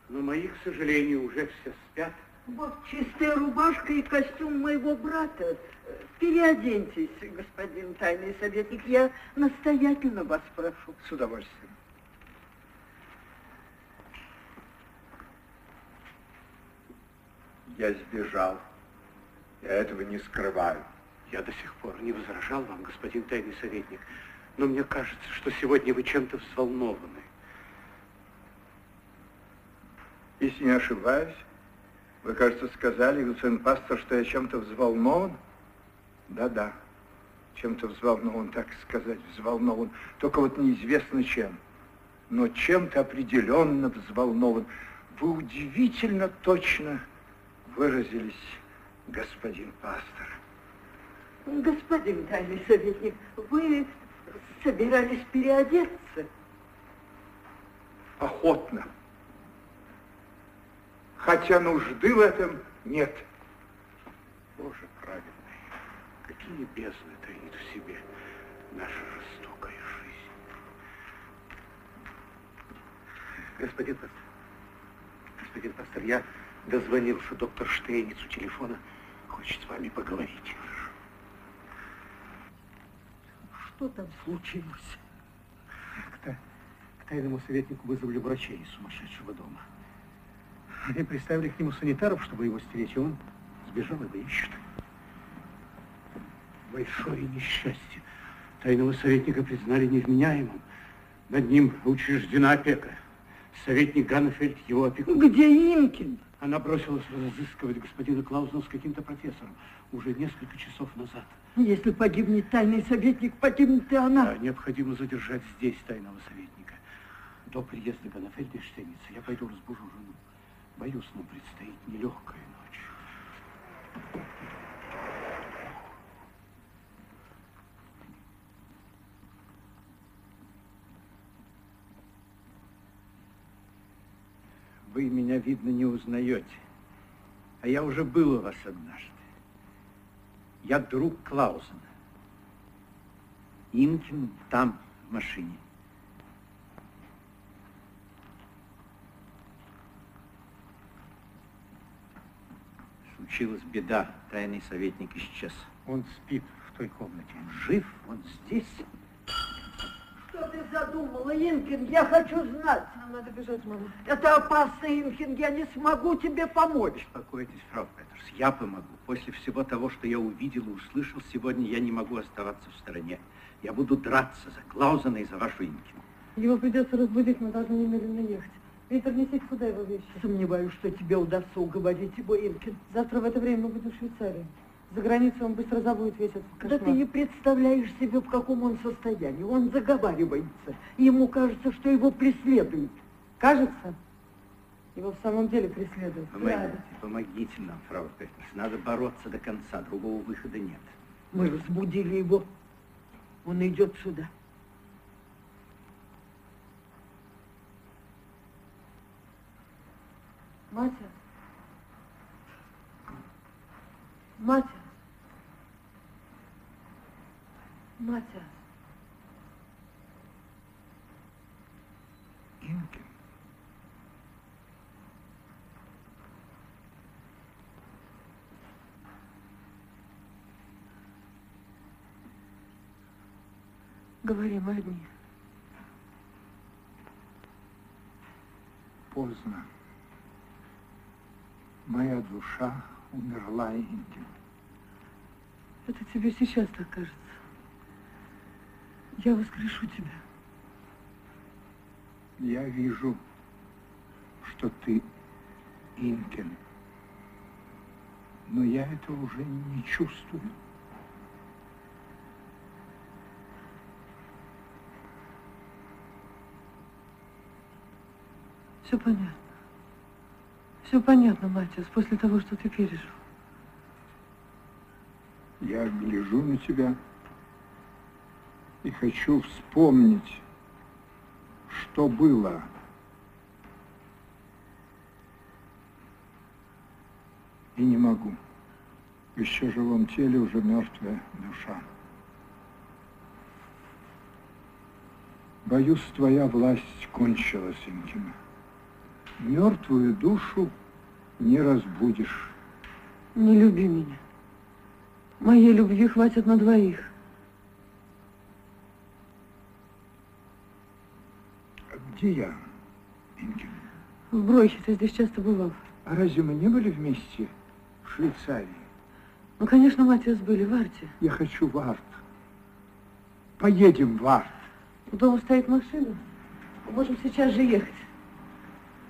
Speaker 12: Но мои, к сожалению, уже все спят.
Speaker 9: Вот чистая рубашка и костюм моего брата. Переоденьтесь, господин тайный советник. Я настоятельно вас прошу.
Speaker 1: С удовольствием. Я сбежал. Я этого не скрываю.
Speaker 12: Я до сих пор не возражал вам, господин тайный советник, но мне кажется, что сегодня вы чем-то взволнованы.
Speaker 1: Если не ошибаюсь, вы, кажется, сказали, господин пастор, что я чем-то взволнован? Да-да, чем-то взволнован, так сказать, взволнован. Только вот неизвестно чем. Но чем-то определенно взволнован. Вы удивительно точно выразились, господин пастор.
Speaker 9: Господин тайный советник, вы собирались переодеться?
Speaker 1: Охотно. Хотя нужды в этом нет.
Speaker 12: Боже праведный, какие бездны таит в себе наша жестокая жизнь. Господин пастор, господин пастор, я дозвонился доктор Штейниц у телефона, хочет с вами поговорить.
Speaker 9: Что там случилось?
Speaker 12: К, к тайному советнику вызвали врачей из сумасшедшего дома. Они приставили к нему санитаров, чтобы его стеречь, и он сбежал, его ищут. Большое несчастье. Тайного советника признали невменяемым. Над ним учреждена опека. Советник Ганнефельд его опекун.
Speaker 9: Где Инкин?
Speaker 12: Она бросилась разыскивать господина Клаузена с каким-то профессором уже несколько часов назад.
Speaker 9: Если погибнет тайный советник, погибнет и она.
Speaker 12: Да, необходимо задержать здесь тайного советника. До приезда Ганнефельда и Штейница я пойду разбужу жену. Боюсь, нам предстоит нелегкая ночь.
Speaker 19: Вы меня, видно, не узнаете. А я уже был у вас однажды. Я друг Клаузена. Инкин там, в машине. Случилась беда. Тайный советник исчез.
Speaker 12: Он спит в той комнате.
Speaker 19: Жив? Он здесь?
Speaker 9: Что ты задумала, Инкин? Я хочу знать.
Speaker 10: Нам надо бежать, мама.
Speaker 9: Это опасно, Инкин. Я не смогу тебе помочь.
Speaker 19: Успокойтесь, фрау Петерс. Я помогу. После всего того, что я увидел и услышал сегодня, я не могу оставаться в стороне. Я буду драться за Клаузена и за вашу Инкину.
Speaker 10: Его придется разбудить, мы должны немедленно ехать. Виктор, несите сюда его вещи.
Speaker 9: Сомневаюсь, что тебе удастся уговорить его, Инкин.
Speaker 10: Завтра в это время мы будем в Швейцарии. За границей он быстро забудет весь этот кошмар.
Speaker 9: Да ты не представляешь себе, в каком он состоянии. Он заговаривается. Ему кажется, что его преследуют.
Speaker 10: Кажется? Его в самом деле преследуют.
Speaker 19: Помогите, помогите нам, фрау Петерс. Надо бороться до конца, другого выхода нет.
Speaker 9: Мы разбудили его. Он идет сюда.
Speaker 10: Матя. Матя. Матя.
Speaker 1: Инкин.
Speaker 10: Говори, мы одни.
Speaker 1: Поздно. Моя душа умерла, Инкин.
Speaker 10: Это тебе сейчас так кажется. Я воскрешу тебя.
Speaker 1: Я вижу, что ты Инкин. Но я этого уже не чувствую.
Speaker 10: Все понятно. Все понятно, Матиас, после того, что ты пережил.
Speaker 1: Я гляжу на тебя и хочу вспомнить, что было. И не могу. В еще живом теле уже мертвая душа. Боюсь, твоя власть кончилась, Инкина. Мертвую душу не разбудишь.
Speaker 10: Не люби меня. Моей любви хватит на двоих.
Speaker 1: А где я, Инги?
Speaker 10: В Бройхе ты здесь часто бывал.
Speaker 1: А разве мы не были вместе в Швейцарии?
Speaker 10: Ну, конечно, Матиас были в Арте.
Speaker 1: Я хочу в Арт. Поедем в Арт.
Speaker 10: У дома стоит машина. Мы можем сейчас же ехать.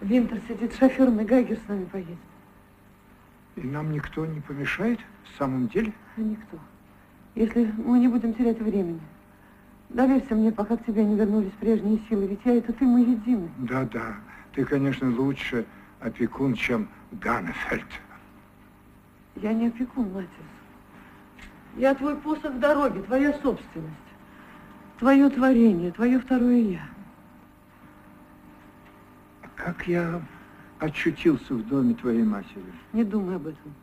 Speaker 10: Винтер сидит шофером, и Гайгер с нами поедет.
Speaker 1: И нам никто не помешает в самом деле?
Speaker 10: А никто. Если мы не будем терять времени. Доверься мне, пока к тебе не вернулись прежние силы, ведь я это ты, мы едины.
Speaker 1: Да, да. Ты, конечно, лучше опекун, чем Ганнефельд.
Speaker 10: Я не опекун, Матис. Я твой посох дороги, твоя собственность. Твое творение, твое второе я.
Speaker 1: Как я очутился в доме твоей матери?
Speaker 10: Не думай об этом.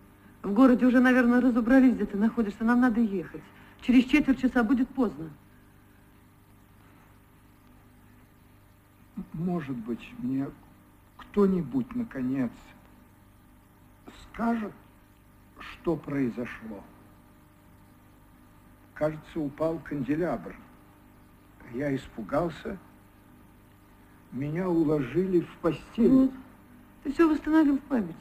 Speaker 10: В городе уже, наверное, разобрались, где ты находишься. Нам надо ехать. Через четверть часа будет поздно.
Speaker 1: Может быть, мне кто-нибудь, наконец, скажет, что произошло. Кажется, упал канделябр. Я испугался. Меня уложили в постель.
Speaker 10: Вот. Ты все восстановил в памяти.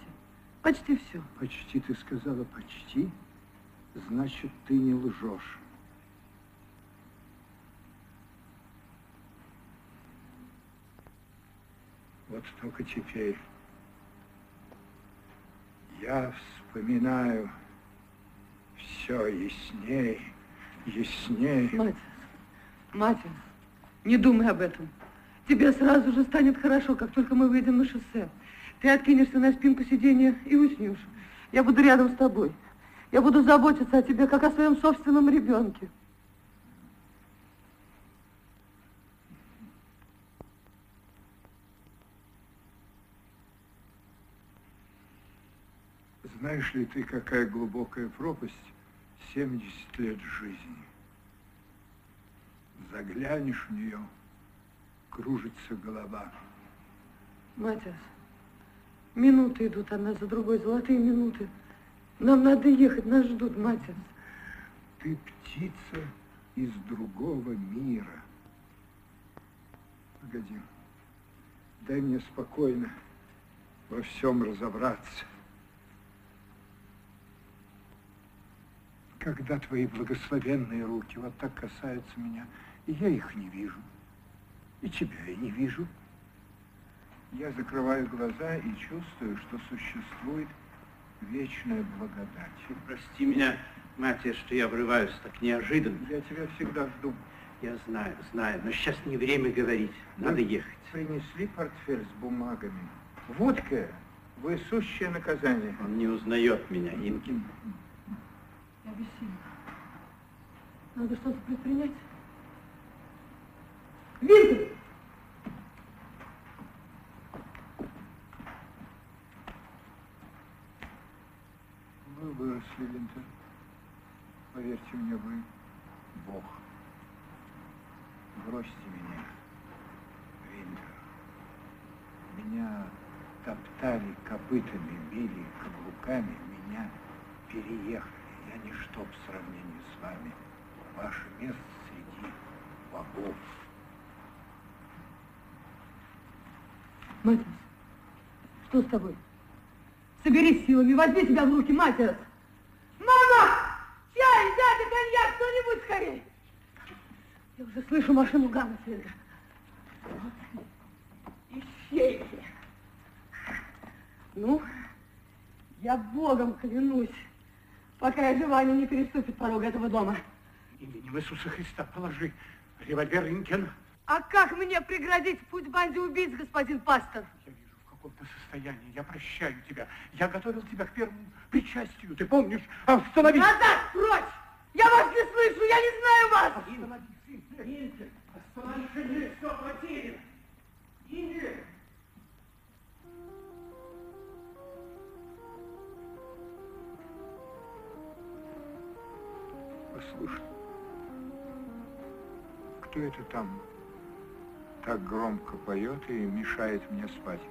Speaker 10: Почти все.
Speaker 1: Почти ты сказала почти. Значит, ты не лжешь. Вот только теперь я вспоминаю все ясней, ясней.
Speaker 10: Матис, Матис, не думай об этом. Тебе сразу же станет хорошо, как только мы выйдем на шоссе. Ты откинешься на спинку сиденья и уснешь. Я буду рядом с тобой. Я буду заботиться о тебе, как о своем собственном ребенке.
Speaker 1: Знаешь ли ты, какая глубокая пропасть 70 лет жизни? Заглянешь в нее, кружится голова.
Speaker 10: Матиас, минуты идут одна за другой, золотые минуты. Нам надо ехать, нас ждут, Матиас.
Speaker 1: Ты птица из другого мира. Погоди, дай мне спокойно во всем разобраться. Когда твои благословенные руки вот так касаются меня, и я их не вижу, и тебя я не вижу, я закрываю глаза и чувствую, что существует вечная благодать.
Speaker 11: Прости меня, Матья, что я врываюсь так неожиданно.
Speaker 1: Я тебя всегда жду.
Speaker 11: Я знаю, знаю, но сейчас не время говорить. Надо
Speaker 1: Вы
Speaker 11: ехать.
Speaker 1: Принесли портфель с бумагами. Водка – высущее наказание.
Speaker 11: Он не узнает меня, Инкин.
Speaker 10: Я бессильна. Надо что-то предпринять. Винтер!
Speaker 1: Вы выросли, Винтер. Поверьте мне, вы Бог. Бросьте меня, Винтер. Меня топтали копытами, били каблуками, меня переехали. Я ничто в сравнении с вами. Ваше место среди богов.
Speaker 10: Матиас, что с тобой? Соберись силами, возьми себя в руки, Матиас! Мама! Чай, дядя, коньяк, кто-нибудь скорее! Я уже слышу машину Ганнефельда. Ищейки! Ну, я богом клянусь, пока я жива, они не переступят порог этого дома.
Speaker 12: Именем Иисуса Христа положи револьвер, Инкен.
Speaker 10: А как мне преградить путь банде убийц, господин пастор?
Speaker 12: Я вижу, в каком ты состоянии. Я прощаю тебя. Я готовил тебя к первому причастию. Ты помнишь? Остановись!
Speaker 10: Назад, прочь! Я вас не слышу, я не знаю вас!
Speaker 12: Остановись, Инкен! Остановись, все потеряно! Инкен!
Speaker 1: Послушай, кто это там так громко поет и мешает мне спать.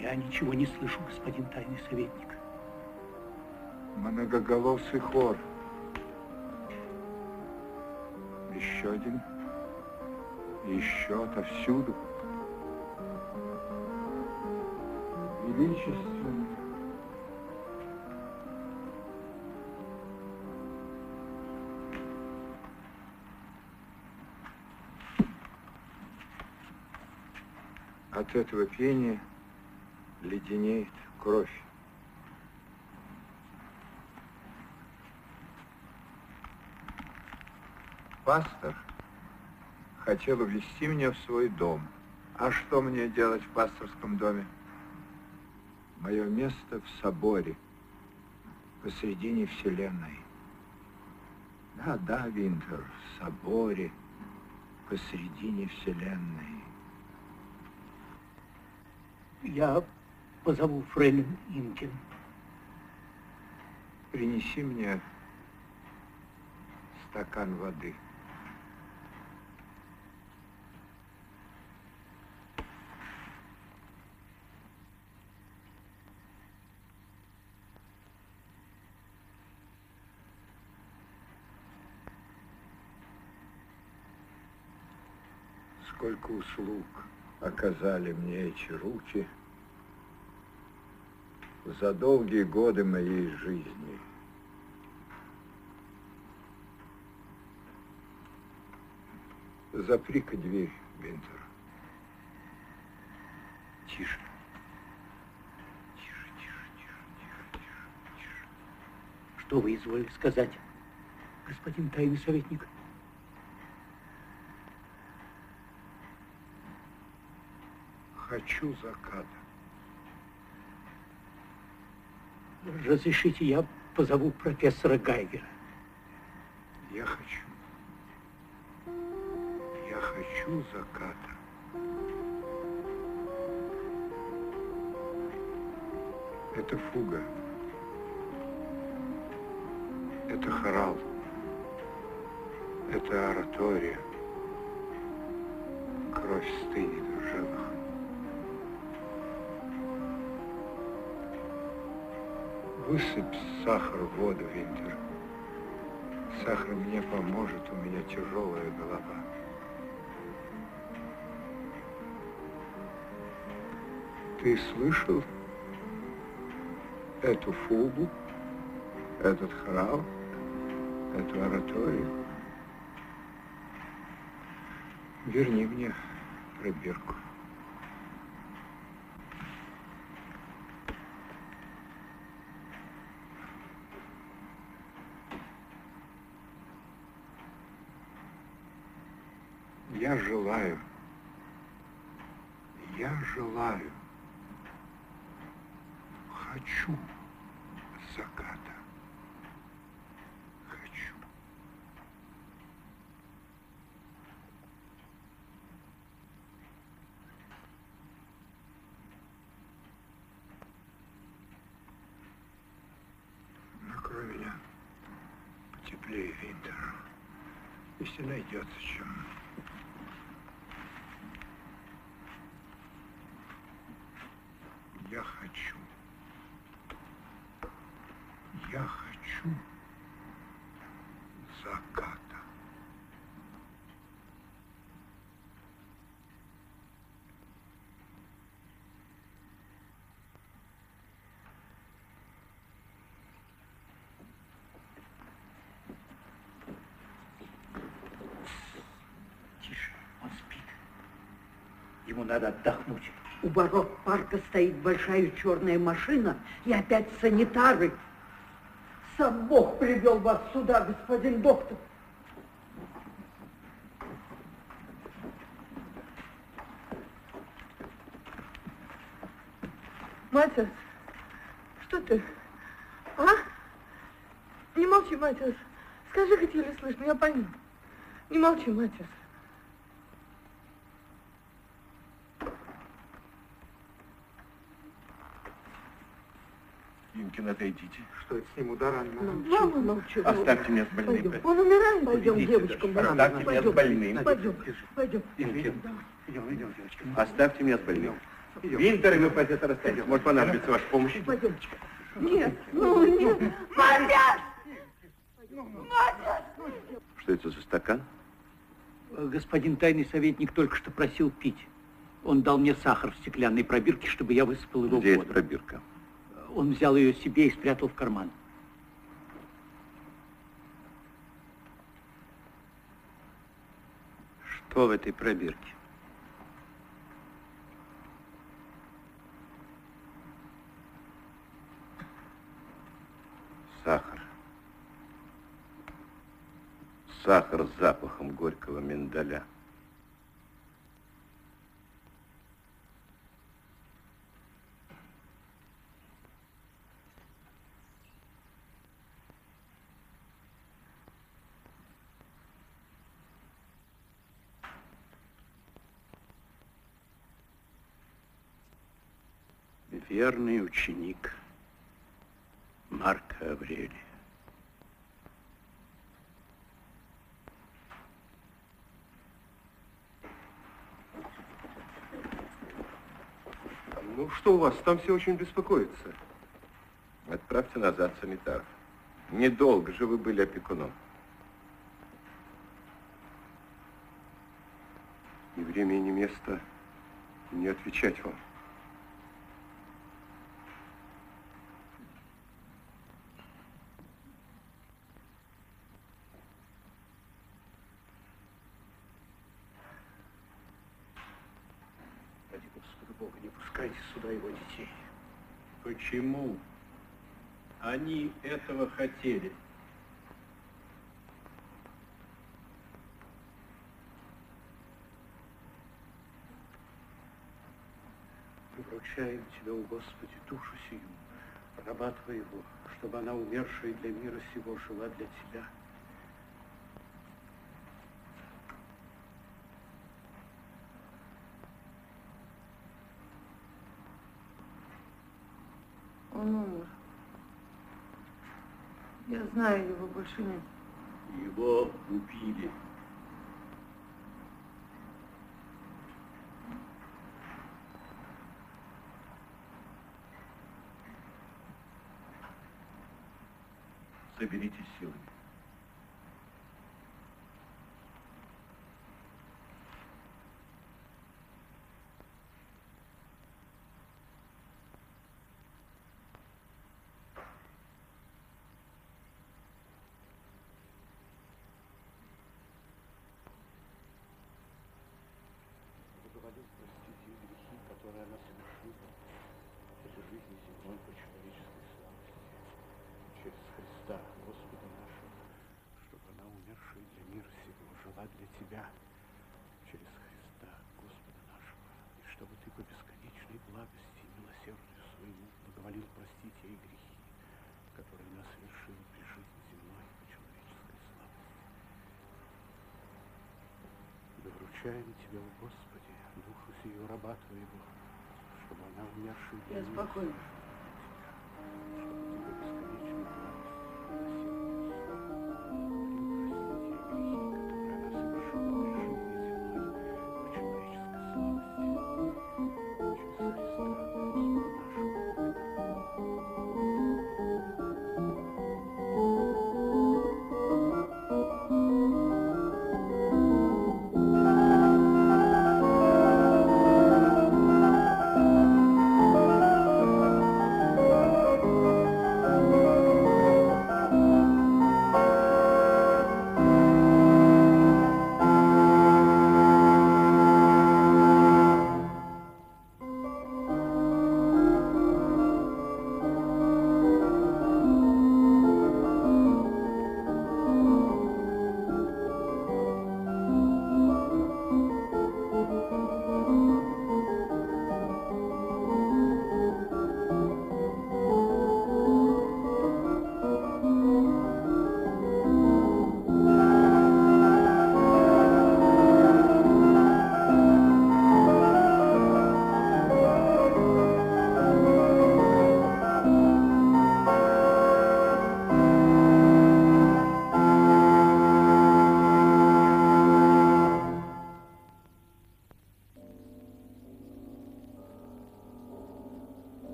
Speaker 12: Я ничего не слышу, господин тайный советник.
Speaker 1: Многоголосый хор. Еще один. Еще отовсюду. Величественный. От этого пения леденеет кровь. Пастор хотел увезти меня в свой дом. А что мне делать в пасторском доме? Мое место в соборе, посредине вселенной. Да-да, Винтер, в соборе, посредине вселенной.
Speaker 12: Я позову Фрейлин Инкин.
Speaker 1: Принеси мне стакан воды. Сколько услуг оказали мне эти руки за долгие годы моей жизни. Запри-ка дверь, Винтер.
Speaker 12: Тише. Что вы изволили сказать, господин тайный советник?
Speaker 1: Хочу заката.
Speaker 12: Разрешите, я позову профессора Гайгера.
Speaker 1: Я хочу. Я хочу заката. Это фуга. Это хорал. Это оратория. Кровь стынет в жилах. Высыпь сахар в воду, Винтер. Сахар мне поможет, у меня тяжелая голова. Ты слышал эту фугу, этот храм, эту ораторию? Верни мне пробирку. Я желаю, я желаю, хочу заката. Хочу. Накрой меня потеплее, Винтер, если найдется чем. Я хочу. Я хочу заката.
Speaker 12: Тише, он спит. Ему надо отдохнуть.
Speaker 9: У ворот парка стоит большая черная машина и опять санитары. Сам Бог привел вас сюда, господин доктор.
Speaker 10: Матиас, что ты? А? Не молчи, Матиас. Скажи, хоть еле слышно, я пойму. Не молчи, Матиас.
Speaker 15: Инкин, отойдите.
Speaker 1: Что это с ним удар
Speaker 10: Мама молчит.
Speaker 15: Оставьте меня с больным.
Speaker 10: Пойдем. Он умирает.
Speaker 9: Пойдем,
Speaker 15: Идите,
Speaker 9: девочка,
Speaker 15: Оставьте
Speaker 9: мама,
Speaker 15: меня с
Speaker 9: пойдем.
Speaker 15: больным.
Speaker 9: Пойдем, пойдем.
Speaker 15: Инкин,
Speaker 12: Идем, идем, девочка.
Speaker 15: оставьте меня с больным. Винтер, мы, профессор, расстаемся. Может понадобится ваша помощь.
Speaker 20: Пойдемте.
Speaker 9: Нет, ну нет. Мамя!
Speaker 15: Что это за стакан?
Speaker 12: Господин тайный советник только что просил пить. Он дал мне сахар в стеклянной пробирке, чтобы я высыпал его
Speaker 15: Где
Speaker 12: в воду.
Speaker 15: пробирка?
Speaker 12: Он взял ее себе и спрятал в карман.
Speaker 15: Что в этой пробирке? Сахар. Сахар с запахом горького миндаля.
Speaker 12: Верный ученик Марка Аврелия.
Speaker 15: Ну, что у вас? Там все очень беспокоятся. Отправьте назад санитаров. Недолго же вы были опекуном. Ни время, ни место не отвечать вам.
Speaker 12: Ради Господа Бога, не пускайте сюда его детей.
Speaker 11: Почему? Они этого хотели.
Speaker 12: Вручаем Тебя, о Господи, душу сию, раба Твоего, чтобы она, умершая для мира сего, жила для Тебя.
Speaker 10: Он умер. Я знаю, его больше нет.
Speaker 11: Его убили.
Speaker 15: Соберитесь силами.
Speaker 12: Благоволил простить ей грехи, которые она совершила этой жизни земной по человеческой славности. Через Христа, Господа нашего, чтобы она, умершая для мира сего, жила для Тебя. Через Христа, Господа нашего, и чтобы Ты по бесконечной благости и милосердию своему благоволил простить ей грехи, которые она совершила при жизни земной по человеческой славности. Тебе, о Господи, душу сию раба Твоего, чтобы она, умершая для
Speaker 10: Я
Speaker 12: мира
Speaker 10: спокойна.
Speaker 12: Господи,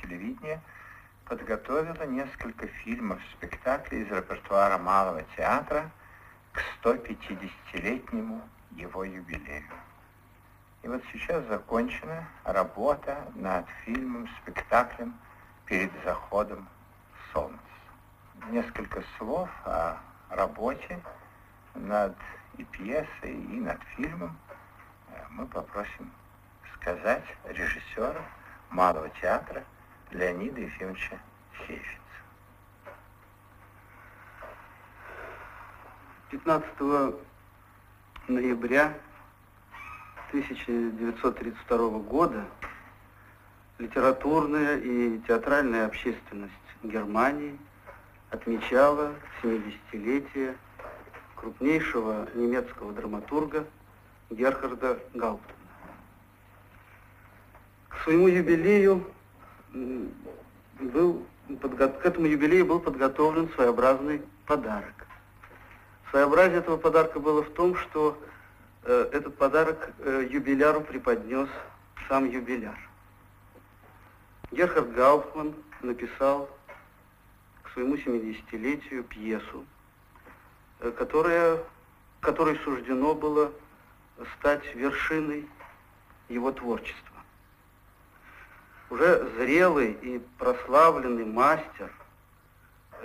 Speaker 7: телевидения подготовило несколько фильмов, спектаклей из репертуара Малого театра к 150-летнему его юбилею. И вот сейчас закончена работа над фильмом, спектаклем «Перед заходом солнца». Несколько слов о работе над и пьесой, и над фильмом э, мы попросим сказать режиссера Малого театра Леонида Ефимовича Сефица.
Speaker 21: 15 ноября 1932 года литературная и театральная общественность Германии отмечала 70-летие крупнейшего немецкого драматурга Герхарда Гауптмана. К своему юбилею был, к этому юбилею был подготовлен своеобразный подарок. Своеобразие этого подарка было в том, что э, этот подарок э, юбиляру преподнес сам юбиляр. Герхард Гауптман написал к своему 70-летию пьесу, э, которая, которой суждено было стать вершиной его творчества. Уже зрелый и прославленный мастер,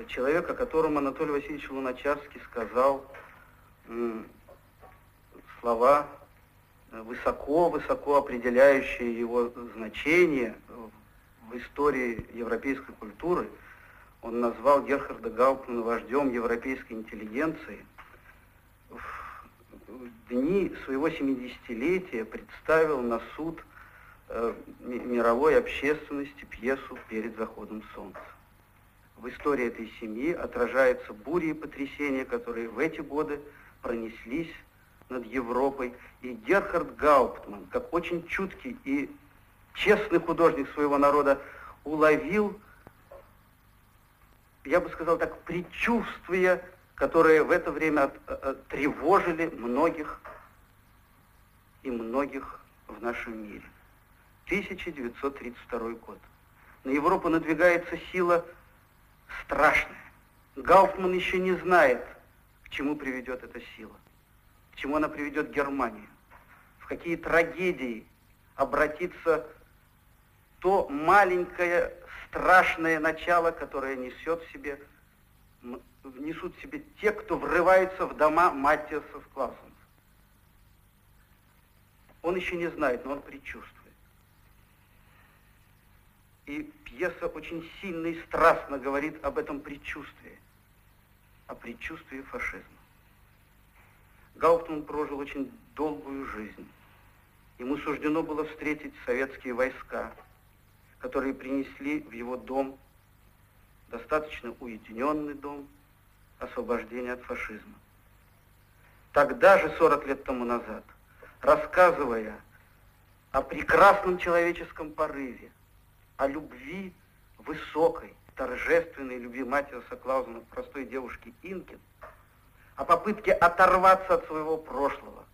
Speaker 21: человек, о котором Анатолий Васильевич Луначарский сказал слова высоко-высоко определяющие его значение в истории европейской культуры, он назвал Герхарда Гауптмана вождем европейской интеллигенции. В дни своего 70-летия представил на суд э, мировой общественности пьесу «Перед заходом солнца». В истории этой семьи отражаются бури и потрясения, которые в эти годы пронеслись над Европой. И Герхард Гауптман, как очень чуткий и честный художник своего народа, уловил, я бы сказал так, предчувствия, которые в это время от, от, э, тревожили многих и многих в нашем мире. 1932 год. На Европу надвигается сила страшная. Гауптман еще не знает, к чему приведет эта сила, к чему она приведет Германию, в какие трагедии обратится то маленькое страшное начало, которое несет в себе, несут в себе те, кто врывается в дома Маттиасов Клаусенс. Он еще не знает, но он предчувствует. И пьеса очень сильно и страстно говорит об этом предчувствии, о предчувствии фашизма. Гауптман прожил очень долгую жизнь. Ему суждено было встретить советские войска, которые принесли в его дом, достаточно уединенный дом, освобождения от фашизма. Тогда же, 40 лет тому назад, рассказывая о прекрасном человеческом порыве, о любви высокой, торжественной любви Матиаса Клаузена к простой девушке Инкин, о попытке оторваться от своего прошлого,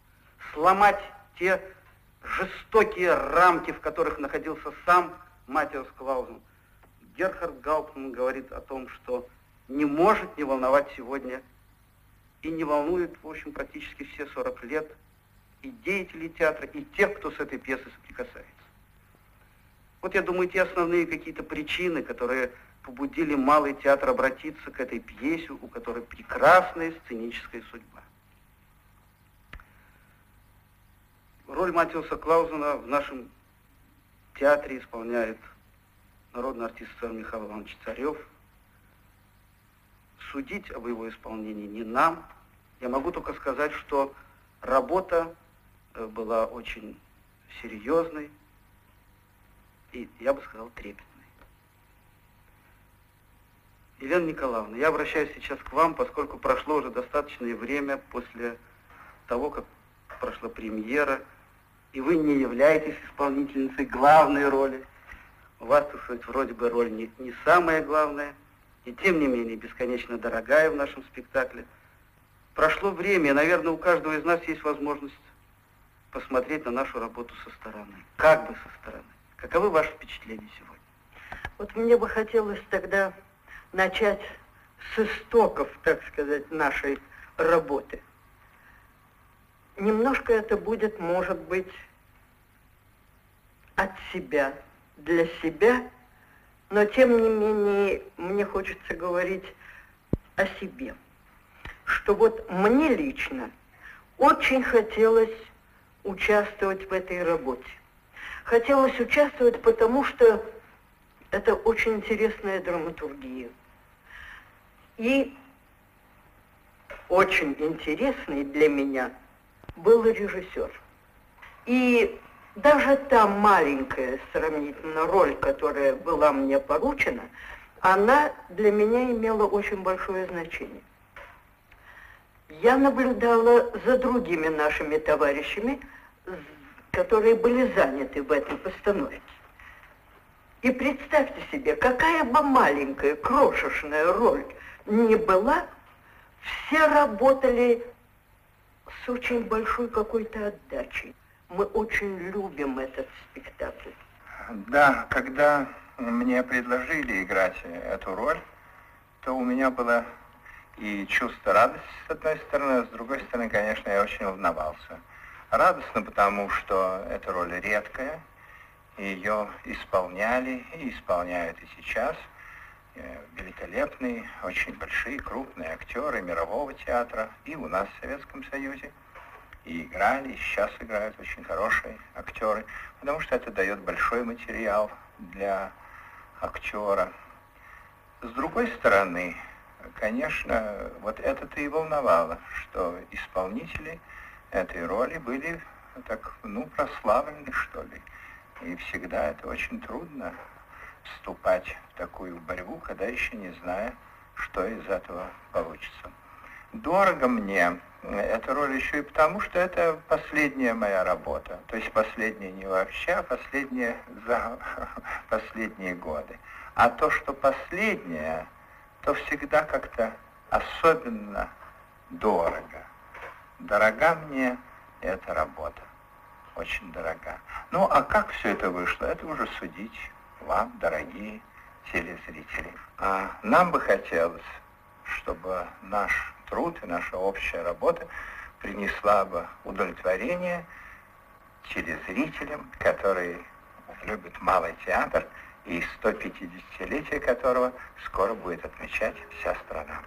Speaker 21: сломать те жестокие рамки, в которых находился сам Матиас Клаузен. Герхард Гауптман говорит о том, что не может не волновать сегодня и не волнует, в общем, практически все 40 лет и деятелей театра, и тех, кто с этой пьесой соприкасается. Вот я думаю, те основные какие-то причины, которые побудили Малый театр обратиться к этой пьесе, у которой прекрасная сценическая судьба. Роль Матиуса Клаузена в нашем театре исполняет народный артист сэр Михаил Иванович Царев. Судить об его исполнении не нам. Я могу только сказать, что работа э, была очень серьезной, и, я бы сказал, трепетной. Елена Николаевна, я обращаюсь сейчас к вам, поскольку прошло уже достаточное время после того, как прошла премьера, и вы не являетесь исполнительницей главной роли. У вас, так сказать, вроде бы роль не, не самая главная, и тем не менее бесконечно дорогая в нашем спектакле. Прошло время, и, наверное, у каждого из нас есть возможность посмотреть на нашу работу со стороны. Как бы со стороны. Каковы ваши впечатления сегодня?
Speaker 9: Вот мне бы хотелось тогда начать с истоков, так сказать, нашей работы. Немножко это будет, может быть, от себя, для себя, но тем не менее мне хочется говорить о себе. Что вот мне лично очень хотелось участвовать в этой работе. Хотелось участвовать, потому что это очень интересная драматургия. И очень интересный для меня был режиссер. И даже та маленькая сравнительно роль, которая была мне поручена, она для меня имела очень большое значение. Я наблюдала за другими нашими товарищами, которые были заняты в этой постановке. И представьте себе, какая бы маленькая, крошечная роль ни была, все работали с очень большой какой-то отдачей. Мы очень любим этот спектакль.
Speaker 7: Да, когда мне предложили играть эту роль, то у меня было и чувство радости с одной стороны, а с другой стороны, конечно, я очень волновался. Радостно, потому что эта роль редкая, ее исполняли и исполняют и сейчас э, великолепные, очень большие, крупные актеры мирового театра и у нас в Советском Союзе. И играли, и сейчас играют очень хорошие актеры, потому что это дает большой материал для актера. С другой стороны, конечно, вот это-то и волновало, что исполнители этой роли были так, ну, прославлены, что ли. И всегда это очень трудно вступать в такую борьбу, когда еще не зная, что из этого получится. Дорого мне эта роль еще и потому, что это последняя моя работа. То есть последняя не вообще, а последняя за *laughs* последние годы. А то, что последнее, то всегда как-то особенно дорого. Дорога мне эта работа. Очень дорога. Ну, а как все это вышло, это уже судить вам, дорогие телезрители. А нам бы хотелось, чтобы наш труд и наша общая работа принесла бы удовлетворение телезрителям, которые любят малый театр и 150-летие которого скоро будет отмечать вся страна.